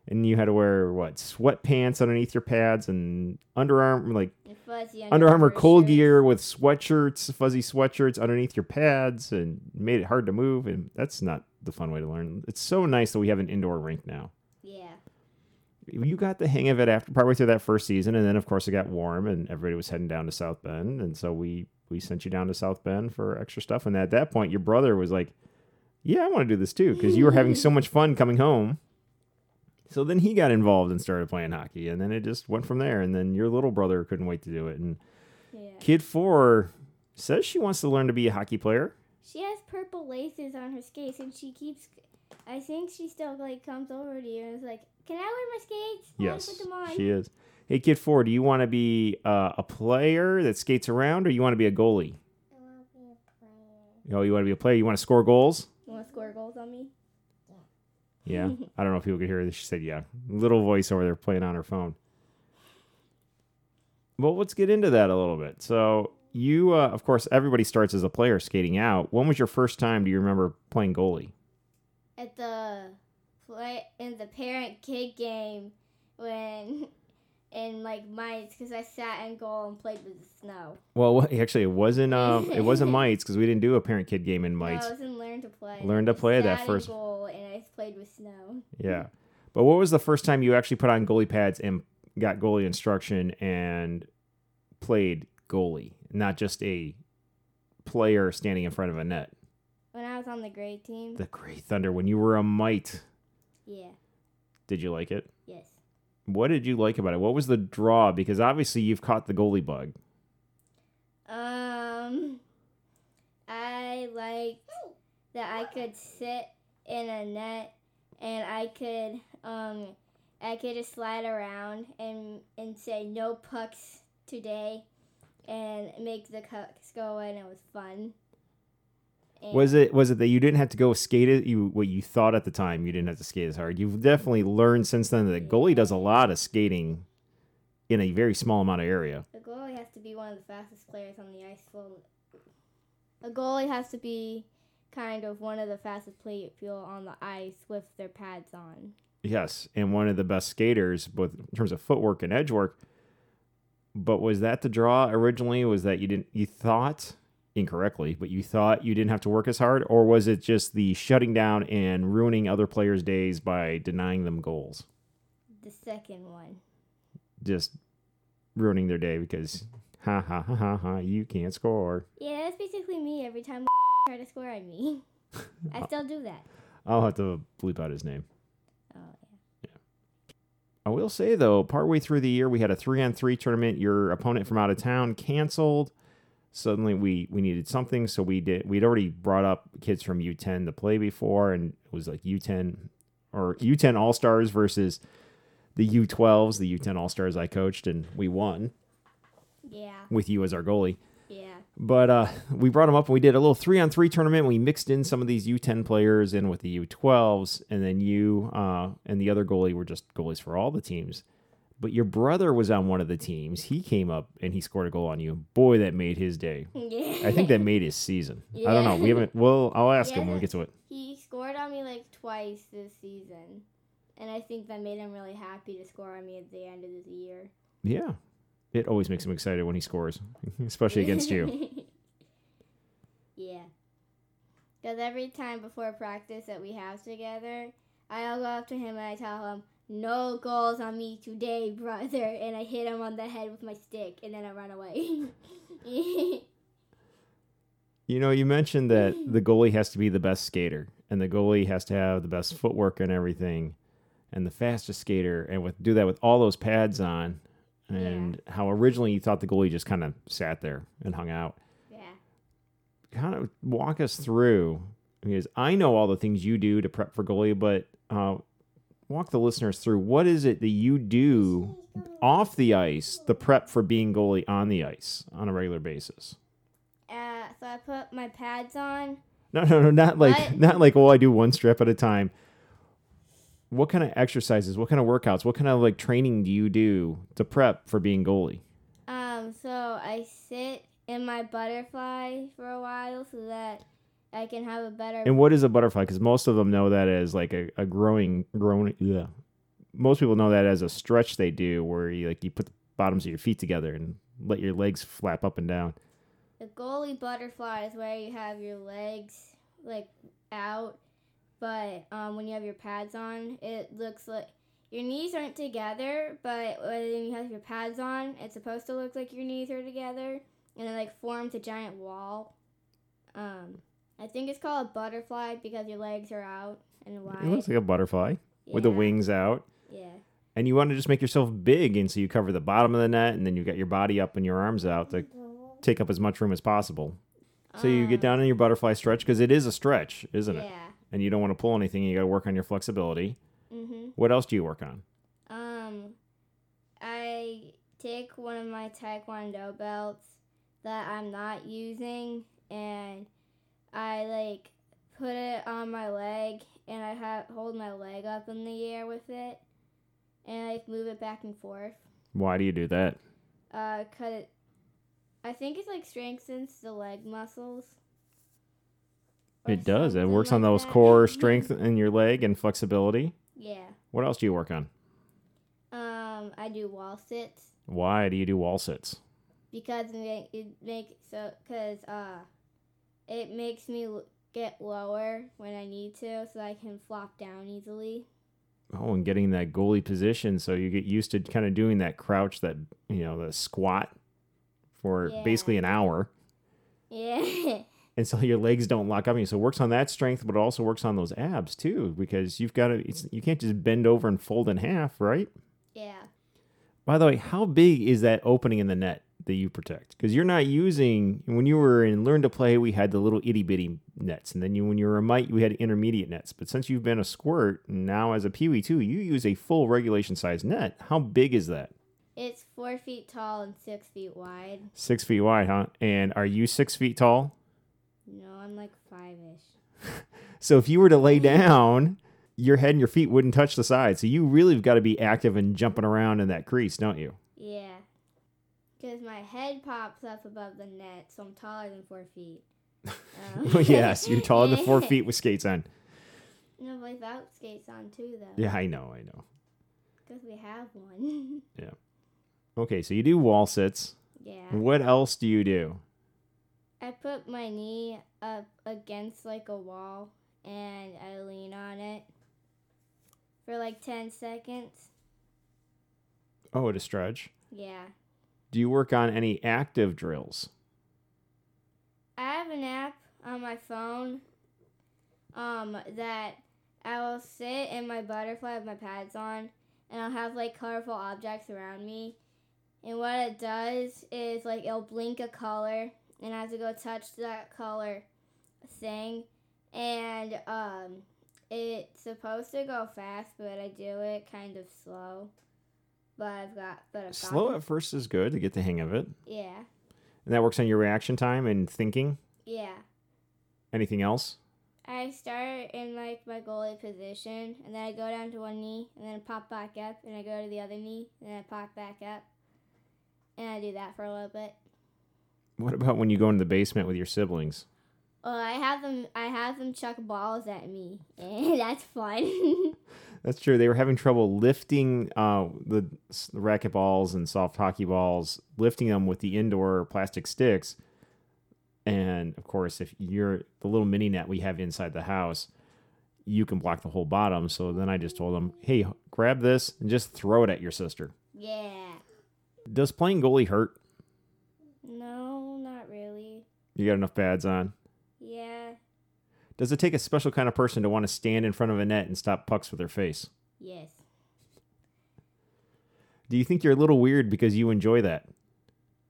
And you had to wear what sweatpants underneath your pads and underarm like fuzzy Under Armour cold shirts. gear with sweatshirts, fuzzy sweatshirts underneath your pads, and made it hard to move. And that's not the fun way to learn. It's so nice that we have an indoor rink now. You got the hang of it after partway through that first season, and then of course it got warm, and everybody was heading down to South Bend, and so we we sent you down to South Bend for extra stuff. And at that point, your brother was like, "Yeah, I want to do this too," because you were having so much fun coming home. So then he got involved and started playing hockey, and then it just went from there. And then your little brother couldn't wait to do it, and Yeah. Kid four says she wants to learn to be a hockey player. She has purple laces on her skates, and she keeps. I think she still like comes over to you and is like, "Can I wear my skates? I wanna Yes, put them on." she is. Hey, Kid four, do you want to be uh, a player that skates around, or you want to be a goalie? I want to be a player. Oh, you want to be a player? You want to score goals? You want to score goals on me? Yeah. I don't know if people could hear this. She said, "Yeah." Little voice over there playing on her phone. Well, let's get into that a little bit. So, you, uh, of course, everybody starts as a player skating out. When was your first time? Do you remember playing goalie? At the play in the parent kid game when in like mites because I sat in goal and played with the snow. Well, actually, it wasn't. Um, it wasn't mites because we didn't do a parent kid game in mites. No, I was in learn to play. Learn to play that first- goal and I played with snow. Yeah. But what was the first time you actually put on goalie pads and got goalie instruction and played goalie, not just a player standing in front of a net? Was on the grade team. The Gray Thunder, when you were a mite, yeah. did you like it? Yes. What did you like about it? What was the draw? Because obviously you've caught the goalie bug. Um, I liked that I could sit in a net and I could um I could just slide around and and say no pucks today and make the pucks go in. It was fun. Was it was it that you didn't have to go skate it? You what you thought at the time you didn't have to skate as hard. You've definitely learned since then that goalie does a lot of skating in a very small amount of area. The goalie has to be one of the fastest players on the ice. Well, a goalie has to be kind of one of the fastest people on the ice with their pads on. Yes, and one of the best skaters, both in terms of footwork and edge work. But was that the draw originally? Was that you didn't you thought incorrectly, but you thought you didn't have to work as hard, or was it just the shutting down and ruining other players' days by denying them goals, The second one. just ruining their day because ha ha ha ha ha you can't score. Yeah, that's basically me every time I try to score at me. I still do that. I'll have to bleep out his name. Oh, yeah. Yeah. I will say though, partway through the year, we had a three on three tournament. Your opponent from out of town canceled. Suddenly, we we needed something, so we did. We'd already brought up kids from U10 to play before, and it was like U10 or U10 All Stars versus the U12s, the U10 All Stars I coached, and we won yeah, with you as our goalie. yeah. But uh, we brought them up and we did a little three on three tournament. We mixed in some of these U10 players in with the U12s, and then you uh, and the other goalie were just goalies for all the teams. But your brother was on one of the teams. He came up and he scored a goal on you. Boy, that made his day. Yeah. I think that made his season. Yeah. I don't know. We haven't. Well, I'll ask him when we get to it. he scored on me like twice this season, and I think that made him really happy to score on me at the end of the year. Yeah, it always makes him excited when he scores, especially against you. yeah. Because every time before practice that we have together, I'll go up to him and I tell him, "No goals on me today, brother," and I hit him on the head with my stick, and then I run away. You know, you mentioned that the goalie has to be the best skater, and the goalie has to have the best footwork and everything, and the fastest skater, and with do that with all those pads on, and how originally you thought the goalie just kind of sat there and hung out. yeah. Kind of walk us through because I know all the things you do to prep for goalie, but uh, walk the listeners through what is it that you do off the ice, the prep for being goalie on the ice on a regular basis. Uh, so I put my pads on. No, no, no, not like What? not like oh, I do one strip at a time. What kind of exercises? What kind of workouts? What kind of like training do you do to prep for being goalie? Um, so I sit in my butterfly for a while so that I can have a better. And what is a butterfly? Because most of them know that as like a, a growing, growing. Yeah, most people know that as a stretch they do, where you like you put the bottoms of your feet together and let your legs flap up and down. The goalie butterfly is where you have your legs like out, but um, when you have your pads on, it looks like your knees aren't together. But when you have your pads on, it's supposed to look like your knees are together, and it like forms a giant wall. Um, I think it's called a butterfly because your legs are out and wide. It looks like a butterfly with the wings out. Yeah. And you want to just make yourself big, and so you cover the bottom of the net, and then you got your body up and your arms out to take up as much room as possible. So you get Um, down in your butterfly stretch because it is a stretch, isn't it? Yeah. And you don't want to pull anything. You got to work on your flexibility. Mhm. What else do you work on? Um, I take one of my taekwondo belts that I'm not using, and I like put it on my leg, and I have hold my leg up in the air with it, and I like move it back and forth. Why do you do that? Uh, cut it. I think it like strengthens the leg muscles. It does. It works on those that. core strength in your leg and flexibility. Yeah. What else do you work on? Um, I do wall sits Why do you do wall sits? because it make it so because uh, it makes me get lower when I need to, so I can flop down easily. Oh, and getting that goalie position, so you get used to kind of doing that crouch, that you know, the squat for Yeah. basically an hour, Yeah, and so your legs don't lock up you. So it works on that strength, but it also works on those abs too, because you've got to. It's, you can't just bend over and fold in half, right? yeah. By the way, how big is that opening in the net that you protect? Because you're not using when you were in learn to play, we had the little itty bitty nets, and then you when you were a mite, we had intermediate nets. But since you've been a squirt now as a peewee too, you use a full regulation size net. How big is that? It's four feet tall and six feet wide. Six feet wide, huh? And are you six feet tall? No, I'm like five ish. So if you were to lay down, your head and your feet wouldn't touch the side. So you really have got to be active and jumping around in that crease, don't you? Because my head pops up above the net, so I'm taller than four feet. Um, yes, you're taller than four feet with skates on. No, without skates on too, though. Yeah, I know, I know. Because we have one. Yeah. Okay, so you do wall sits. yeah. What else do you do? I put my knee up against like a wall and I lean on it for like 10 seconds. Oh, to stretch. Yeah. Do you work on any active drills? I have an app on my phone um, that I will sit in my butterfly with my pads on and I'll have like colorful objects around me. And what it does is like it'll blink a color and I have to go touch that color thing. And um, it's supposed to go fast, but I do it kind of slow. But I've got, but I've got Slow at first is good to get the hang of it. Yeah, And that works on your reaction time and thinking. yeah. Anything else? I start in like my goalie position, and then I go down to one knee, and then pop back up, and I go to the other knee, and then I pop back up, and I do that for a little bit. What about when you go into the basement with your siblings? Well, I have them. I have them chuck balls at me, and that's fun. That's true. They were having trouble lifting uh, the, racket balls and soft hockey balls, lifting them with the indoor plastic sticks. And of course, if you're the little mini net we have inside the house, you can block the whole bottom. So then I just told them, hey, grab this and just throw it at your sister. yeah. Does playing goalie hurt? No, not really. You got enough pads on? Does it take a special kind of person to want to stand in front of a net and stop pucks with their face? Yes. Do you think you're a little weird because you enjoy that?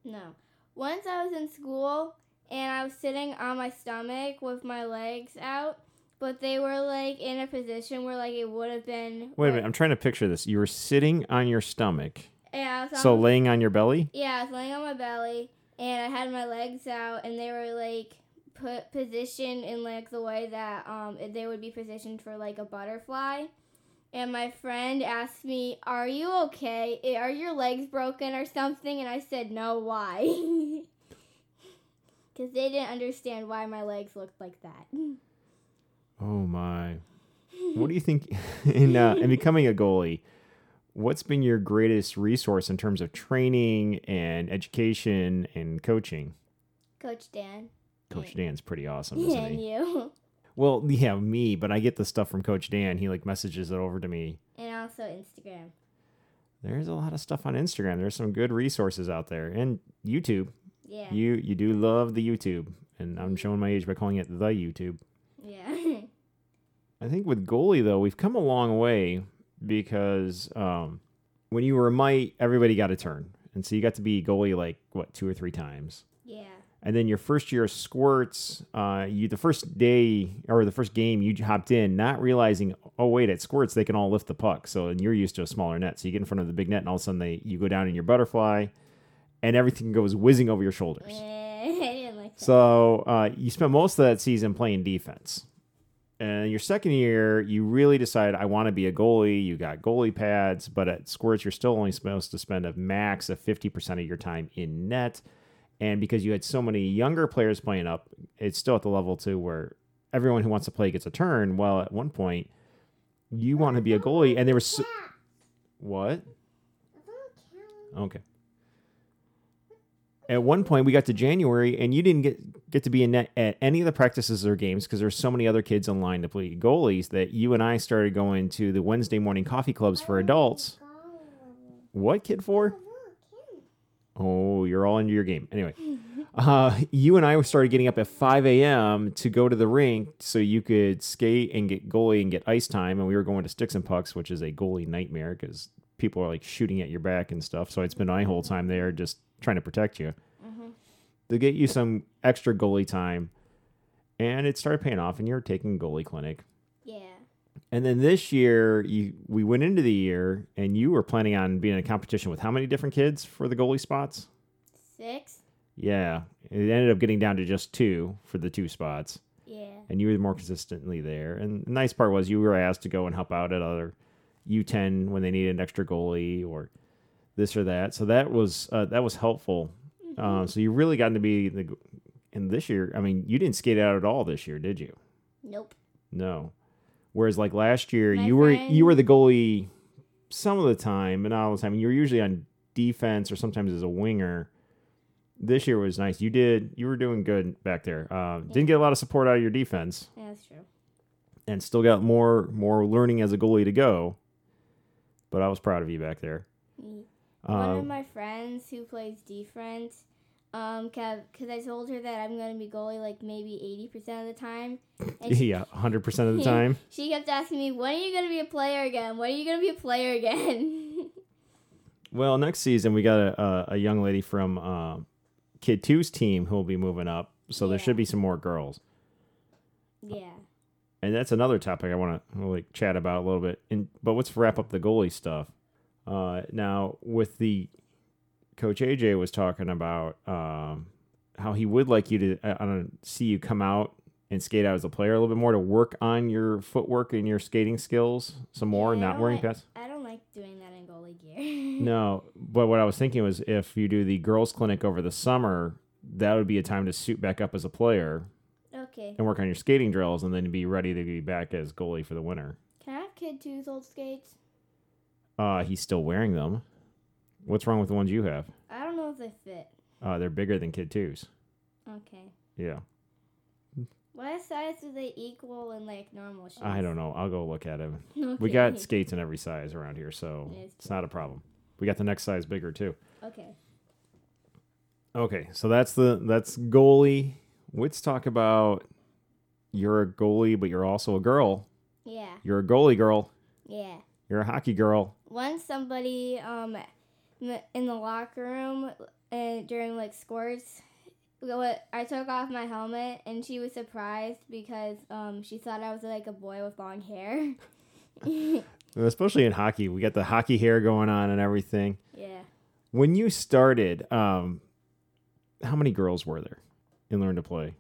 No. Once I was in school and I was sitting on my stomach with my legs out, but they were like in a position where like it would have been. Wait a minute, I'm trying to picture this. You were sitting on your stomach, Yeah, I was on so laying on your belly? yeah, I was laying on my belly and I had my legs out and they were like put positioned in like the way that um they would be positioned for like a butterfly. And my friend asked me, "Are you okay? Are your legs broken or something?" And I said, "No, why?" Cuz they didn't understand why my legs looked like that. Oh my. What do you think in uh, in becoming a goalie? What's been your greatest resource in terms of training and education and coaching? Coach Dan. Coach Dan's pretty awesome, isn't he? you. Well, yeah, me, but I get the stuff from Coach Dan. He like messages it over to me. And also Instagram. There's a lot of stuff on Instagram. There's some good resources out there and YouTube. Yeah. You you do love the YouTube, and I'm showing my age by calling it the YouTube. yeah. I think with goalie though, we've come a long way because um, when you were a mite, everybody got a turn, and so you got to be goalie like what two or three times. yeah. And then your first year of squirts, uh, you the first day or the first game you hopped in, not realizing, oh wait, at squirts they can all lift the puck. So and you're used to a smaller net, so you get in front of the big net, and all of a sudden they you go down in your butterfly, and everything goes whizzing over your shoulders. I didn't like. So uh, you spent most of that season playing defense. And your second year, you really decide I want to be a goalie. You got goalie pads, but at Squirts, you're still only supposed to spend a max of 50% of your time in net. And because you had so many younger players playing up, it's still at the level too where everyone who wants to play gets a turn. Well, at one point, you want to be a goalie, and there was so- what? Okay. At one point, we got to January, and you didn't get get to be in net at any of the practices or games because there's so many other kids in line to play goalies that you and I started going to the Wednesday morning coffee clubs for adults. What kid for? Oh, you're all into your game. Anyway, uh, you and I started getting up at 5 a.m. to go to the rink so you could skate and get goalie and get ice time. And we were going to Sticks and Pucks, which is a goalie nightmare because people are like shooting at your back and stuff. So I'd spend my whole time there just trying to protect you to get you some extra goalie time. And it started paying off, and you're taking goalie clinic. And then this year, you we went into the year, and you were planning on being in a competition with how many different kids for the goalie spots? Six. Yeah, it ended up getting down to just two for the two spots, Yeah. and you were more consistently there. And the nice part was you were asked to go and help out at other U10 when they needed an extra goalie or this or that. So that was uh, that was helpful. Uh, so you really got to be the. And this year, I mean, you didn't skate out at all this year, did you? Nope. No. Whereas like last year, My you were you were the goalie some of the time, and not all the time. You were usually on defense or sometimes as a winger. This year was nice. You did you were doing good back there. Uh, Didn't get a lot of support out of your defense, Yeah, that's true. and still got more more learning as a goalie to go. But I was proud of you back there. One Uh, of my friends who plays defense, um, because I told her that I'm gonna be goalie like maybe eighty percent of the time, she, yeah, hundred percent of the time. she kept asking me, "When are you gonna be a player again? When are you gonna be a player again?" Well, next season we got a a, a young lady from uh, Kid Two's team who will be moving up, so there should be some more girls. yeah. and that's another topic I want to like chat about a little bit. And but let's wrap up the goalie stuff. Uh, now with the coach AJ was talking about um, how he would like you to uh, I don't see you come out and skate out as a player a little bit more to work on your footwork and your skating skills some more, Yeah, not wearing like- pads. I don't like doing that in goalie gear. No, but what I was thinking was if you do the girls clinic over the summer, that would be a time to suit back up as a player okay. and work on your skating drills, and then be ready to be back as goalie for the winter. Can I have Kid Two's old skates? Uh, he's still wearing them. What's wrong with the ones you have? I don't know if they fit. Uh, they're bigger than Kid Twos. Okay. Yeah, What size do they equal in like normal shoes? I don't know. I'll go look at him. Okay. We got skates in every size around here, so it's it's not a problem. We got the next size bigger too. Okay. Okay, so that's the that's goalie. Let's talk about you're a goalie, but you're also a girl. Yeah. You're a goalie girl. Yeah. You're a hockey girl. Once somebody um in the locker room and during like scores, what I took off my helmet and she was surprised because um she thought I was like a boy with long hair. Especially in hockey, we got the hockey hair going on and everything. yeah. When you started, um, how many girls were there in Learn to Play?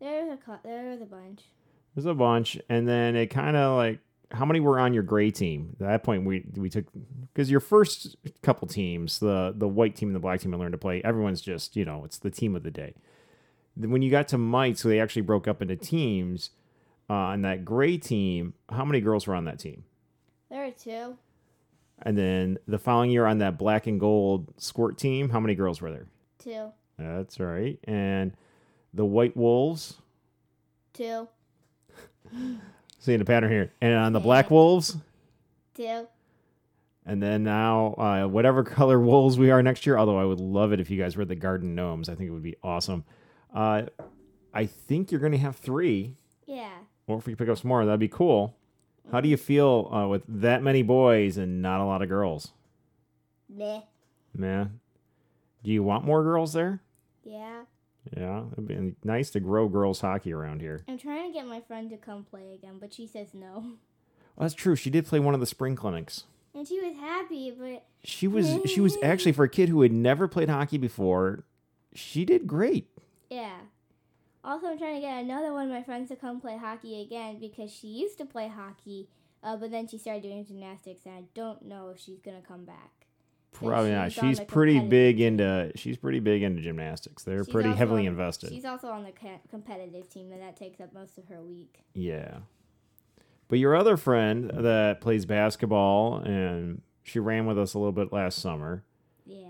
There was a there was a bunch. There's a bunch, and then it kind of like how many were on your gray team? At that point, we we took because your first couple teams, the the white team and the black team, and learned to play. Everyone's just you know it's the team of the day. Then when you got to mite, so they actually broke up into teams. Uh, on that gray team, how many girls were on that team? There are two. And then the following year on that black and gold squirt team, how many girls were there? Two. That's right. And the white wolves, Two. seeing a pattern here. And on the black wolves, Two. And then now, uh, whatever color wolves we are next year, although I would love it if you guys were the garden gnomes. I think it would be awesome. Uh, I think you're going to have three, Yeah. or if we pick up some more, that'd be cool. How do you feel uh, with that many boys and not a lot of girls? Meh. Man, do you want more girls there? Yeah. Yeah, it'd be nice to grow girls hockey around here. I'm trying to get my friend to come play again, but she says no. Oh, that's true. She did play one of the spring clinics. And she was happy, but She was she was actually for a kid who had never played hockey before. She did great. yeah. Also, I'm trying to get another one of my friends to come play hockey again because she used to play hockey, uh, but then she started doing gymnastics, and I don't know if she's gonna come back. Probably not. she's on She's the pretty big into she's pretty big into gymnastics. They're She's pretty heavily on- invested. She's also on the competitive team, and that takes up most of her week. Yeah. But your other friend that plays basketball and she ran with us a little bit last summer. Yeah.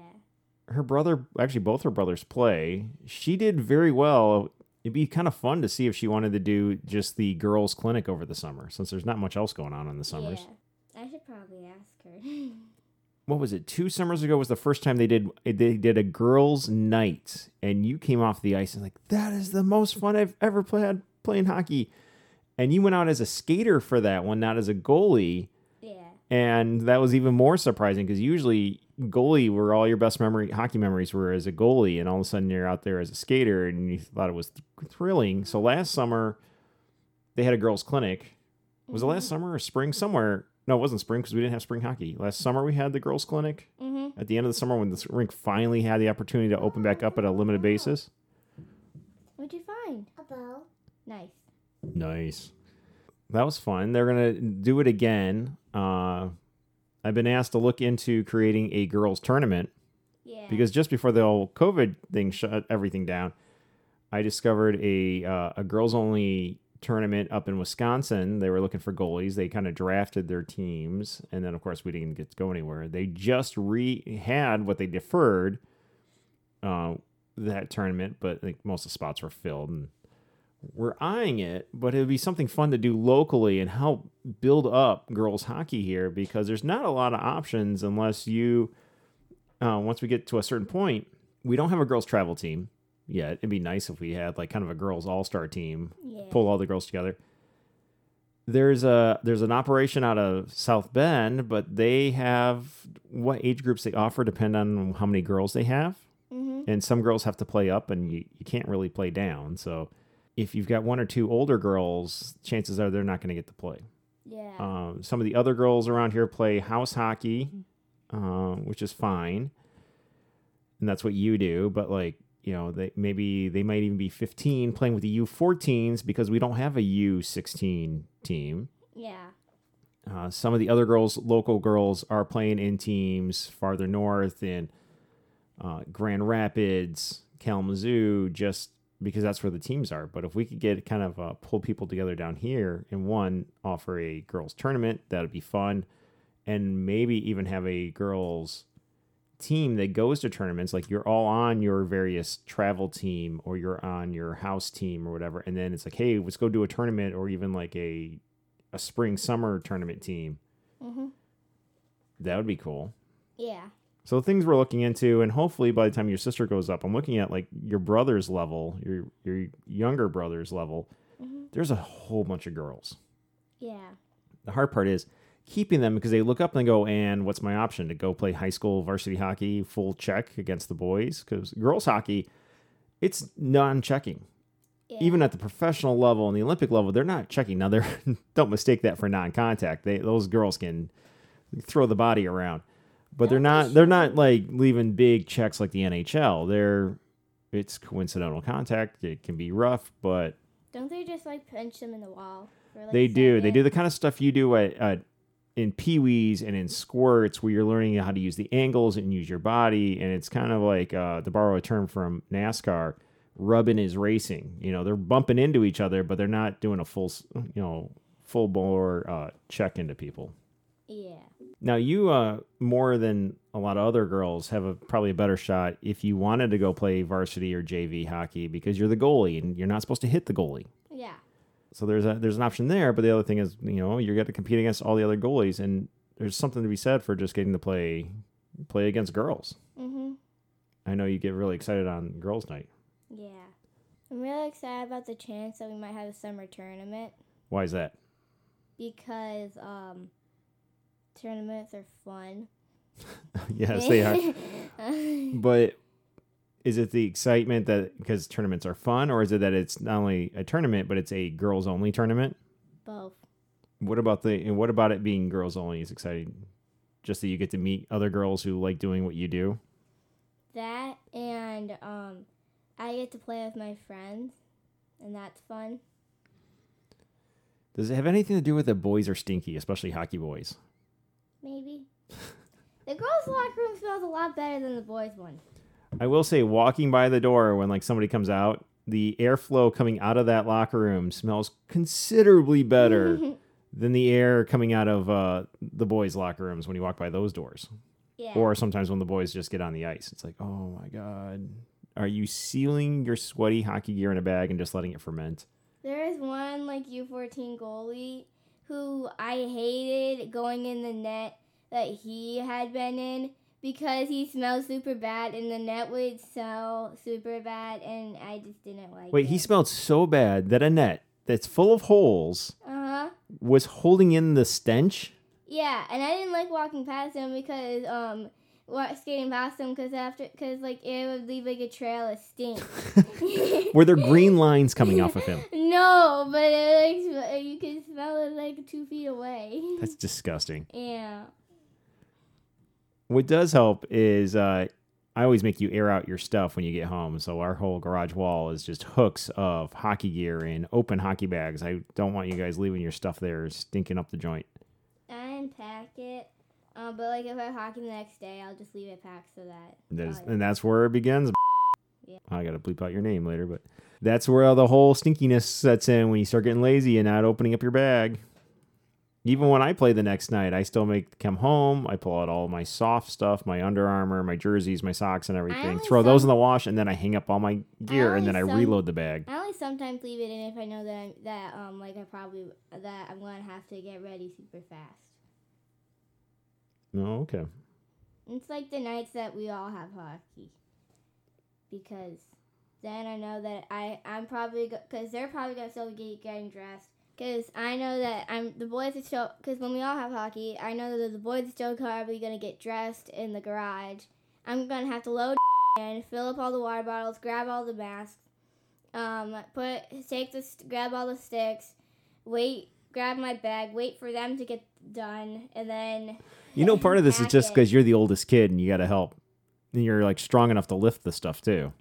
her brother, actually both her brothers play. She did very well. It'd be kind of fun to see if she wanted to do just the girls' clinic over the summer, since there's not much else going on in the summers. Yeah. I should probably ask her. What was it? Two summers ago was the first time they did they did a girls' night, and you came off the ice and like that is the most fun I've ever played playing hockey. And you went out as a skater for that one, not as a goalie. yeah. And that was even more surprising because usually goalie were all your best memory hockey memories were as a goalie, and all of a sudden you're out there as a skater, and you thought it was thrilling. So last summer they had a girls' clinic. Was it last mm-hmm. summer or spring? Somewhere. No, it wasn't spring because we didn't have spring hockey. Last summer we had the girls' clinic. Mm-hmm. At the end of the summer, when the rink finally had the opportunity to open back up at a limited basis. What'd you find? A bow. Nice. Nice. That was fun. They're gonna do it again. Uh, I've been asked to look into creating a girls' tournament Yeah. because just before the whole COVID thing shut everything down, I discovered a uh, a girls only tournament up in Wisconsin. They were looking for goalies. They kind of drafted their teams, and then of course we didn't get to go anywhere. They just re had what they deferred uh, that tournament, but think most of the spots were filled and. We're eyeing it, but it would be something fun to do locally and help build up girls hockey here because there's not a lot of options unless you uh, once we get to a certain point, we don't have a girls travel team yet. It'd be nice if we had like kind of a girls all star team, yeah. pull all the girls together. There's a there's an operation out of South Bend, but they have what age groups they offer depend on how many girls they have, Mm-hmm. and some girls have to play up, and you, you can't really play down. So if you've got one or two older girls, chances are they're not going to get to play. Yeah. Um, some of the other girls around here play house hockey, uh, which is fine, and that's what you do. But like, you know, they maybe they might even be 15 playing with the U14s because we don't have a U16 team. yeah. Uh, some of the other girls, local girls, are playing in teams farther north in uh, Grand Rapids, Kalamazoo, just because that's where the teams are. But if we could get kind of uh, pull people together down here and one offer a girls tournament, that'd be fun, and maybe even have a girls team that goes to tournaments. Like you're all on your various travel team or you're on your house team or whatever, and then it's like, hey, let's go do a tournament or even like a a spring summer tournament team. Mm-hmm. That would be cool. Yeah. So things we're looking into, and hopefully by the time your sister goes up, I'm looking at like your brother's level, your your younger brother's level. Mhm. There's a whole bunch of girls. Yeah. The hard part is keeping them because they look up and they go, and what's my option to go play high school varsity hockey full check against the boys? Because girls hockey, it's non-checking. Yeah. Even at the professional level and the Olympic level, they're not checking. Now, they're don't mistake that for non-contact. They those girls can throw the body around, but they're Don't they not. They're not like leaving big checks like the NHL. They're it's coincidental contact. It can be rough, but Don't they just like punch them in the wall? Like, they do. They do the kind of stuff you do at, at in peewees and in squirts, where you're learning how to use the angles and use your body, and it's kind of like uh, to borrow a term from NASCAR, rubbing is racing. You know, they're bumping into each other, but they're not doing a full, you know, full bore uh, check into people. Yeah. Now you, uh, more than a lot of other girls, have a probably a better shot if you wanted to go play varsity or JV hockey because you're the goalie and you're not supposed to hit the goalie. So there's a there's an option there, but the other thing is, you know, you're going to compete against all the other goalies, and there's something to be said for just getting to play play against girls. Mm-hmm. I know you get really excited on girls' night. Yeah. I'm really excited about the chance that we might have a summer tournament Why is that? because um, tournaments are fun. yes, they are. But is it the excitement that because tournaments are fun, or is it that it's not only a tournament but it's a girls only tournament? Both. What about the and what about it being girls only is exciting? Just that you get to meet other girls who like doing what you do. That and um, I get to play with my friends, and that's fun. Does it have anything to do with the boys are stinky, especially hockey boys? Maybe. the girls' locker room smells a lot better than the boys' one. I will say, walking by the door when like somebody comes out, the airflow coming out of that locker room smells considerably better than the air coming out of uh, the boys' locker rooms when you walk by those doors. Yeah. Or sometimes when the boys just get on the ice, it's like, oh my god, are you sealing your sweaty hockey gear in a bag and just letting it ferment? There is one like U14 goalie who I hated going in the net that he had been in because he smelled super bad and the net would smell super bad and I just didn't like Wait, it. he smelled so bad that a net that's full of holes Uh-huh. was holding in the stench. Yeah, and I didn't like walking past him because um skating past him because after because like it would leave like a trail of stink. Were there green lines coming off of him? No, but it, like you can smell it like two feet away. That's disgusting. yeah. What does help is uh, I always make you air out your stuff when you get home. So our whole garage wall is just hooks of hockey gear and open hockey bags. I don't want you guys leaving your stuff there stinking up the joint. I unpack it. Um, but like if I hockey the next day, I'll just leave it packed so that. That is, Oh, and that's where it begins. Yeah. I got to bleep out your name later, but that's where all the whole stinkiness sets in when you start getting lazy and not opening up your bag. Even when I play the next night, I still make come home. I pull out all my soft stuff, my Under Armour, my jerseys, my socks, and everything. Throw those in the wash, and then I hang up all my gear, and then I some- reload the bag. I only sometimes leave it in if I know that I'm, that um like I probably that I'm gonna have to get ready super fast. Oh, okay. It's like the nights that we all have hockey, because then I know that I I'm probably because they're probably gonna still be getting dressed. Because I know that I'm the boys are still because when we all have hockey, I know that the boys are still probably gonna get dressed in the garage. I'm gonna have to load in, fill up all the water bottles, grab all the masks, um, put take the grab all the sticks, wait, grab my bag, wait for them to get done, and then You know, part of this is just because you're the oldest kid and you got to help. And you're like strong enough to lift the stuff too.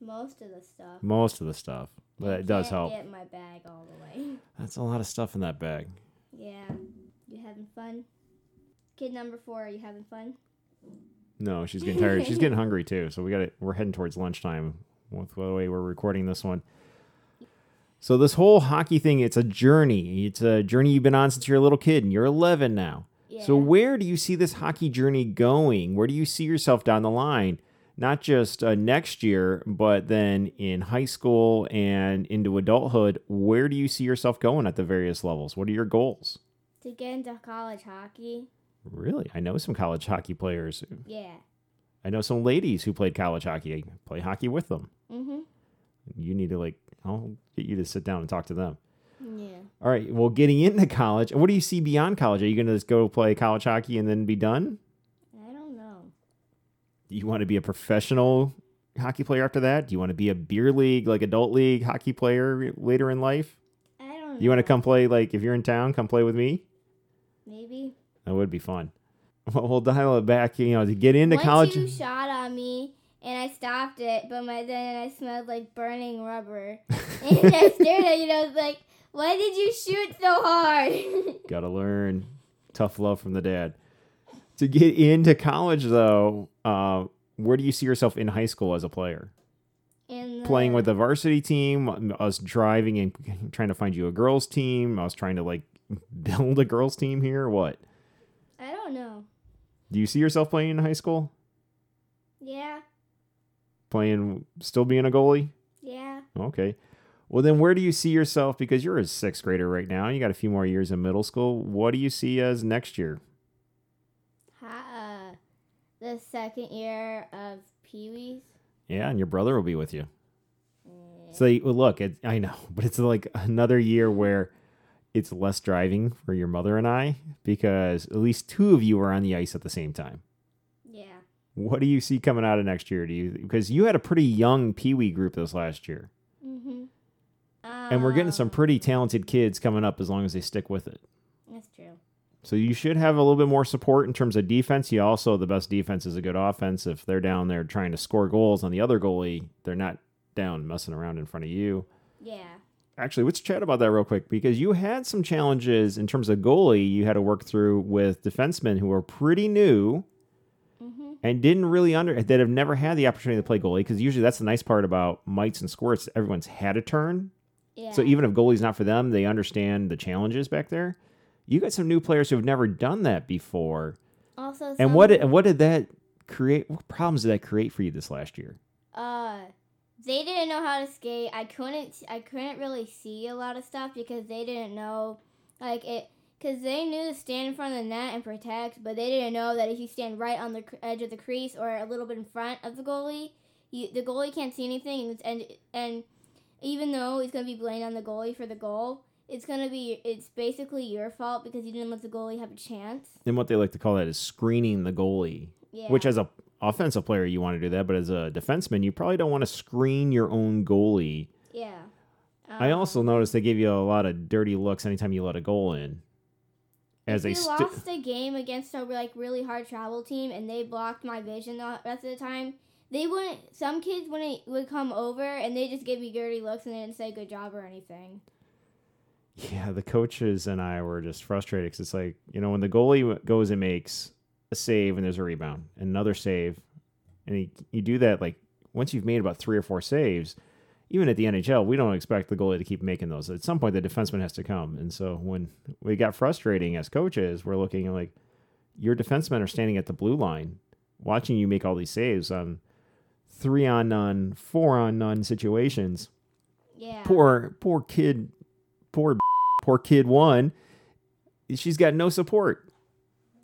most of the stuff. Most of the stuff, but it does help. Get my bag all the way. That's a lot of stuff in that bag. Yeah, you having fun? Kid number four, are you having fun? No, she's getting tired. she's getting hungry too. So we got We're heading towards lunchtime with the way we're recording this one. So this whole hockey thing, it's a journey. It's a journey you've been on since you're a little kid, and you're 11 now. Yeah. So where do you see this hockey journey going? Where do you see yourself down the line? Not just uh, next year, but then in high school and into adulthood. Where do you see yourself going at the various levels? What are your goals? to get into college hockey. Really, I know some college hockey players. Yeah. I know some ladies who played college hockey. I play hockey with them. Mm-hmm. You need to like, I'll get you to sit down and talk to them. Yeah. All right. Well, getting into college, what do you see beyond college? Are you going to just go play college hockey and then be done? Do you want to be a professional hockey player after that? Do you want to be a beer league, like adult league hockey player later in life? I don't. know. You want to come play, like, if you're in town, come play with me? Maybe. That would be fun. Well, we'll dial it back, you know, to get into Once college. you shot on me, and I stopped it, but my then I smelled like burning rubber, and I stared at you. and I was like, "Why did you shoot so hard?" Gotta learn. Tough love from the dad. To get into college, though, uh, where do you see yourself in high school as a player? and Playing with the varsity team, us driving and trying to find you a girls' team, us trying to like build a girls' team here. What? I don't know. Do you see yourself playing in high school? Yeah. Playing, still being a goalie? Yeah. Okay. Well, then where do you see yourself? Because you're a sixth grader right now. You got a few more years in middle school. What do you see as next year? The second year of Pee Wee's. Yeah, and your brother will be with you. So well, look, it, I know, but it's like another year where it's less driving for your mother and I because at least two of you are on the ice at the same time. Yeah. What do you see coming out of next year? Do you because you had a pretty young Pee Wee group this last year, Mhm. and we're getting some Um, pretty talented kids coming up as long as they stick with it. That's true. So you should have a little bit more support in terms of defense. You also the best defense is a good offense. If they're down there trying to score goals on the other goalie, they're not down messing around in front of you. Yeah. Actually, let's chat about that real quick because you had some challenges in terms of goalie you had to work through with defensemen who were pretty new Mhm. and didn't really under that have never had the opportunity to play goalie because usually that's the nice part about mites and squirts. Everyone's had a turn, Yeah. so even if goalie's not for them, they understand the challenges back there. You got some new players who have never done that before. Also, And what did, what did that create? What problems did that create for you this last year? Uh, they didn't know how to skate. I couldn't. I couldn't really see a lot of stuff because they didn't know, like it. Because they knew to stand in front of the net and protect, but they didn't know that if you stand right on the edge of the crease or a little bit in front of the goalie, you, the goalie can't see anything. And, and and even though he's gonna be blamed on the goalie for the goal, it's gonna be it's basically your fault because you didn't let the goalie have a chance. And what they like to call that is screening the goalie. Yeah. Which, as a offensive player, you want to do that, but as a defenseman, you probably don't want to screen your own goalie. yeah. I Um, also noticed they give you a lot of dirty looks anytime you let a goal in. As if they st- lost a game against a like really hard travel team and they blocked my vision the rest of the time, they wouldn't. Some kids wouldn't would come over and they just give me dirty looks and they didn't say good job or anything. Yeah, the coaches and I were just frustrated because it's like, you know, when the goalie goes and makes a save and there's a rebound, another save, and he, you do that like once you've made about three or four saves, even at the NHL, we don't expect the goalie to keep making those. At some point, the defenseman has to come. And so when we got frustrating as coaches, we're looking like your defensemen are standing at the blue line, watching you make all these saves on three on none, four on none situations Yeah. poor poor kid poor poor kid one she's got no support.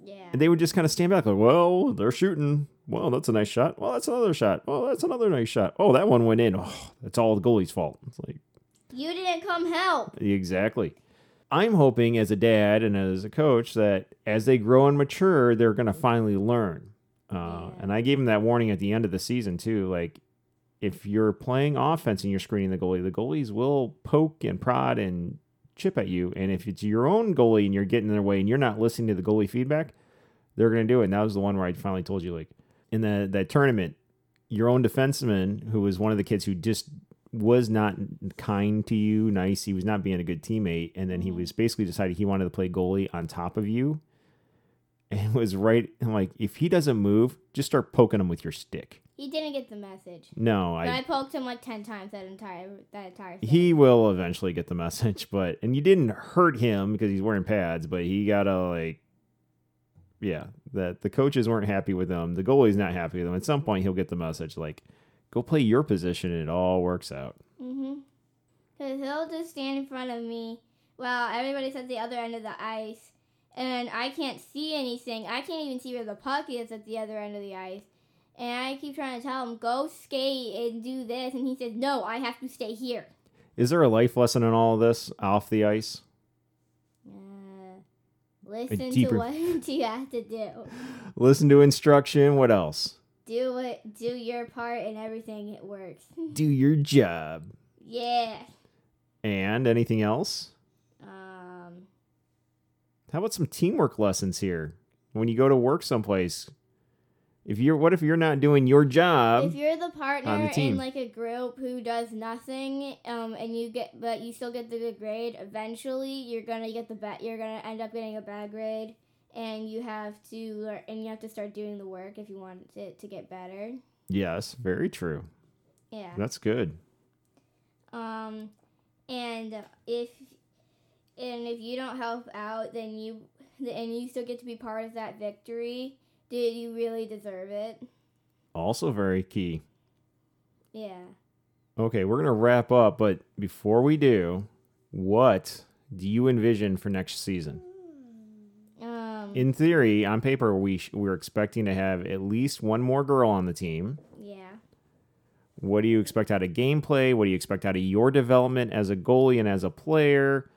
Yeah. and they would just kind of stand back like well they're shooting. Well that's a nice shot. Well that's another shot. Oh that's another nice shot. Oh that one went in. Oh that's all the goalie's fault. It's like You didn't come help. exactly. I'm hoping as a dad and as a coach that as they grow and mature they're going to finally learn. Uh, and i gave them that warning at the end of the season too like if you're playing offense and you're screening the goalie, the goalies will poke and prod and chip at you. And if it's your own goalie and you're getting in their way and you're not listening to the goalie feedback, they're going to do it. And that was the one where I finally told you, like, in the, that tournament, your own defenseman, who was one of the kids who just was not kind to you, nice, he was not being a good teammate. And then he mm-hmm. was basically decided he wanted to play goalie on top of you. And it was right. I'm like, if he doesn't move, just start poking him with your stick. He didn't get the message. No, I I poked him like ten times that entire that entire. Thing. He will eventually get the message, but and you didn't hurt him because he's wearing pads, but he gotta like, yeah, that the coaches weren't happy with him. The goalie's not happy with him. At some point, he'll get the message like, go play your position, and it all works out. Mm-hmm. Cause he'll just stand in front of me while everybody's at the other end of the ice, and I can't see anything. I can't even see where the puck is at the other end of the ice. And I keep trying to tell him, go skate and do this. And he says, no, I have to stay here. Is there a life lesson in all of this off the ice? Uh, listen deeper- to what you have to do. Listen to instruction. What else? Do it. Do your part and everything it works. Do your job. yeah. And anything else? How about some teamwork lessons here? When you go to work someplace, if you're what if you're not doing your job? if you're the partner the in like a group who does nothing, um, and you get but you still get the good grade, eventually you're gonna get the bad. You're gonna end up getting a bad grade, and you have to learn and you have to start doing the work if you want it to get better. Yes, very true. Yeah. That's good. Um, and if and if you don't help out, then you and you still get to be part of that victory. Did you really deserve it? Also very key. Yeah. Okay, we're gonna wrap up, but before we do, what do you envision for next season? Um. In theory, on paper, we sh- we're expecting to have at least one more girl on the team. yeah. What do you expect out of gameplay? What do you expect out of your development as a goalie and as a player?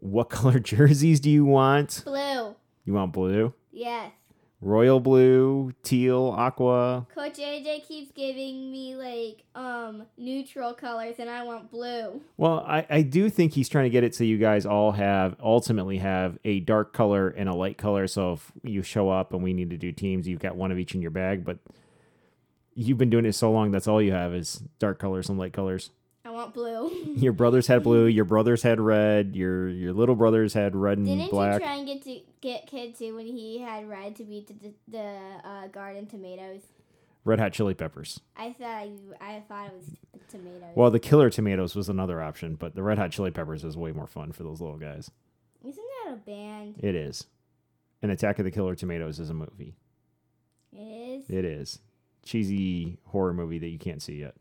What color jerseys do you want? Blue. You want blue, Yes. royal blue, teal, aqua. Coach AJ keeps giving me like um neutral colors and I want blue. Well, I, I do think he's trying to get it so you guys all have ultimately have a dark color and a light color. So if you show up and we need to do teams, you've got one of each in your bag. But you've been doing it so long, that's all you have is dark colors and light colors. Want blue. Your brothers had blue, your brothers had red, your your little brothers had red and black. Didn't you try and get to get kid two when he had red to beat the the, the uh, garden tomatoes? red hot chili peppers. I thought you, I thought it was tomatoes. Well, the killer tomatoes was another option, but the red hot chili peppers is way more fun for those little guys. Isn't that a band? It is. and Attack of the Killer Tomatoes is a movie. It is. It is cheesy horror movie that you can't see yet.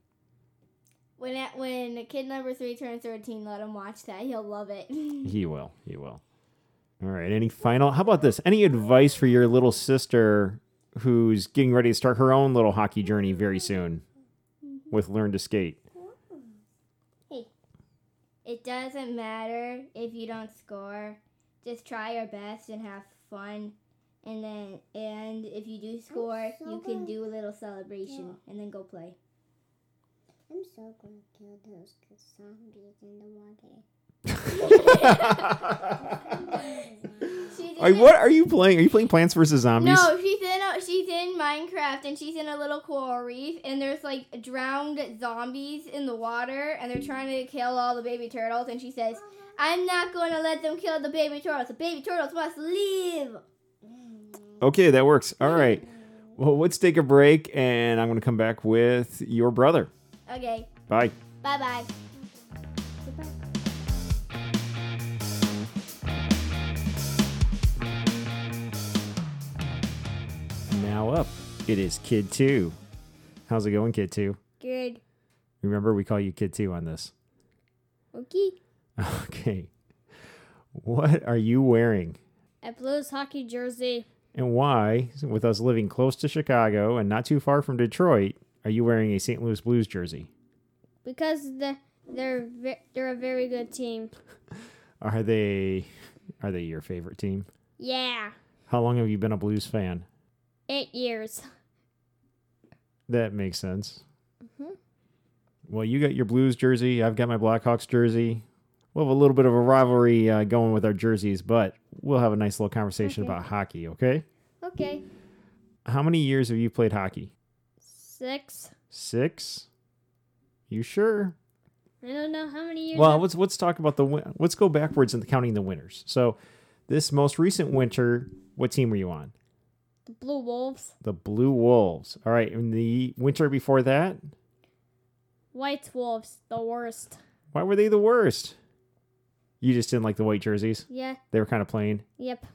When at, when kid number three turns thirteen, let him watch that. He'll love it. He will. He will. All right. Any final? How about this? Any advice for your little sister who's getting ready to start her own little hockey journey very soon with Learn to Skate? Hey. It doesn't matter if you don't score. Just try your best and have fun. And then, and if you do score, so you can do a little celebration and then go play. I'm so gonna kill those zombies in the water. She's Are, what are you playing? Are you playing Plants vs Zombies? No, she's in a, she's in Minecraft and she's in a little coral reef and there's like drowned zombies in the water and they're trying to kill all the baby turtles and she says, uh-huh. "I'm not going to let them kill the baby turtles. The baby turtles must live." Okay, that works. All right. Well, let's take a break, and I'm going to come back with your brother. Okay, Bye. bye bye. Now up, it is Kid Two. How's it going, Kid Two? Good. Remember, we call you Kid Two on this. Okay. Okay. What are you wearing? A Blues hockey jersey. And why, with us living close to Chicago and not too far from Detroit, are you wearing a St. Louis Blues jersey? Because the, they're they're a very good team. Are they are they your favorite team? Yeah. How long have you been a Blues fan? Eight years. That makes sense. Mhm. Well, you got your Blues jersey. I've got my Blackhawks jersey. We'll have a little bit of a rivalry uh, going with our jerseys, but we'll have a nice little conversation Okay. about hockey, okay? Okay. How many years have you played hockey? Six. Six? You sure? I don't know how many years. Well, I've- let's let's talk about the win- let's go backwards in counting the winners. So, this most recent winter, what team were you on? the Blue Wolves, The Blue Wolves. All right, in the winter before that, White Wolves, the worst. why were they the worst? You just didn't like the white jerseys. Yeah. They were kind of plain. Yep.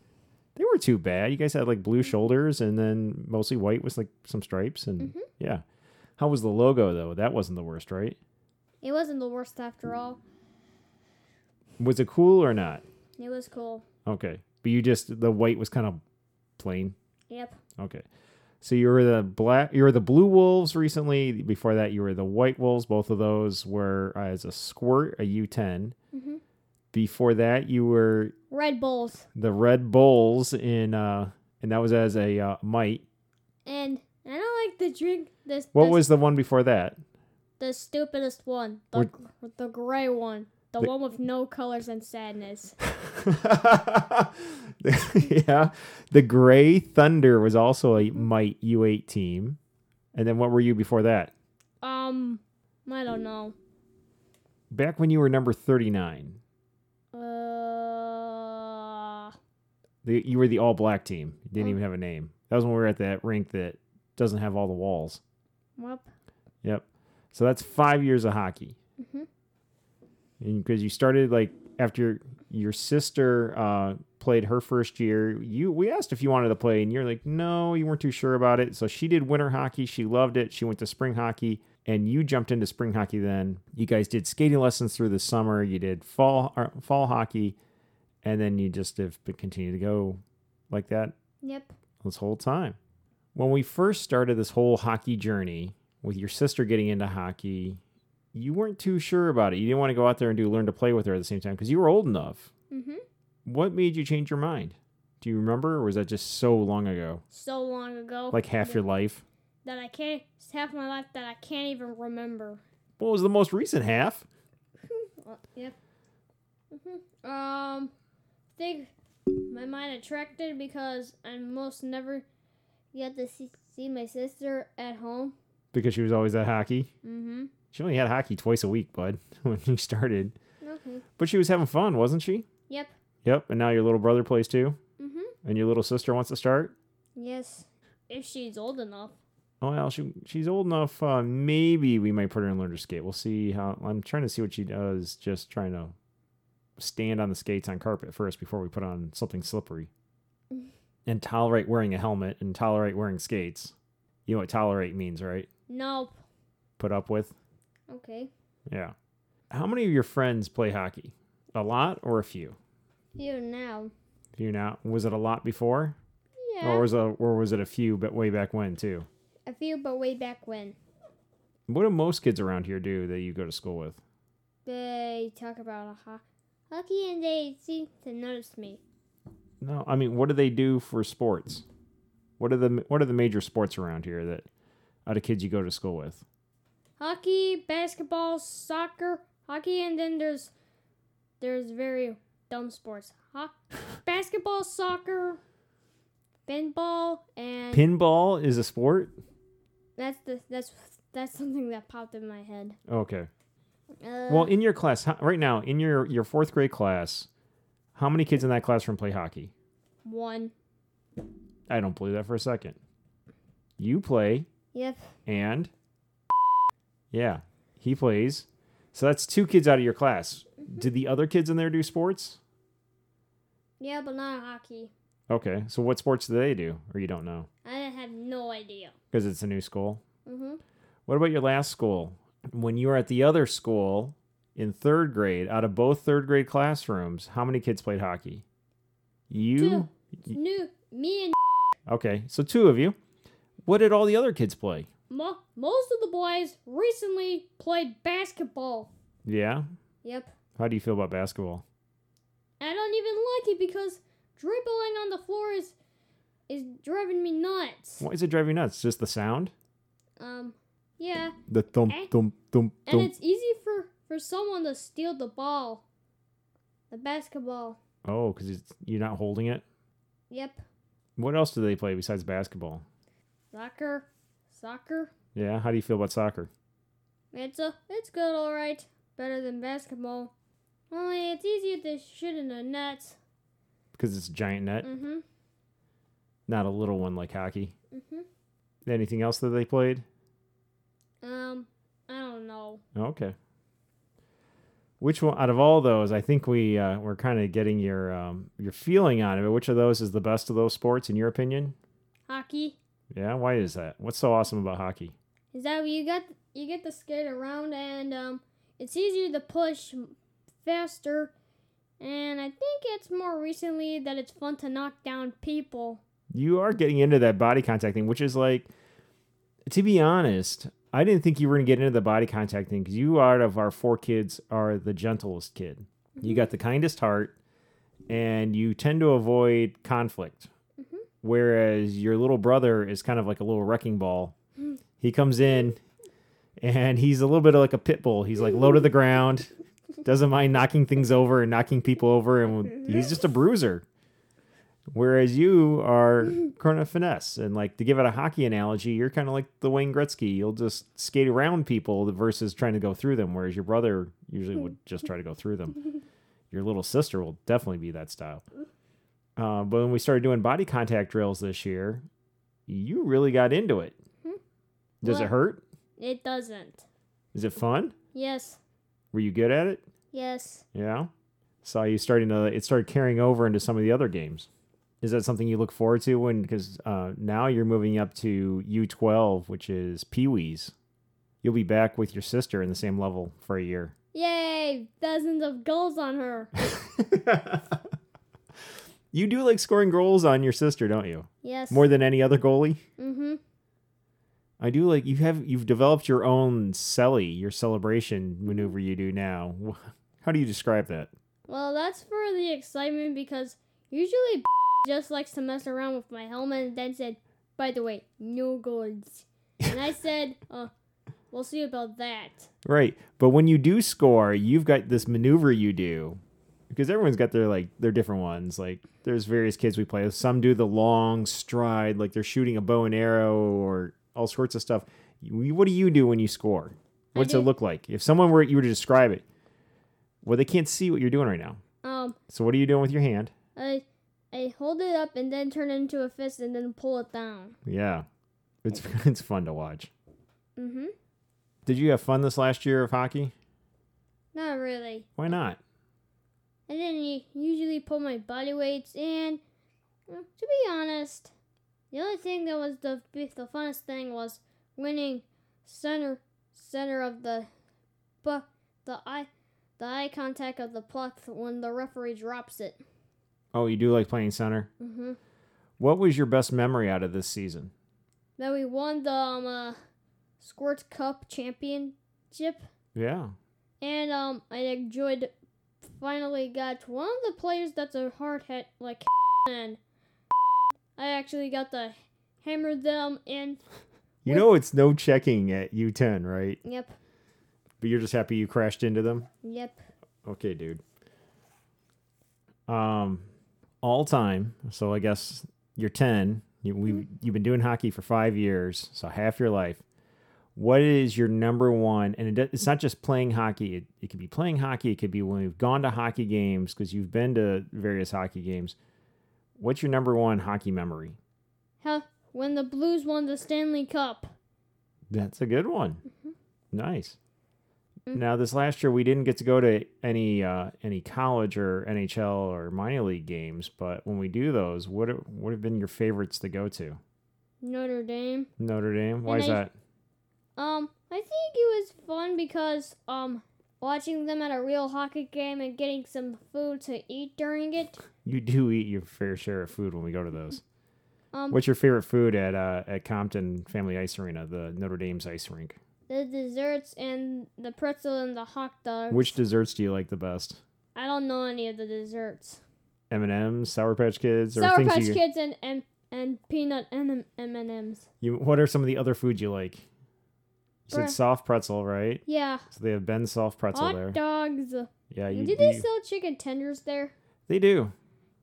They were too bad. You guys had like blue shoulders and then mostly white with like some stripes and Mhm. yeah. How was the logo though? That wasn't the worst, right? It wasn't the worst after all. Was it cool or not? It was cool. Okay. But you just the white was kind of plain. Yep. Okay. So you were the black you were the blue wolves recently. Before that you were the white wolves. Both of those were uh, as a squirt, a U10. Mhm. Before that you were Red Bulls. the red bulls in uh and that was as a uh, mite. And I don't like the drink. This. What this- was the one before that? the stupidest one? The gr- the gray one. The, The- one with no colors and sadness. yeah. The Gray Thunder was also a Mite U8 team. And then what were you before that? Um, I don't know. Back when you were number 39, the, you were the all black team. You didn't Oh. even have a name. That was when we were at that rink that doesn't have all the walls. well, Yep. So that's five years of hockey. Mhm. And because you started like after your sister uh, played her first year, you we asked if you wanted to play, and you're like, no, you weren't too sure about it. So she did winter hockey. She loved it. She went to spring hockey, and you jumped into spring hockey. Then you guys did skating lessons through the summer. You did fall or fall hockey, and then you just have been continued to go like that yep. this whole time. When we first started this whole hockey journey with your sister getting into hockey, you weren't too sure about it. You didn't want to go out there and do learn to play with her at the same time because you were old enough. Mhm. What made you change your mind? Do you remember, or was that just so long ago, So long ago. like half your life? that I can't. It's half my life that I can't even remember. What was the most recent half? Uh, yep. hmm Um, I think my mind attracted because I most never get to see, see my sister at home. Because she was always at hockey. Mm-hmm. She only had hockey twice a week, bud, when you started. Okay. But she was having fun, wasn't she? Yep. Yep. And now your little brother plays too, Mm-hmm. and your little sister wants to start. Yes. If she's old enough. Oh, well, she she's old enough. Uh, maybe we might put her in learn to skate. We'll see how. I'm trying to see what she does. Just trying to stand on the skates on carpet first before we put on something slippery. Mm. and tolerate wearing a helmet and tolerate wearing skates. You know what tolerate means, right? Nope. Put up with. Okay. Yeah. How many of your friends play hockey? A lot or a few? Few now. Few now. Was it a lot before, Yeah. or was a or was it a few, but way back when too? a few, but way back when. What do most kids around here do that you go to school with? They talk about ho- hockey and they seem to notice me. No, I mean, what do they do for sports? What are the what are the major sports around here that out of kids you go to school with? Hockey, basketball, soccer, hockey, and then there's there's very dumb sports. Ho- basketball, soccer, pinball, and Pinball is a sport. that's the that's that's something that popped in my head. Okay. Uh, Well, in your class right now, in your your fourth grade class, how many kids in that classroom play hockey? one. I don't believe that for a second. You play, Yep. and yeah, he plays. So that's two kids out of your class. Did the other kids in there do sports? Yeah, but not hockey. Okay, so what sports do they do, or you don't know I have no idea. because it's a new school? Mhm. What about your last school? When you were at the other school in third grade, out of both third grade classrooms, how many kids played hockey? You? Two. New me and Okay, so two of you. What did all the other kids play? mo- most of the boys recently played basketball. Yeah? Yep. How do you feel about basketball? I don't even like it because dribbling on the floor is is driving me nuts. Why is it driving you nuts? Just the sound? Um, yeah, The thump, Eh? thump, thump, and it's easy for for someone to steal the ball, the basketball. Oh, because you're not holding it? Yep, What else do they play besides basketball? soccer, soccer. Yeah, how do you feel about soccer? It's a it's good, all right. Better than basketball. Only it's easier to shoot in the net. Because it's a giant net, Mhm. not a little one like hockey. Mhm. Anything else that they played? Um, I don't know. Okay. Which one out of all those? I think we uh, we're kind of getting your um, your feeling on it. Which of those is the best of those sports in your opinion? Hockey. Yeah, why is that? What's so awesome about hockey? is that you got you get to skate around and um, it's easier to push faster and i think it's more recently that it's fun to knock down people You are getting into that body contact thing, which is like, to be honest, I didn't think you were gonna get into the body contact thing because you, out of our four kids, are the gentlest kid. You mm-hmm. got the kindest heart, and you tend to avoid conflict. Mm-hmm. Whereas your little brother is kind of like a little wrecking ball. Mm. He comes in, and he's a little bit of like a pit bull. He's like low to the ground, doesn't mind knocking things over and knocking people over, and he's just a bruiser. Whereas you are kind of finesse. And like to give it a hockey analogy, you're kind of like the Wayne Gretzky. You'll just skate around people versus trying to go through them. Whereas your brother usually would just try to go through them. Your little sister will definitely be that style. Uh, but when we started doing body contact drills this year, you really got into it. Does it hurt? it doesn't Is it fun? yes Were you good at it? yes Yeah. Saw you starting to. It started carrying over into some of the other games. Is that something you look forward to? When because uh, now you're moving up to U12, which is Pee Wee's. You'll be back with your sister in the same level for a year. yay dozens of goals on her you do like scoring goals on your sister, don't you? yes More than any other goalie. mm-hmm I do like you have you've developed your own celly, your celebration maneuver you do now. How do you describe that? well that's for the excitement because usually just likes to mess around with my helmet and then said by the way no goals and i said uh we'll see about that Right. But when you do score, you've got this maneuver you do. Because everyone's got their like their different ones. Like there's various kids we play with. Some do the long stride, like they're shooting a bow and arrow or all sorts of stuff. What do you do when you score? I What's it look like? If someone were you were to describe it, well, they can't see what you're doing right now. um So what are you doing with your hand? I I hold it up and then turn it into a fist and then pull it down. Yeah, it's it's fun to watch. Mm-hmm. Did you have fun this last year of hockey? Not really. Why not? I didn't usually pull my body weights and To be honest, the only thing that was the the funnest thing was winning center center of the but the eye the eye contact of the puck when the referee drops it. Oh, you do like playing center? Mm-hmm. What was your best memory out of this season? That we won the um, uh, Squirt Cup championship, Yeah. and um, I enjoyed. Finally, got one of the players that's a hard hit like, and I actually got to hammer them in. You know it's no checking at U10, right? Yep, But you're just happy you crashed into them? yep. Okay, dude. Um, all time. So I guess you're 10. You, we mm-hmm. you've been doing hockey for five years, so half your life. What is your number one? And it, it's not just playing hockey. It, it could be playing hockey. It could be when we've gone to hockey games because you've been to various hockey games. What's your number one hockey memory? How when the Blues won the Stanley Cup. That's a good one. Mm-hmm. Nice. Mm. Now, this last year we didn't get to go to any uh, any college or NHL or minor league games, but when we do those, what are- what have been your favorites to go to? Notre Dame. Notre Dame. Why And is I- that? Um, I think it was fun because um watching them at a real hockey game and getting some food to eat during it. You do eat your fair share of food when we go to those. Um, What's your favorite food at uh, at Compton Family Ice Arena, the Notre Dame's ice rink? The desserts and the pretzel and the hot dogs. Which desserts do you like the best? I don't know any of the desserts. M and M's, Sour Patch Kids, or Sour Patch you, Kids and and, and peanut and M and M's. you. What are some of the other foods you like? You said Bre- soft pretzel, right? Yeah, So they have Ben's soft pretzel hot there. dogs. Yeah, you. Did they you- sell chicken tenders there? They do.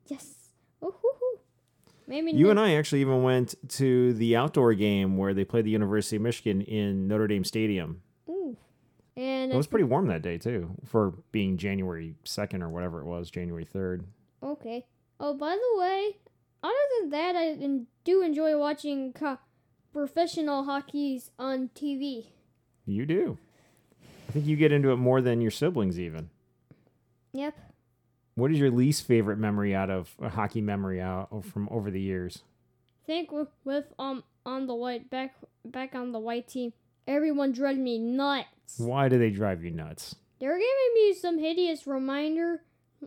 Yes. Oh, hoo, hoo. Maybe You and I actually even went to the outdoor game where they played the University of Michigan in Notre Dame Stadium. Ooh. And It was pretty warm that day too, for being January second or whatever it was, January third. Okay. Oh, by the way, other than that, I do enjoy watching co- professional hockeys on TV. You do. I think you get into it more than your siblings even. Yep. What is your least favorite memory out of a hockey memory out from over the years? I Think with, with um on the white back back on the white team, everyone drove me nuts. Why do they drive you nuts? They were giving me some hideous reminder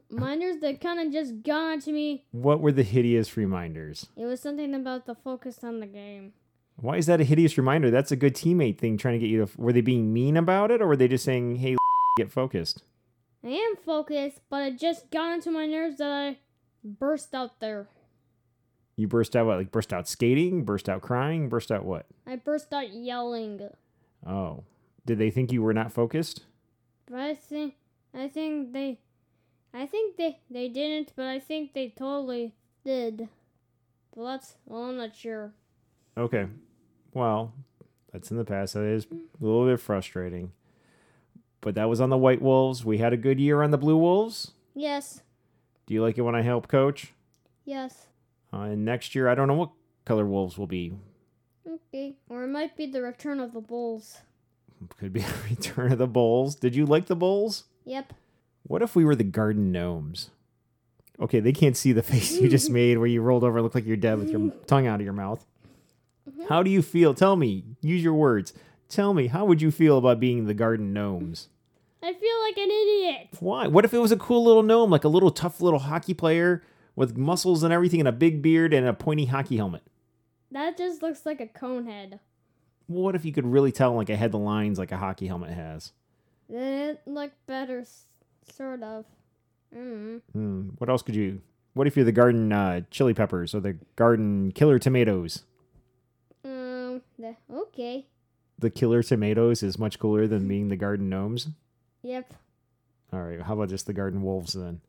reminders that kind of just got to me. What were the hideous reminders? It was something about the focus on the game. Why is that a hideous reminder? That's a good teammate thing trying to get you to. Were they being mean about it or were they just saying, hey, get focused? I am focused, but it just got into my nerves that I burst out there. You burst out what? Like burst out skating, burst out crying, burst out what? I burst out yelling. Oh. Did they think you were not focused? But I think I think they I think they they didn't, but I think they totally did. But that's well, I'm not sure. Okay. Well, that's in the past. That is a little bit frustrating. But that was on the White Wolves. We had a good year on the Blue Wolves. Yes, Do you like it when I help coach? yes, Uh, and next year, I don't know what color Wolves will be. okay. Or it might be the return of the bulls. Could be a return of the Bulls. Did you like the Bulls? Yep. What if we were the Garden Gnomes? Okay, they can't see the face you just made where you rolled over and looked like you're dead with your tongue out of your mouth. How do you feel? Tell me. Use your words. Tell me, how would you feel about being the Garden Gnomes? I feel like an idiot. Why? What if it was a cool little gnome, like a little tough little hockey player with muscles and everything and a big beard and a pointy hockey helmet? That just looks like a cone head. What if you could really tell like it had the lines like a hockey helmet has? Then it looked better, sort of. Mm. Hmm. What else could you? What if you're the garden uh, chili peppers or the garden killer tomatoes? Um. The, okay. The killer tomatoes is much cooler than being the garden gnomes. Yep. All right. How about just the garden wolves then?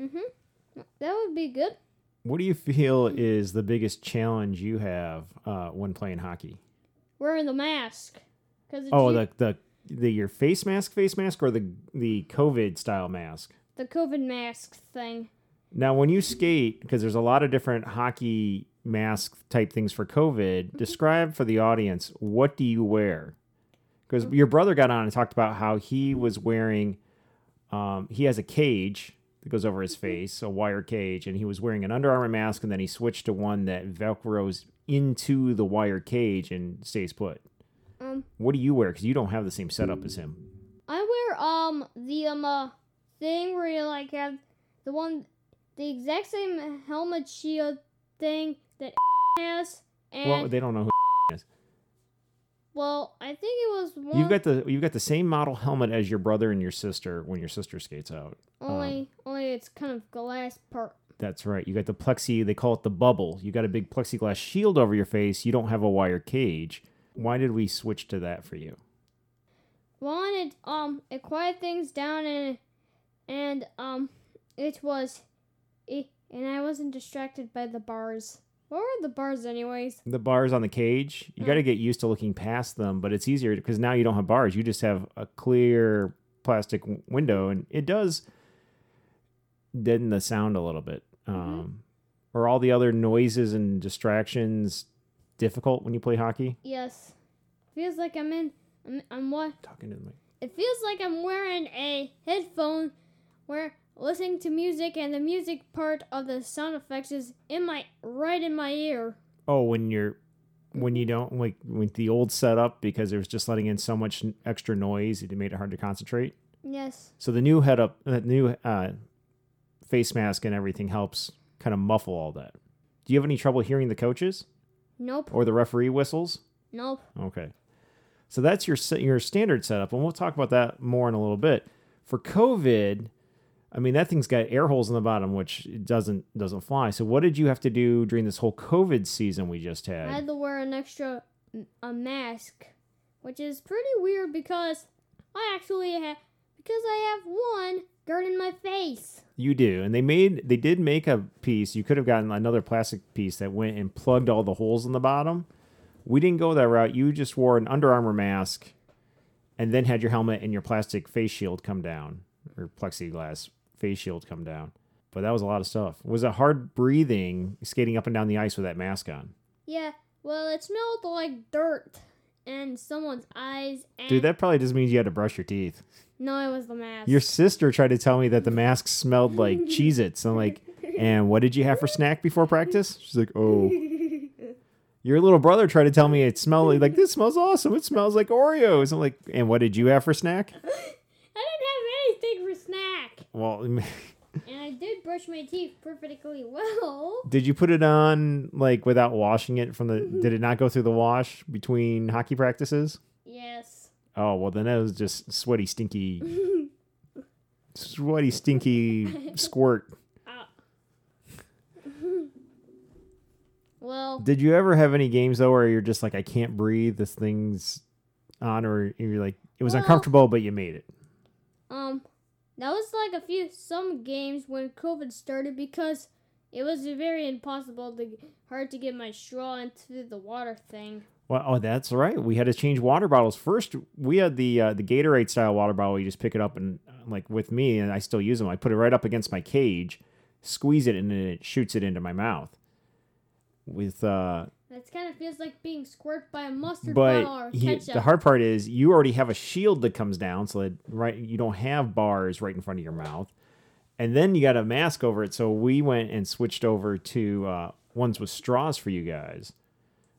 Mm-hmm. That would be good. What do you feel is the biggest challenge you have uh, when playing hockey? Wearing the mask. Cause Oh, the the the the your face mask, face mask, or the the COVID style mask. the COVID mask thing. Now, when you skate, because there's a lot of different hockey mask type things for COVID, describe for the audience what do you wear? Because your brother got on and talked about how he was wearing, um, he has a cage that goes over his face, a wire cage, and he was wearing an Under Armour mask, and then he switched to one that velcros into the wire cage and stays put. Um, What do you wear? Because you don't have the same setup as him. I wear um the um uh, thing where you like have the one the exact same helmet shield thing that has and well, they don't know who I think it was one you've got. The you've got the same model helmet as your brother and your sister when your sister skates out. only only it's kind of glass part. That's right. You got the plexi. They call it the bubble. You got a big plexiglass shield over your face. You don't have a wire cage. Why did we switch to that for you? One it um it quiet things down and and um it was it, and I wasn't distracted by the bars. What were the bars anyways? The bars on the cage, you got to get used to looking past them, but it's easier because now you don't have bars. You just have a clear plastic w- window, and it does deaden the sound a little bit. Um, Are all the other noises and distractions difficult when you play hockey? Yes. Feels like I'm in I'm, I'm what Talking to the mic. It feels like I'm wearing a headphone where listening to music and the music part of the sound effects is in my right in my ear. Oh, when you're when you don't like with the old setup because it was just letting in so much extra noise, it made it hard to concentrate. Yes. So the new head up, uh, new uh, face mask and everything helps kind of muffle all that. Do you have any trouble hearing the coaches Nope. or the referee whistles? Nope. Okay, so that's your your standard setup, and we'll talk about that more in a little bit. For COVID, I mean that thing's got air holes in the bottom, which doesn't doesn't fly. So what did you have to do during this whole COVID season we just had? I had to wear an extra a mask, which is pretty weird because I actually have because I have one guarding my face. You do, and they made they did make a piece. You could have gotten another plastic piece that went and plugged all the holes in the bottom. We didn't go that route. You just wore an Under Armour mask, and then had your helmet and your plastic face shield come down, or plexiglass face shield come down. But that was a lot of stuff. Was it hard breathing skating up and down the ice with that mask on? Yeah. Well, it smelled like dirt and someone's eyes. And Dude, that probably just means you had to brush your teeth. no, it was the mask. Your sister tried to tell me that the mask smelled like Cheez Its. I'm like, and what did you have for snack before practice? She's like, oh. Your little brother tried to tell me it smelled like, like this smells awesome. It smells like Oreos. I'm like, and what did you have for snack? I didn't have anything for snack. Well, And I did brush my teeth perfectly well. did you put it on like without washing it from the? Did it not go through the wash between hockey practices? Yes. Oh well, then that was just sweaty, stinky, sweaty, stinky squirt. Well, Did you ever have any games though where you're just like, I can't breathe, this thing's on, or you're like, it was Well- uncomfortable, but you made it? um, that was like a few some games when COVID started because it was very impossible to hard to get my straw into the water thing. Well, oh, that's right. We had to change water bottles first. We had the uh, the Gatorade style water bottle. You just pick it up and uh, like with me, and I still use them. I put it right up against my cage, squeeze it, and then it shoots it into my mouth. With uh, That kind of feels like being squirted by a mustard but bottle or he- ketchup. the hard part is you already have a shield that comes down, so that right you don't have bars right in front of your mouth, and then you got a mask over it. So we went and switched over to uh, ones with straws for you guys,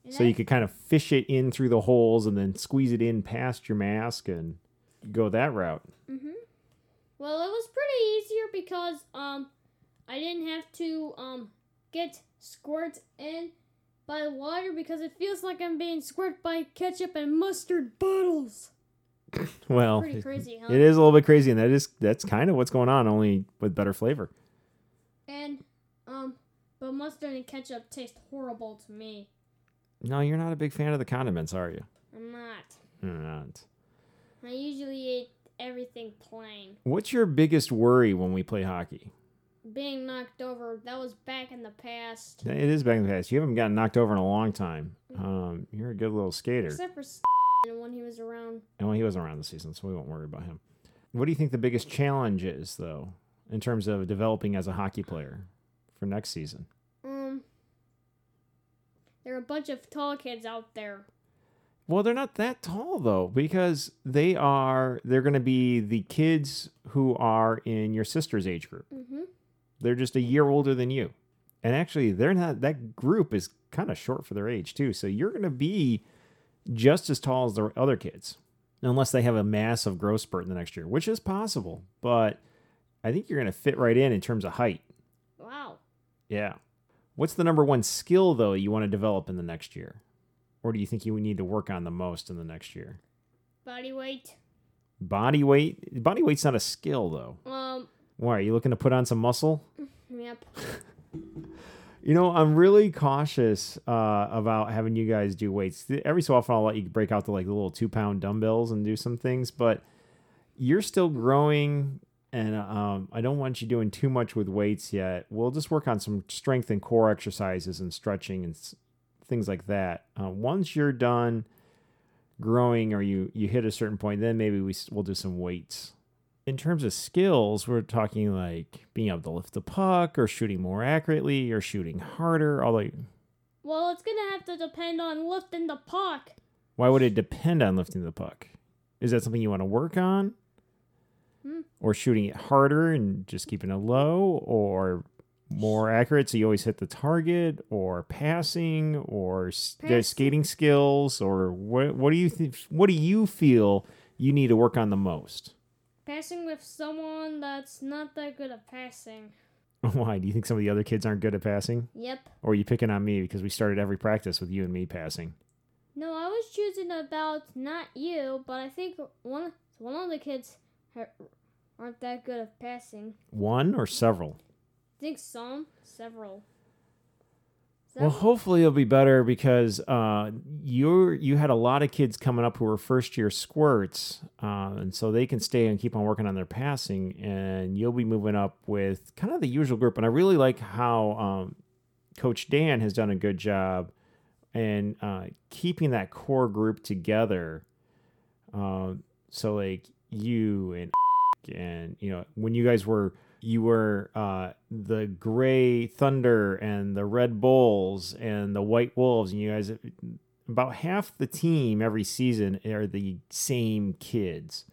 And so you could kind of fish it in through the holes and then squeeze it in past your mask and go that route. Mm-hmm. Well, it was pretty easier because um, I didn't have to um get squirted in by water because it feels like I'm being squirted by ketchup and mustard bottles. Well, Pretty crazy, huh? it is a little bit crazy, and that is that's kind of what's going on, only with better flavor. And um, but mustard and ketchup taste horrible to me. No, you're not a big fan of the condiments, are you? I'm not. You're not. I usually eat everything plain. What's your biggest worry when we play hockey? Being knocked over, that was back in the past. It is back in the past. You haven't gotten knocked over in a long time. Um, you're a good little skater. Except for when he was around. And when he wasn't around the season, so we won't worry about him. What do you think the biggest challenge is, though, in terms of developing as a hockey player for next season? Um, there are a bunch of tall kids out there. Well, they're not that tall though, because they are they're going to be the kids who are in your sister's age group. Mm-hmm. They're just a year older than you. And actually, they're not that group is kind of short for their age too. So you're going to be just as tall as the other kids. Unless they have a massive growth spurt in the next year, which is possible, but I think you're going to fit right in in terms of height. Wow. Yeah. What's the number one skill though you want to develop in the next year? Or do you think you need to work on the most in the next year? Body weight. Body weight? Body weight's not a skill though. Um. Why are you looking to put on some muscle? Yep. You know, I'm really cautious uh, about having you guys do weights. Every so often, I'll let you break out the like the little two pound dumbbells and do some things, but you're still growing, and um, I don't want you doing too much with weights yet. We'll just work on some strength and core exercises and stretching and s- things like that. Uh, once you're done growing or you you hit a certain point, then maybe we s- we'll do some weights. In terms of skills, we're talking like being able to lift the puck or shooting more accurately or shooting harder. Although, Well, it's gonna have to depend on lifting the puck. why would it depend on lifting the puck? Is that something you want to work on? Hmm. Or shooting it harder and just keeping it low or more accurate so you always hit the target or passing or Passing. skating skills or what what do you think what do you feel you need to work on the most? Passing with someone that's not that good at passing. Why? Do you think some of the other kids aren't good at passing? Yep. Or are you picking on me because we started every practice with you and me passing? No, I was choosing about not you, but I think one one of the kids aren't that good at passing. One or several? I think some, several. Well, hopefully it'll be better because uh, you're you had a lot of kids coming up who were first year squirts, uh, and so they can stay and keep on working on their passing, and you'll be moving up with kind of the usual group. And I really like how um, Coach Dan has done a good job in uh, keeping that core group together. Um, so like you and and you know when you guys were you were uh, the gray thunder and the red bulls and the white wolves and you guys about half the team every season are the same kids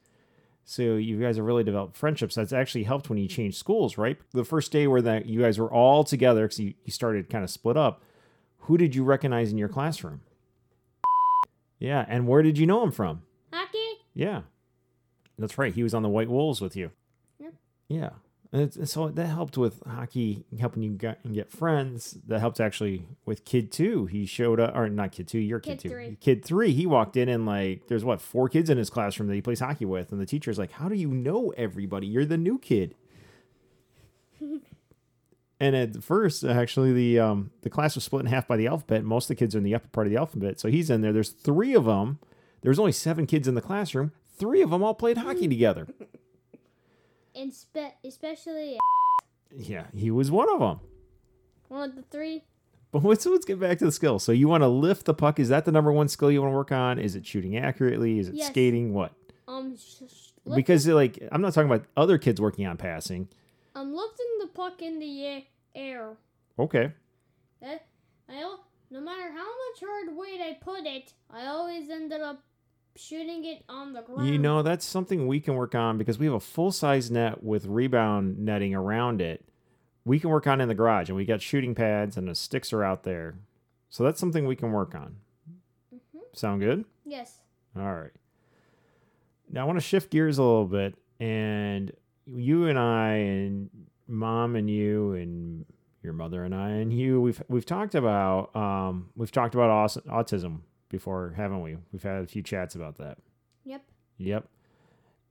so you guys have really developed friendships that's actually helped when you change schools right the first day where that you guys were all together because you, you started kind of split up who did you recognize in your classroom yeah and where did you know him from Hockey? yeah, that's right. He was on the White Wolves with you. Yep. Yeah, and, and so that helped with hockey, helping you get, get friends. That helped actually with Kid Two. He showed up, or not Kid Two, your Kid, Kid Two, three. Kid Three. He walked in and like, there's what four kids in his classroom that he plays hockey with, and the teacher's like, "How do you know everybody? You're the new kid." And at first, actually, the um, the class was split in half by the alphabet. Most of the kids are in the upper part of the alphabet, so he's in there. There's three of them. There's only seven kids in the classroom. Three of them all played hockey together. And spe- especially Yeah, he was one of them. one of the three. But let's let's get back to the skill. So you want to lift the puck? Is that the number one skill you want to work on? Is it shooting accurately? Is it Yes. skating? What? Um, sh- Because like I'm not talking about other kids working on passing. I'm lifting the puck in the air. Okay. That I no matter how much hard weight I put it, I always ended up shooting it on the ground. You know, that's something we can work on because we have a full size net with rebound netting around it. We can work on in the garage, and we got shooting pads and the sticks are out there. So that's something we can work on. Sound good? Yes. All right. Now I want to shift gears a little bit, and you and I, and mom and you, and your mother and I, and you, we've we've talked about um, we've talked about autism before, haven't we? We've had a few chats about that. Yep. Yep.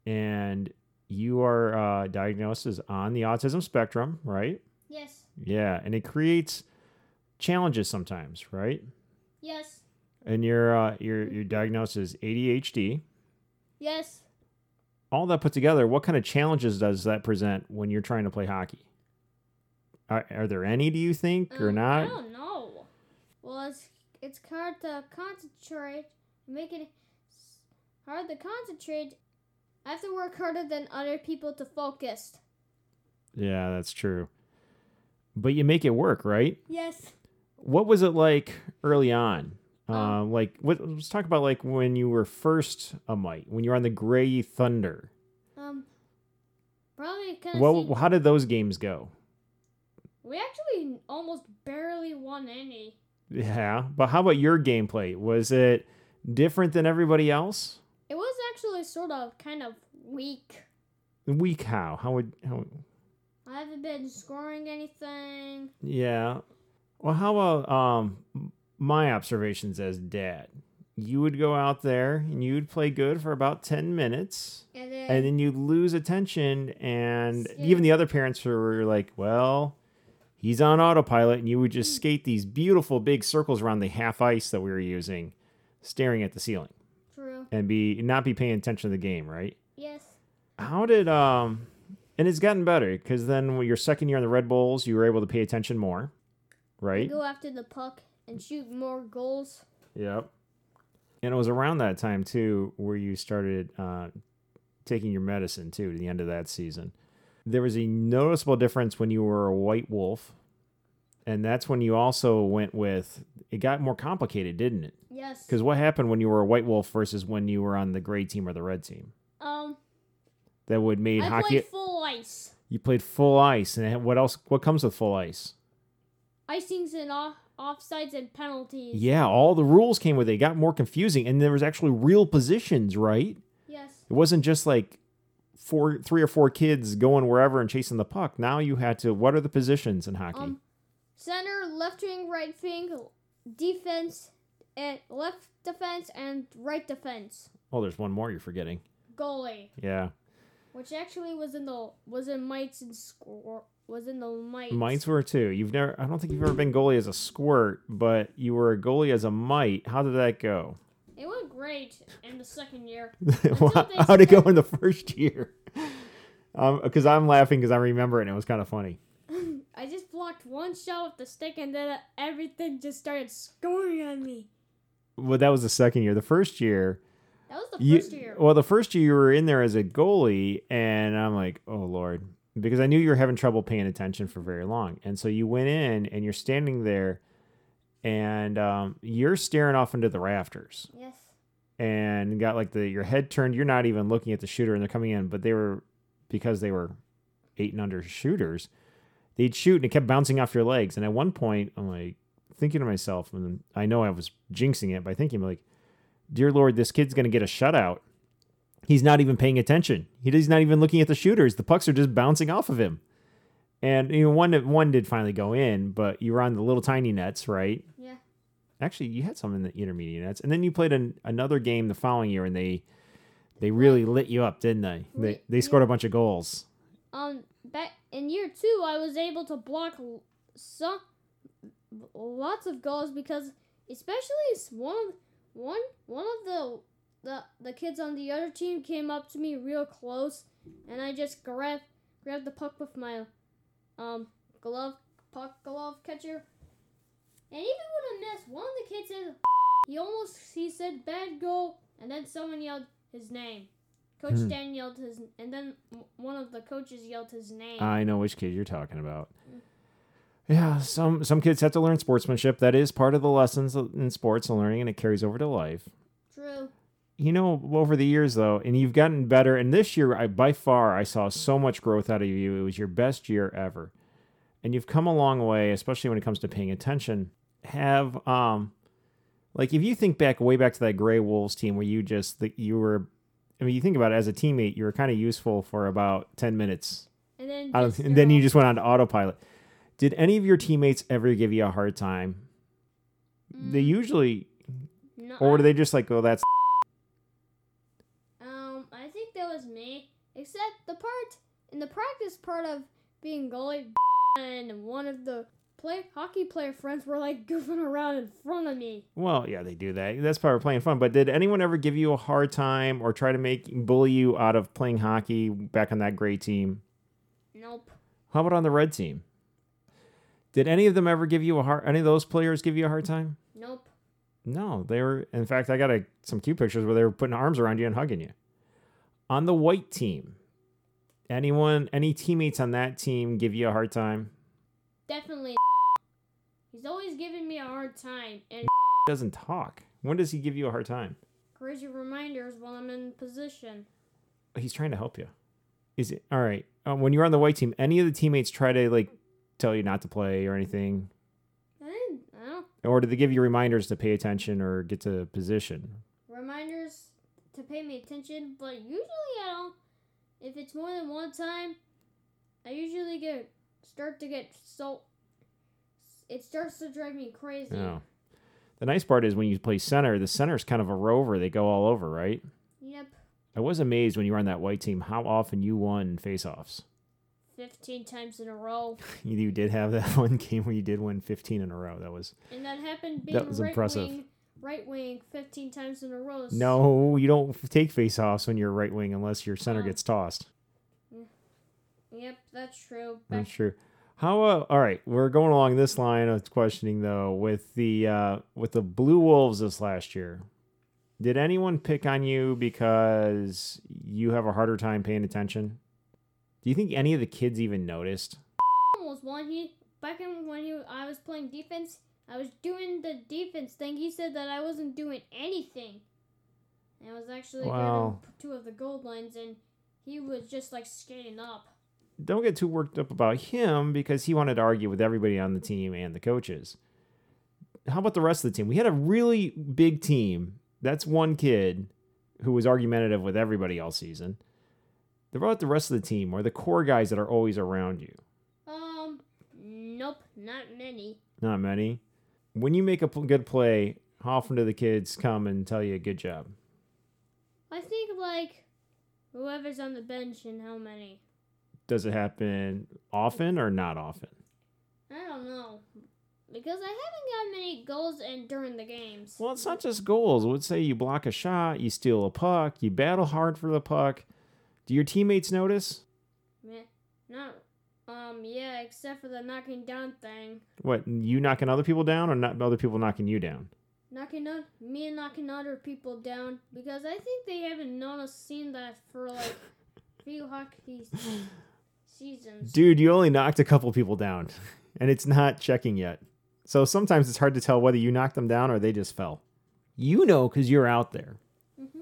And you are uh, diagnosed as on the autism spectrum, right? Yes. Yeah, and it creates challenges sometimes, right? Yes. And you're uh, you're you're diagnosed as ADHD. Yes. All that put together, what kind of challenges does that present when you're trying to play hockey? Are, are there any? Do you think or Um, not? I don't know. Well, it's it's hard to concentrate. Make it hard to concentrate. I have to work harder than other people to focus. Yeah, that's true. But you make it work, right? Yes. What was it like early on? Uh, like, what, let's talk about like when you were first a mite, when you were on the Gray Thunder. Um, probably kind of. Well, how did those games go? we actually almost barely won any. Yeah, but how about your gameplay? Was it different than everybody else? It was actually sort of kind of weak. Weak how? How would how? I haven't been scoring anything. Yeah. Well, how about um my observations as dad? You would go out there and you would play good for about ten minutes, And then, and then you'd lose attention, and Yeah. even the other parents were like, "Well." He's on autopilot, and you would just skate these beautiful big circles around the half ice that we were using, staring at the ceiling, True. and be not be paying attention to the game, right? Yes. How did um and it's gotten better because then when your second year on the Red Bulls, you were able to pay attention more, right? Go after the puck and shoot more goals. Yep. And it was around that time too where you started uh, taking your medicine too. To the end of that season, there was a noticeable difference when you were a white wolf, and that's when you also went with. It got more complicated, didn't it? Yes. Because what happened when you were a white wolf versus when you were on the gray team or the red team? um, That would made I hockey. played full ice. You played full ice, and what else? What comes with full ice? Icings and off offsides and penalties. Yeah, all the rules came with it. It got more confusing, and there was actually real positions, right? Yes. It wasn't just like four, three or four kids going wherever and chasing the puck. Now you had to. What are the positions in hockey? Um, center, left wing, right wing, defense, and left defense and right defense. oh, there's one more you're forgetting. Goalie, Yeah, which actually was in the was in mites and Squirt was in the mites. mites were too. You've never. I don't think you've ever been goalie as a squirt, but you were a goalie as a mite. How did that go? It went great in the second year. How'd it go in the first year? Um, because I'm laughing because I remember it and it was kind of funny. I just blocked one shot with the stick and then everything just started scoring on me. Well, that was the second year. The first year, That was the you, first year. well, the first year you were in there as a goalie, and I'm like, oh lord, because I knew you were having trouble paying attention for very long, and so you went in and you're standing there, and um, you're staring off into the rafters, yes. and got like the your head turned. You're not even looking at the shooter, and they're coming in, but they were because they were eight and under shooters. They'd shoot and it kept bouncing off your legs, and at one point, I'm like thinking to myself, and I know I was jinxing it by thinking like dear Lord, this kid's going to get a shutout. He's not even paying attention. He's not even looking at the shooters. The pucks are just bouncing off of him. And you know, one one did finally go in, but you were on the little tiny nets, right? Yeah. Actually, you had some in the intermediate nets, and then you played an, another game the following year, and they they really lit you up, didn't they? They they scored a bunch of goals. Um, back in year two, I was able to block some lots of goals because, especially one of one one of the the the kids on the other team came up to me real close, and I just grabbed grabbed the puck with my um glove puck glove catcher, and even when I missed, one of the kids said he almost he said bad goal, and then someone yelled his name. Coach Hmm. Dan yelled his, and then one of the coaches yelled his name. I know which kid you're talking about. Yeah, some some kids have to learn sportsmanship. That is part of the lessons in sports and learning, and it carries over to life. True. You know over the years though and you've gotten better and this year i by far i saw so much growth out of you. It was your best year ever. And you've come a long way especially when it comes to paying attention. Have um like if you think back way back to that gray wolves team where you just that you were i mean you think about it as a teammate you were kind of useful for about 10 minutes. And then out and then you just went on to autopilot. Did any of your teammates ever give you a hard time? They Mm, usually no, or do they just like oh that's Um, I think that was me. Except the part in the practice part of being goalie, and one of the play hockey player friends were like goofing around in front of me. Well, yeah, they do that. That's part of playing fun. But did anyone ever give you a hard time or try to make bully you out of playing hockey back on that gray team? Nope. How about on the red team? Did any of them ever give you a hard? Any of those players give you a hard time? Nope. No, they were. In fact, I got a, some cute pictures where they were putting arms around you and hugging you. On the white team, anyone, any teammates on that team give you a hard time? Definitely. He's always giving me a hard time, and doesn't talk? When does he give you a hard time? Crazy reminders while I'm in position. He's trying to help you. Is it all right? Um, when you're on the white team, any of the teammates try to like tell you not to play or anything, I didn't, I don't or do they give you reminders to pay attention or get to position? reminders to pay me attention, but usually I don't. If it's more than one time, I usually get start to get so. It starts to drive me crazy. No. The nice part is when you play center, the center is kind of a rover. They go all over, right? Yep, I was amazed when you were on that white team how often you won faceoffs. fifteen times in a row, You, you did have that one game where you did win 15 in a row. That was and that happened being That was right impressive. wing. Right wing, fifteen times in a row. no, you don't take faceoffs when you're right wing unless your center gets tossed. Yep, that's true. Back That's true. How uh, all right, we're going along this line of questioning though with the uh, with the Blue Wolves this last year. Did anyone pick on you because you have a harder time paying attention? Do you think any of the kids even noticed? was one he back in when he I was playing defense. I was doing the defense thing. He said that I wasn't doing anything. And I was actually Wow. two of the gold lines, and he was just like skating up. Don't get too worked up about him because he wanted to argue with everybody on the team and the coaches. How about the rest of the team? We had a really big team. That's one kid who was argumentative with everybody all season. What about the rest of the team or the core guys that are always around you? Um, nope, not many. Not many. When you make a good play, how often do the kids come and tell you a good job? I think like whoever's on the bench and how many. Does it happen often or not often? I don't know. Because I haven't got many goals in during the games. Well, it's not just goals. Let's say you block a shot, you steal a puck, you battle hard for the puck. Do your teammates notice? Meh, not um yeah, except for the knocking down thing. What, you knocking other people down or not other people knocking you down? knocking me and knocking other people down because I think they haven't noticed seen that for like few hockey seasons. Dude, you only knocked a couple people down and it's not checking yet. So sometimes it's hard to tell whether you knocked them down or they just fell. You know because you're out there, Mhm.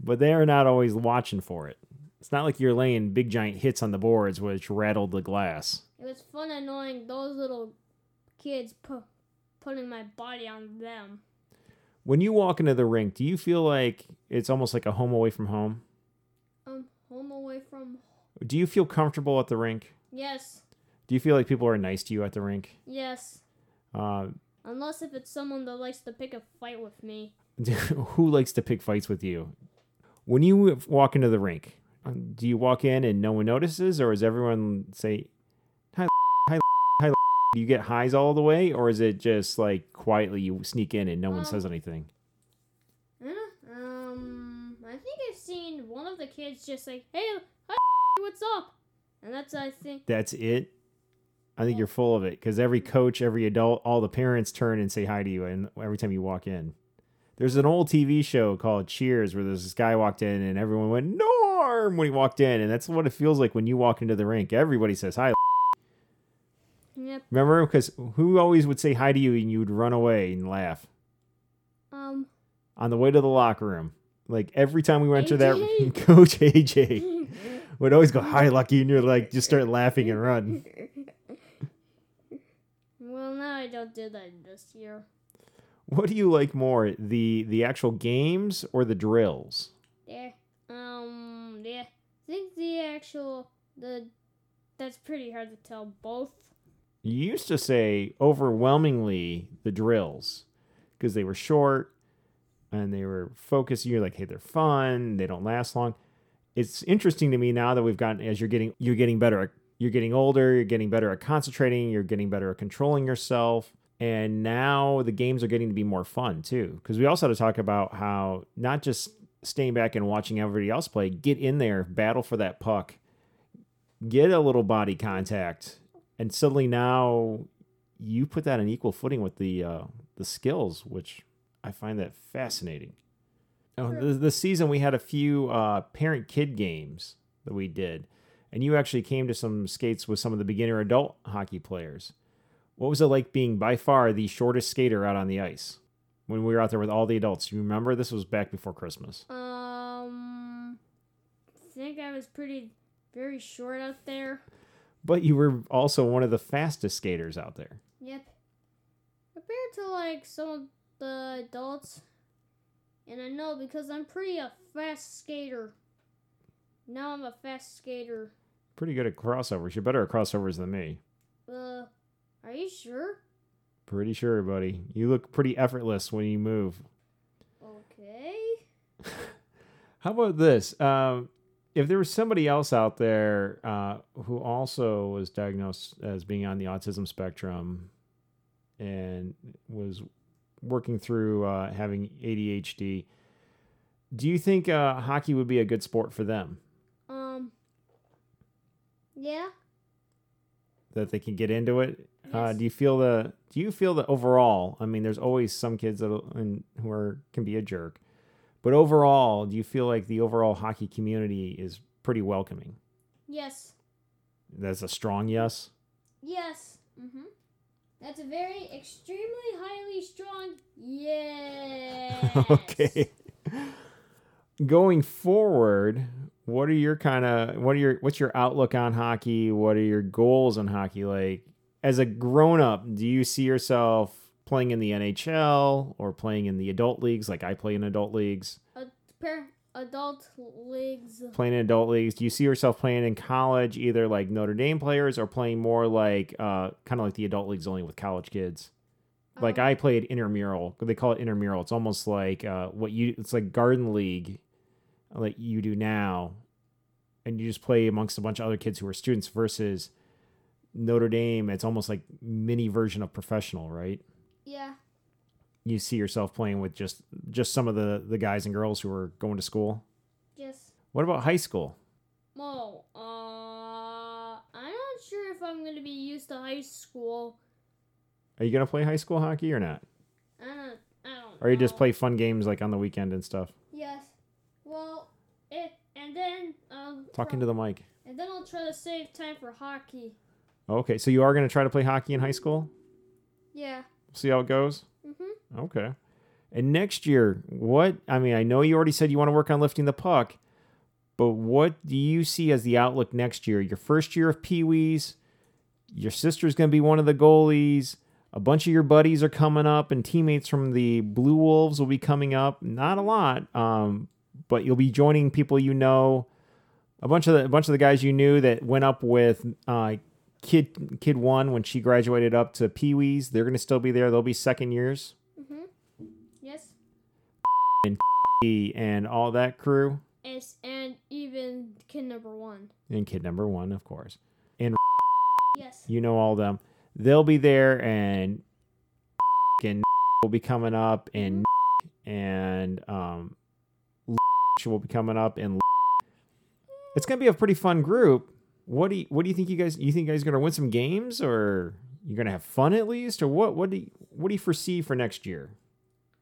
but they're not always watching for it. It's not like you're laying big giant hits on the boards which rattled the glass. It was fun annoying those little kids pu- putting my body on them. When you walk into the rink, do you feel like it's almost like a home away from home? Um, home away from. Do you feel comfortable at the rink? Yes, Do you feel like people are nice to you at the rink? yes. Uh, Unless if it's someone that likes to pick a fight with me. who likes to pick fights with you? When you walk into the rink, do you walk in and no one notices, or does everyone say, "Hi, hi, hi"? Do you get highs all the way, or is it just like quietly you sneak in and no one Um, says anything? Huh? Um, I think I've seen one of the kids just like, "Hey, hi, what's up?" And that's I think. That's it. I think you're full of it because every coach, every adult, all the parents turn and say hi to you, and every time you walk in. There's an old TV show called Cheers where this guy walked in and everyone went Norm when he walked in, and that's what it feels like when you walk into the rink. Everybody says hi. Yep. Remember, because who always would say hi to you and you would run away and laugh Um. on the way to the locker room. Like every time we went to that, AJ. Coach AJ would always go hi, Lucky, and you're like just start laughing and run. Well, now I don't do that this year. What do you like more, the the actual games or the drills? Yeah. Um. Yeah. I think the actual the that's pretty hard to tell. Both. You used to say overwhelmingly the drills because they were short and they were focused. You're like, hey, they're fun. They don't last long. It's interesting to me now that we've gotten as you're getting you're getting better. At, you're getting older. You're getting better at concentrating. You're getting better at controlling yourself. And now the games are getting to be more fun too. Because we also had to talk about how not just staying back and watching everybody else play, get in there, battle for that puck, get a little body contact, and suddenly now you put that on equal footing with the uh, the skills, which I find that fascinating. Oh, this, this season we had a few uh, parent kid games that we did, and you actually came to some skates with some of the beginner adult hockey players. What was it like being by far the shortest skater out on the ice? When we were out there with all the adults? You remember this was back before Christmas. Um, I think I was pretty very short out there. But you were also one of the fastest skaters out there. Yep. Compared to like some of the adults, and I know because I'm pretty a fast skater. Now I'm a fast skater. Pretty good at crossovers. You're better at crossovers than me. Uh, are you sure? Pretty sure, buddy. You look pretty effortless when you move. Okay. How about this? Um, if there was somebody else out there uh, who also was diagnosed as being on the autism spectrum and was working through uh, having ADHD, do you think uh, hockey would be a good sport for them? Um. Yeah. That they can get into it? Uh, do you feel the? Do you feel that overall? I mean, there's always some kids that who are can be a jerk, but overall, do you feel like the overall hockey community is pretty welcoming? Yes. That's a strong yes. Yes. Mm-hmm. That's a very extremely highly strong yes. okay. Going forward, what are your kind of what are your what's your outlook on hockey? What are your goals on hockey? Like as a grown up, do you see yourself playing in the NHL or playing in the adult leagues like I play in adult leagues? Adult leagues. Playing in adult leagues, do you see yourself playing in college either like Notre Dame players or playing more like uh kind of like the adult leagues only with college kids? like Um, I played intramural. They call it intramural. It's almost like uh, what you. It's like garden league, like you do now, and you just play amongst a bunch of other kids who are students. Versus Notre Dame, it's almost like mini version of professional, right? Yeah. You see yourself playing with just just some of the the guys and girls who are going to school. Yes. What about high school? Well, uh, I'm not sure if I'm gonna be used to high school. Are you gonna play high school hockey or not? I don't. I don't. Or you just play fun games like on the weekend and stuff? Yes. Well, it and then um. Talking to the mic. And then I'll try to save time for hockey. Okay, so you are gonna try to play hockey in high school. Yeah. See how it goes. Mhm. Okay. And next year, what? I mean, I know you already said you want to work on lifting the puck, but what do you see as the outlook next year? Your first year of Pee Wees, your sister's going to be one of the goalies. A bunch of your buddies are coming up, and teammates from the Blue Wolves will be coming up. Not a lot, um, but you'll be joining people you know. A bunch of the a bunch of the guys you knew that went up with uh, kid kid one when she graduated up to Pee Wees. They're going to still be there. They'll be second years. Mhm. Yes. and and all that crew It's and even kid number one. and kid number one of course And Yes. you know all them they'll be there and and will be coming up and and um will be coming up and it's gonna be a pretty fun group what do you what do you think you guys you think you guys gonna win some games or you're gonna have fun at least or what what do you what do you foresee for next year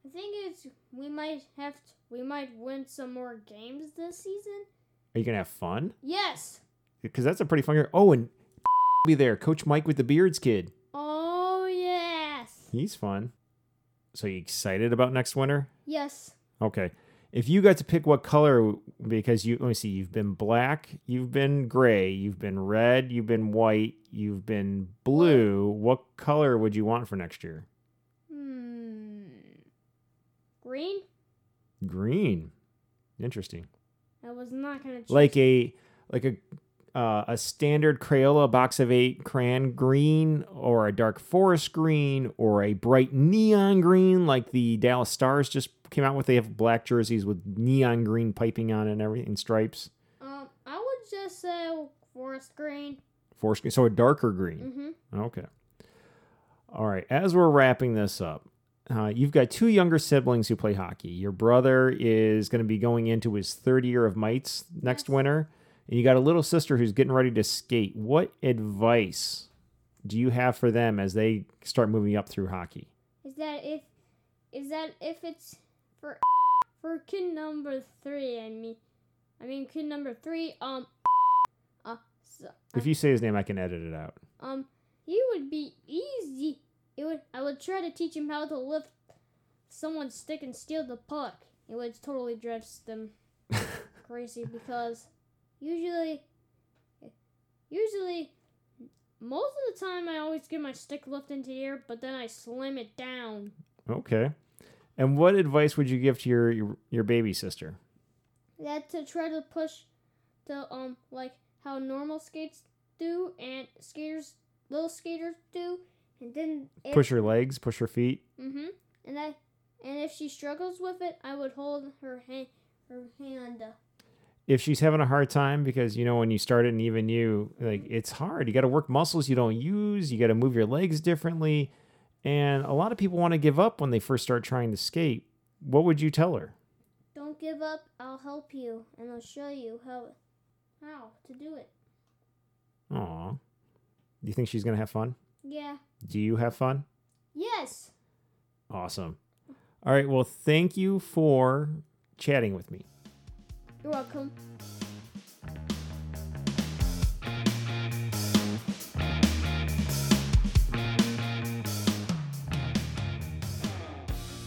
I think it's we might have to, we might win some more games this season. are you gonna have fun Yes. because that's a pretty fun year. oh and be there coach mike with the beards kid Oh yes. He's fun. So you excited about next winter? Yes. Okay. If you got to pick what color, because you let me see, you've been black, you've been gray, you've been red, you've been white, you've been blue. What color would you want for next year? Hmm. Green. Green. Interesting. I was not gonna choose. Like a like a uh, a standard Crayola box of eight crayon green, or a dark forest green, or a bright neon green, like the Dallas Stars just came out with. They have black jerseys with neon green piping on it and everything, stripes. um, I would just say forest green. Forest green, so a darker green. Mm-hmm. Okay. All right. As we're wrapping this up, uh, you've got two younger siblings who play hockey. Your brother is going to be going into his third year of mites next Yes. winter, and you got a little sister who's getting ready to skate. What advice do you have for them as they start moving up through hockey? Is that if is that if it's for for kid number three? I mean, I mean kid number three. Um, uh, so, If you say his name, I can edit it out. um, he would be easy. It would. I would try to teach him how to lift someone's stick and steal the puck. It would totally drive them crazy because usually, usually, most of the time I always get my stick lifted into the air, but then I slam it down. Okay. And what advice would you give to your your, your baby sister? That to try to push the um like how normal skates do and skaters little skaters do, and then if, Push her legs, push her feet. Mm-hmm. And I and if she struggles with it, I would hold her hand her hand. If she's having a hard time, because you know when you start it, and even you, like it's hard. You got to work muscles you don't use. You got to move your legs differently, and a lot of people want to give up when they first start trying to skate. What would you tell her? Don't give up. I'll help you, and I'll show you how how to do it. Aw. Do you think she's gonna have fun? Yeah. Do you have fun? Yes. Awesome. All right. Well, thank you for chatting with me. You're welcome.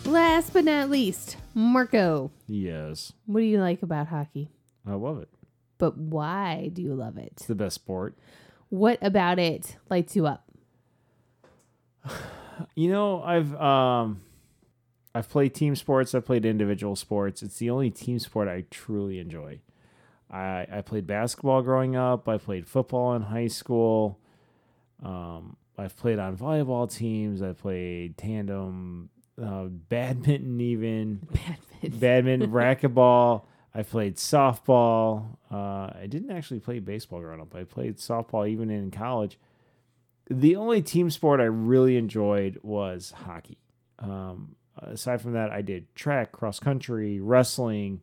Last but not least, Marco. Yes. What do you like about hockey? I love it. But why do you love it? It's the best sport. What about it lights you up? You know, I've um I've played team sports, I've played individual sports. It's the only team sport I truly enjoy. I I played basketball growing up, I played football in high school. Um I've played on volleyball teams, I played tandem, uh, badminton even, Badminton. badminton, racquetball. I played softball. Uh, I didn't actually play baseball growing up. I played softball even in college. The only team sport I really enjoyed was hockey. Um, aside from that, I did track, cross country, wrestling,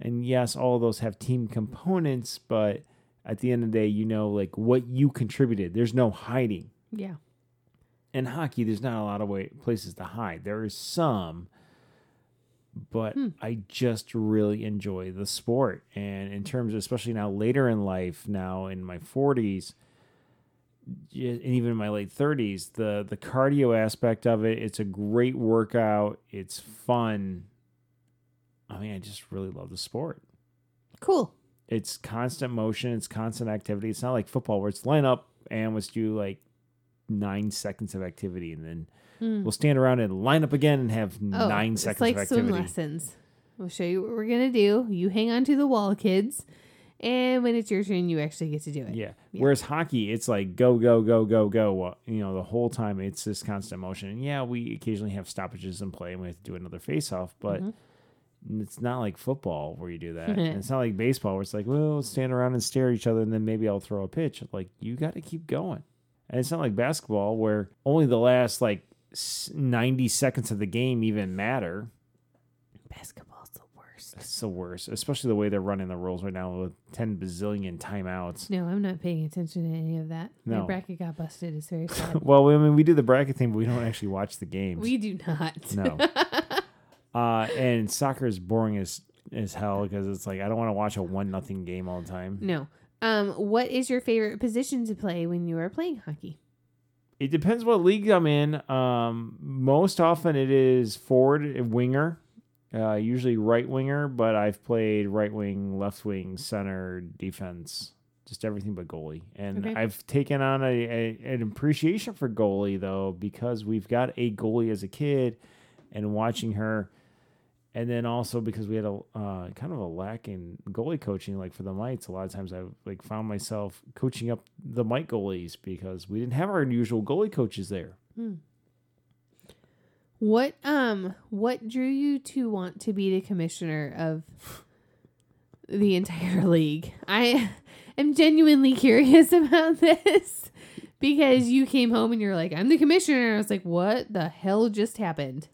and yes, all of those have team components. But at the end of the day, you know, like what you contributed. There's no hiding Yeah. in hockey, there's not a lot of way, places to hide. There is some, but Hmm. I just really enjoy the sport. And in terms of, especially now later in life, now in my 40s, y- and even in my late 30s, the the cardio aspect of it, it's a great workout. It's fun. I mean, I just really love the sport. Cool. It's constant motion. It's constant activity. It's not like football where it's line up and let's do like nine seconds of activity and then Hmm. we'll stand around and line up again and have Oh, nine seconds like of swim activity. lessons. We'll show you what we're gonna do. You hang on to the wall, kids, and when it's your turn, you actually get to do it. Yeah. Yeah. Whereas hockey, it's like go, go, go, go, go. uh, You know, the whole time it's this constant motion. And yeah, we occasionally have stoppages in play and we have to do another face off, but Mhm. it's not like football where you do that. and it's not like baseball where it's like, well, stand around and stare at each other and then maybe I'll throw a pitch. Like, you got to keep going. And it's not like basketball where only the last like 90 seconds of the game even matter. Worst. It's the worst, especially the way they're running the rules right now with 10 bazillion timeouts. No, I'm not paying attention to any of that. My No. bracket got busted. It's very sad. well, I mean, we do the bracket thing, but we don't actually watch the games. we do not. No. uh, and soccer is boring as as hell because it's like I don't want to watch a one nothing game all the time. no. Um, what is your favorite position to play when you are playing hockey? It depends what league I'm in. Um, most often it is forward and winger, uh, usually right winger, but I've played right wing, left wing, center, defense, just everything but goalie. And Okay. I've taken on a, a an appreciation for goalie though because we've got a goalie as a kid, and watching her. And then also because we had a uh, kind of a lack in goalie coaching, like for the mites, a lot of times I like found myself coaching up the mite goalies because we didn't have our usual goalie coaches there. What um what drew you to want to be the commissioner of the entire league? I am genuinely curious about this because you came home and you're like, I'm the commissioner. I was like, what the hell just happened?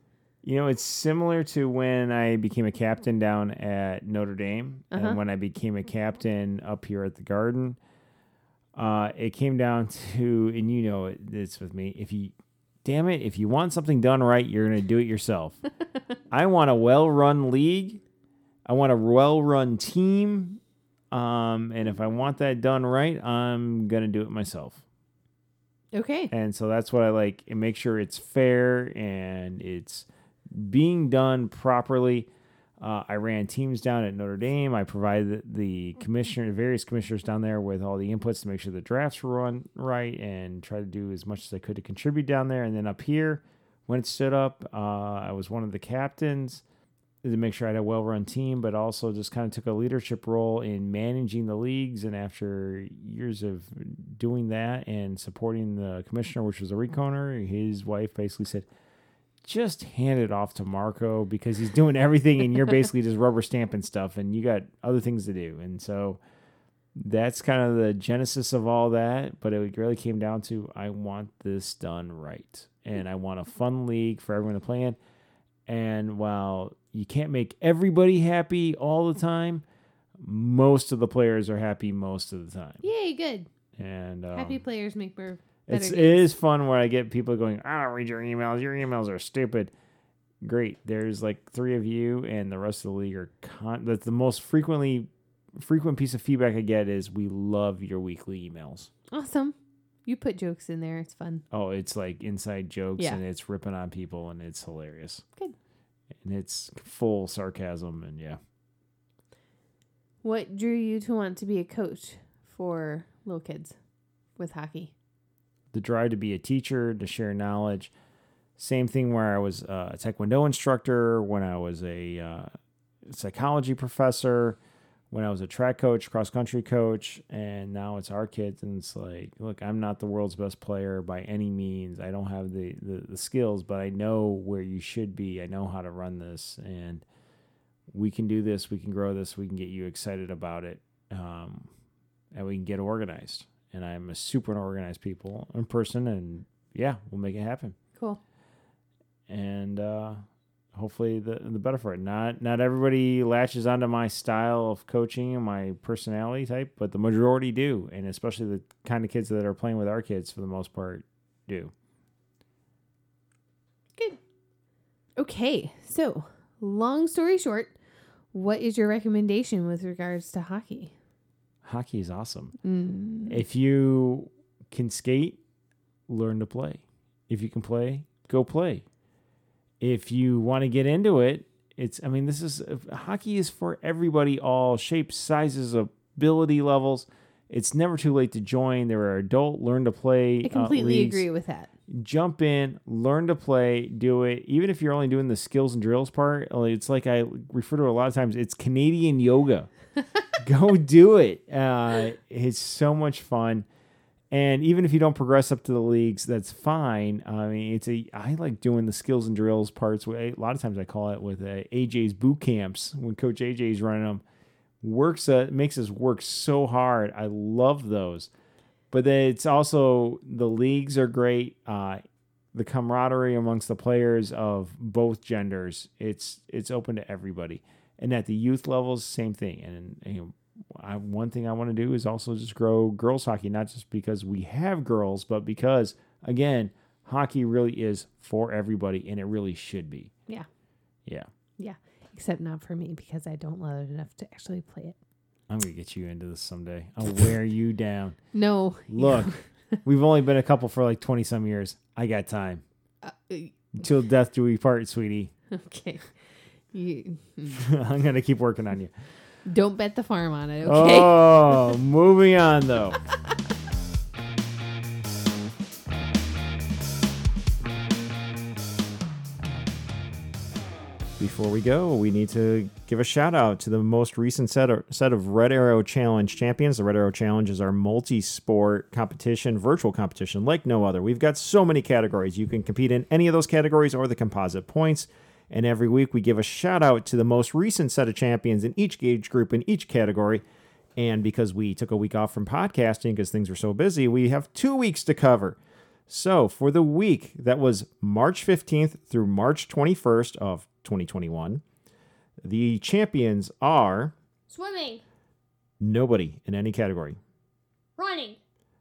You know, it's similar to when I became a captain down at Notre Dame Uh-huh. and when I became a captain up here at the Garden. Uh, it came down to, and you know it, this with me. If you, damn it, if you want something done right, you're going to do it yourself. I want a well-run league. I want a well-run team. Um, and if I want that done right, I'm going to do it myself. Okay. And so that's what I like and make sure it's fair and it's being done properly. Uh, I ran teams down at Notre Dame. I provided the commissioner, various commissioners down there with all the inputs to make sure the drafts were run right and try to do as much as I could to contribute down there. And then up here, when it stood up, uh, I was one of the captains to make sure I had a well run team, but also just kind of took a leadership role in managing the leagues. And after years of doing that and supporting the commissioner, which was a reconer, his wife basically said, just hand it off to Marco because he's doing everything and you're basically just rubber stamping stuff and you got other things to do. And so that's kind of the genesis of all that. But it really came down to I want this done right. And I want a fun league for everyone to play in. And while you can't make everybody happy all the time, most of the players are happy most of the time. Yay, good. And um, Happy players make more it's it is fun where I get people going, I don't read your emails. Your emails are stupid. Great. There's like three of you, and the rest of the league are con. That's the most frequently frequent piece of feedback I get is we love your weekly emails. Awesome. You put jokes in there. It's fun. Oh, it's like inside jokes Yeah. and it's ripping on people and it's hilarious. Good. And it's full sarcasm and yeah. What drew you to want to be a coach for little kids with hockey? The drive to be a teacher, to share knowledge. Same thing where I was a Taekwondo instructor, when I was a uh, psychology professor, when I was a track coach, cross country coach, and now it's our kids. And it's like, look, I'm not the world's best player by any means. I don't have the, the, the skills, but I know where you should be. I know how to run this. And we can do this. We can grow this. We can get you excited about it. Um, and we can get organized and I'm a super organized people in person, and yeah, we'll make it happen. Cool. And uh, hopefully, the the better for it. Not not everybody latches onto my style of coaching and my personality type, but the majority do, and especially the kind of kids that are playing with our kids for the most part do. Good. Okay. So, long story short, what is your recommendation with regards to hockey? Hockey is awesome. Mm. If you can skate, learn to play. If you can play, go play. If you want to get into it, it's I mean this is hockey is for everybody all shapes, sizes, ability levels. It's never too late to join. There are adult learn to play. I completely uh, agree with that. Jump in, learn to play, do it. Even if you're only doing the skills and drills part, it's like I refer to it a lot of times. It's Canadian yoga. Go do it. Uh, it's so much fun. And even if you don't progress up to the leagues, that's fine. I mean, it's a I like doing the skills and drills parts. A lot of times I call it with uh, AJ's boot camps when Coach AJ's running them. Works uh, makes us work so hard. I love those. But it's also the leagues are great. Uh, the camaraderie amongst the players of both genders. It's it's open to everybody. And at the youth levels, same thing. And, you know, I, one thing I want to do is also just grow girls hockey, not just because we have girls, but because again, hockey really is for everybody, and it really should be. Yeah. Yeah, Yeah. Except not for me because I don't love it enough to actually play it. I'm gonna get you into this someday. I'll wear you down. No. Look, we've only been a couple for like twenty some years. I got time. Uh, Till death do we part, sweetie. okay. You I'm gonna keep working on you. don't bet the farm on it, okay? Oh, moving on though. Before we go, we need to give a shout out to the most recent set of, set of Red Arrow Challenge champions. The Red Arrow Challenge is our multi sport competition, virtual competition like no other. We've got so many categories. You can compete in any of those categories or the composite points. And every week we give a shout out to the most recent set of champions in each gauge group in each category. And because we took a week off from podcasting because things were so busy, we have two weeks to cover. So for the week that was March 15th through March 21st of 2021, the champions are Swimming, nobody in any category. running,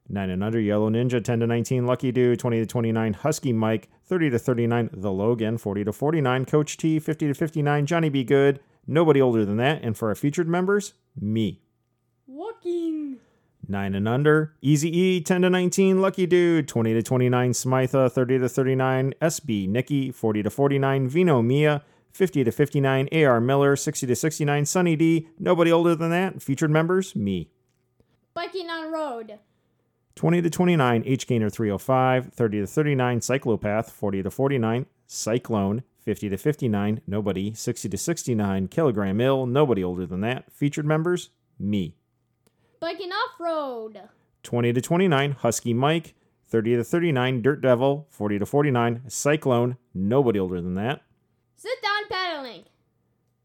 9 and under, Yellow Ninja, 10 to 19, Lucky Dude, 20 to 29, Husky Mike, 30 to 39, The Logan, 40 to 49, Coach T, 50 to 59, Johnny Be Good, nobody older than that. And for our featured members, me. walking. 9 and under, Easy E, 10 to 19, Lucky Dude, 20 to 29, Smitha, 30 to 39, SB, Nikki, 40 to 49, Vino, Mia, 50 to 59, AR Miller, 60 to 69, Sunny D, nobody older than that, featured members, me. Biking on road. 20 to 29, H Gainer 305, 30 to 39, Cyclopath, 40 to 49, Cyclone, 50 to 59, nobody, 60 to 69, Kilogram Ill, nobody older than that, featured members, me. Biking off road. 20 to 29, Husky Mike, 30 to 39, Dirt Devil, 40 to 49, Cyclone, nobody older than that, Sit down paddling.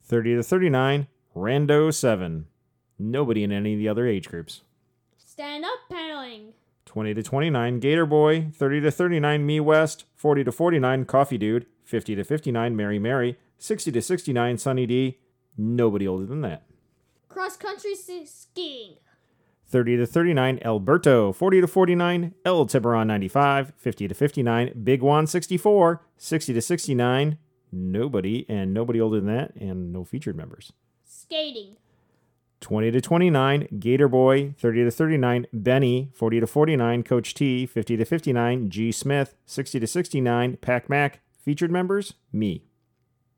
30 to 39, Rando 7, nobody in any of the other age groups. Stand up paddling. 20 to 29, Gator Boy, 30 to 39, Me West, 40 to 49, Coffee Dude, 50 to 59, Mary Mary, 60 to 69, Sunny D, nobody older than that. Cross country skiing. 30 to 39, Alberto, 40 to 49, El Tiburon 95, 50 to 59, Big Juan 64, 60 to 69, nobody, and nobody older than that, and no featured members. Skating. 20 to 29, Gator Boy, 30 to 39, Benny, 40 to 49, Coach T, 50 to 59, G Smith, 60 to 69, Pac Mac, featured members, me.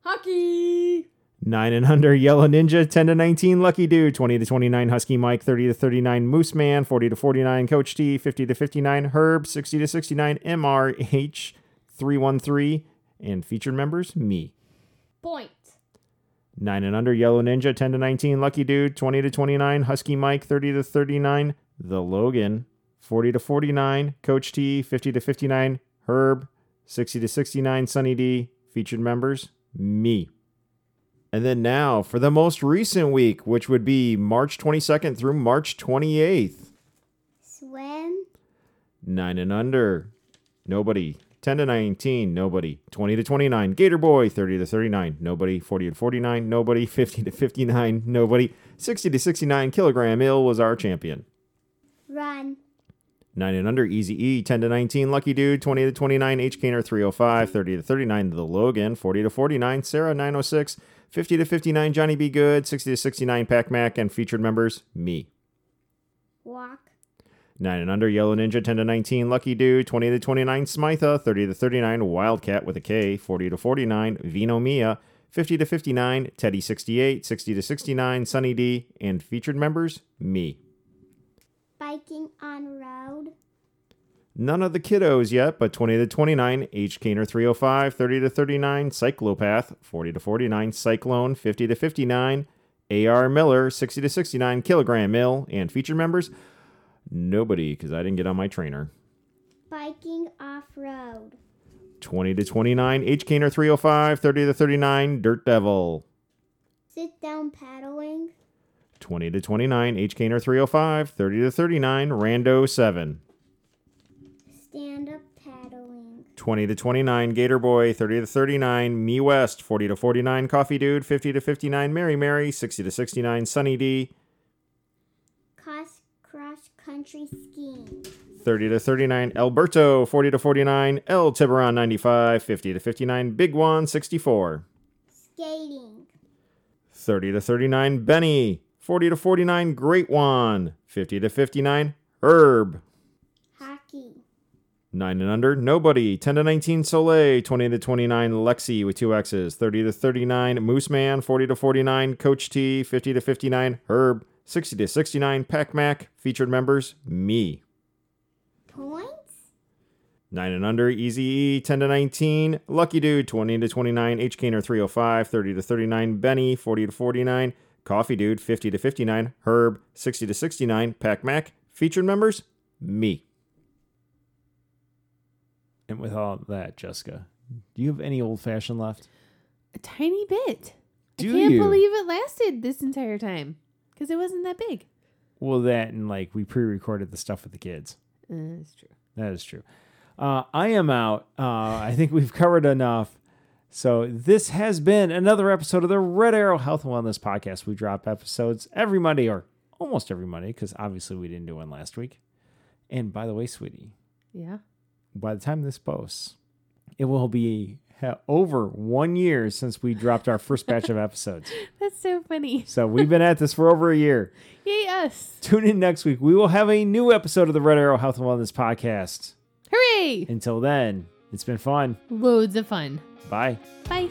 Hockey. 9 and under, Yellow Ninja, 10 to 19, Lucky Dude, 20 to 29, Husky Mike, 30 to 39, Moose Man, 40 to 49, Coach T, 50 to 59, Herb, 60 to 69, MRH, 313, and featured members, me. Point. 9 and under, Yellow Ninja, 10 to 19, Lucky Dude, 20 to 29, Husky Mike, 30 to 39, The Logan, 40 to 49, Coach T, 50 to 59, Herb, 60 to 69, Sunny D, featured members, me. And then now for the most recent week, which would be March 22nd through March 28th. Swim. 9 and under, nobody. 10 to 19, nobody. 20 to 29, Gator Boy. 30 to 39, nobody. 40 to 49, nobody. 50 to 59, nobody. 60 to 69, Kilogram Ill was our champion. Run. 9 and under, Easy E. 10 to 19, Lucky Dude. 20 to 29, H Caner 305. 30 to 39, The Logan. 40 to 49, Sarah 906. 50 to 59, Johnny B. Good. 60 to 69, Pac Mac. And featured members, me. Walk. 9 and under, Yellow Ninja, 10 to 19, Lucky Dude, 20 to 29, Smitha, 30 to 39, Wildcat with a K, 40 to 49, Vino Mia, 50 to 59, Teddy 68, 60 to 69, Sunny D, and featured members, me. Biking on road. None of the kiddos yet, but 20 to 29, H Caner 305, 30 to 39, Cyclopath, 40 to 49, Cyclone, 50 to 59, AR Miller, 60 to 69, Kilogram Mill, and featured members, nobody, because I didn't get on my trainer. Biking off road. 20 to 29, H Caner 305, 30 to 39, Dirt Devil. Sit down paddling. 20 to 29, H Caner 305, 30 to 39, Rando 7. Stand up paddling. 20 to 29, Gator Boy, 30 to 39, Me West, 40 to 49, Coffee Dude, 50 to 59, Mary Mary, 60 to 69, Sunny D, country skiing. 30 to 39, Alberto, 40 to 49, El Tiburon 95, 50 to 59, Big Juan 64. Skating. 30 to 39, Benny, 40 to 49, Great Juan, 50 to 59, Herb. Hockey. 9 and under, nobody. 10 to 19, Soleil. 20 to 29, Lexi with two X's. 30 to 39, Moose Man. 40 to 49, Coach T. 50 to 59, Herb. 60 to 69, Pac Mac. Featured members, me. Points. 9 and under, Easy E. 10 to 19, Lucky Dude. 20 to 29, H Caner 305. 30 to 39, Benny. 40 to 49, Coffee Dude. 50 to 59, Herb. 60 to 69, Pac Mac. Featured members, me. And with all that, Jessica, do you have any old fashioned left? A tiny bit. Do I can't you? believe it lasted this entire time because it wasn't that big. Well, that and like we pre-recorded the stuff with the kids. Uh, that's true. That is true. Uh, I am out. Uh, I think we've covered enough. So this has been another episode of the Red Arrow Health and Wellness Podcast. We drop episodes every Monday or almost every Monday because obviously we didn't do one last week. And by the way, sweetie, Yeah. by the time this posts, it will be over one year since we dropped our first batch of episodes. That's so funny. So we've been at this for over a year. Yay, us. Tune in next week. We will have a new episode of the Red Arrow Health and Wellness Podcast. Hooray! Until then, it's been fun. Loads of fun. Bye. Bye.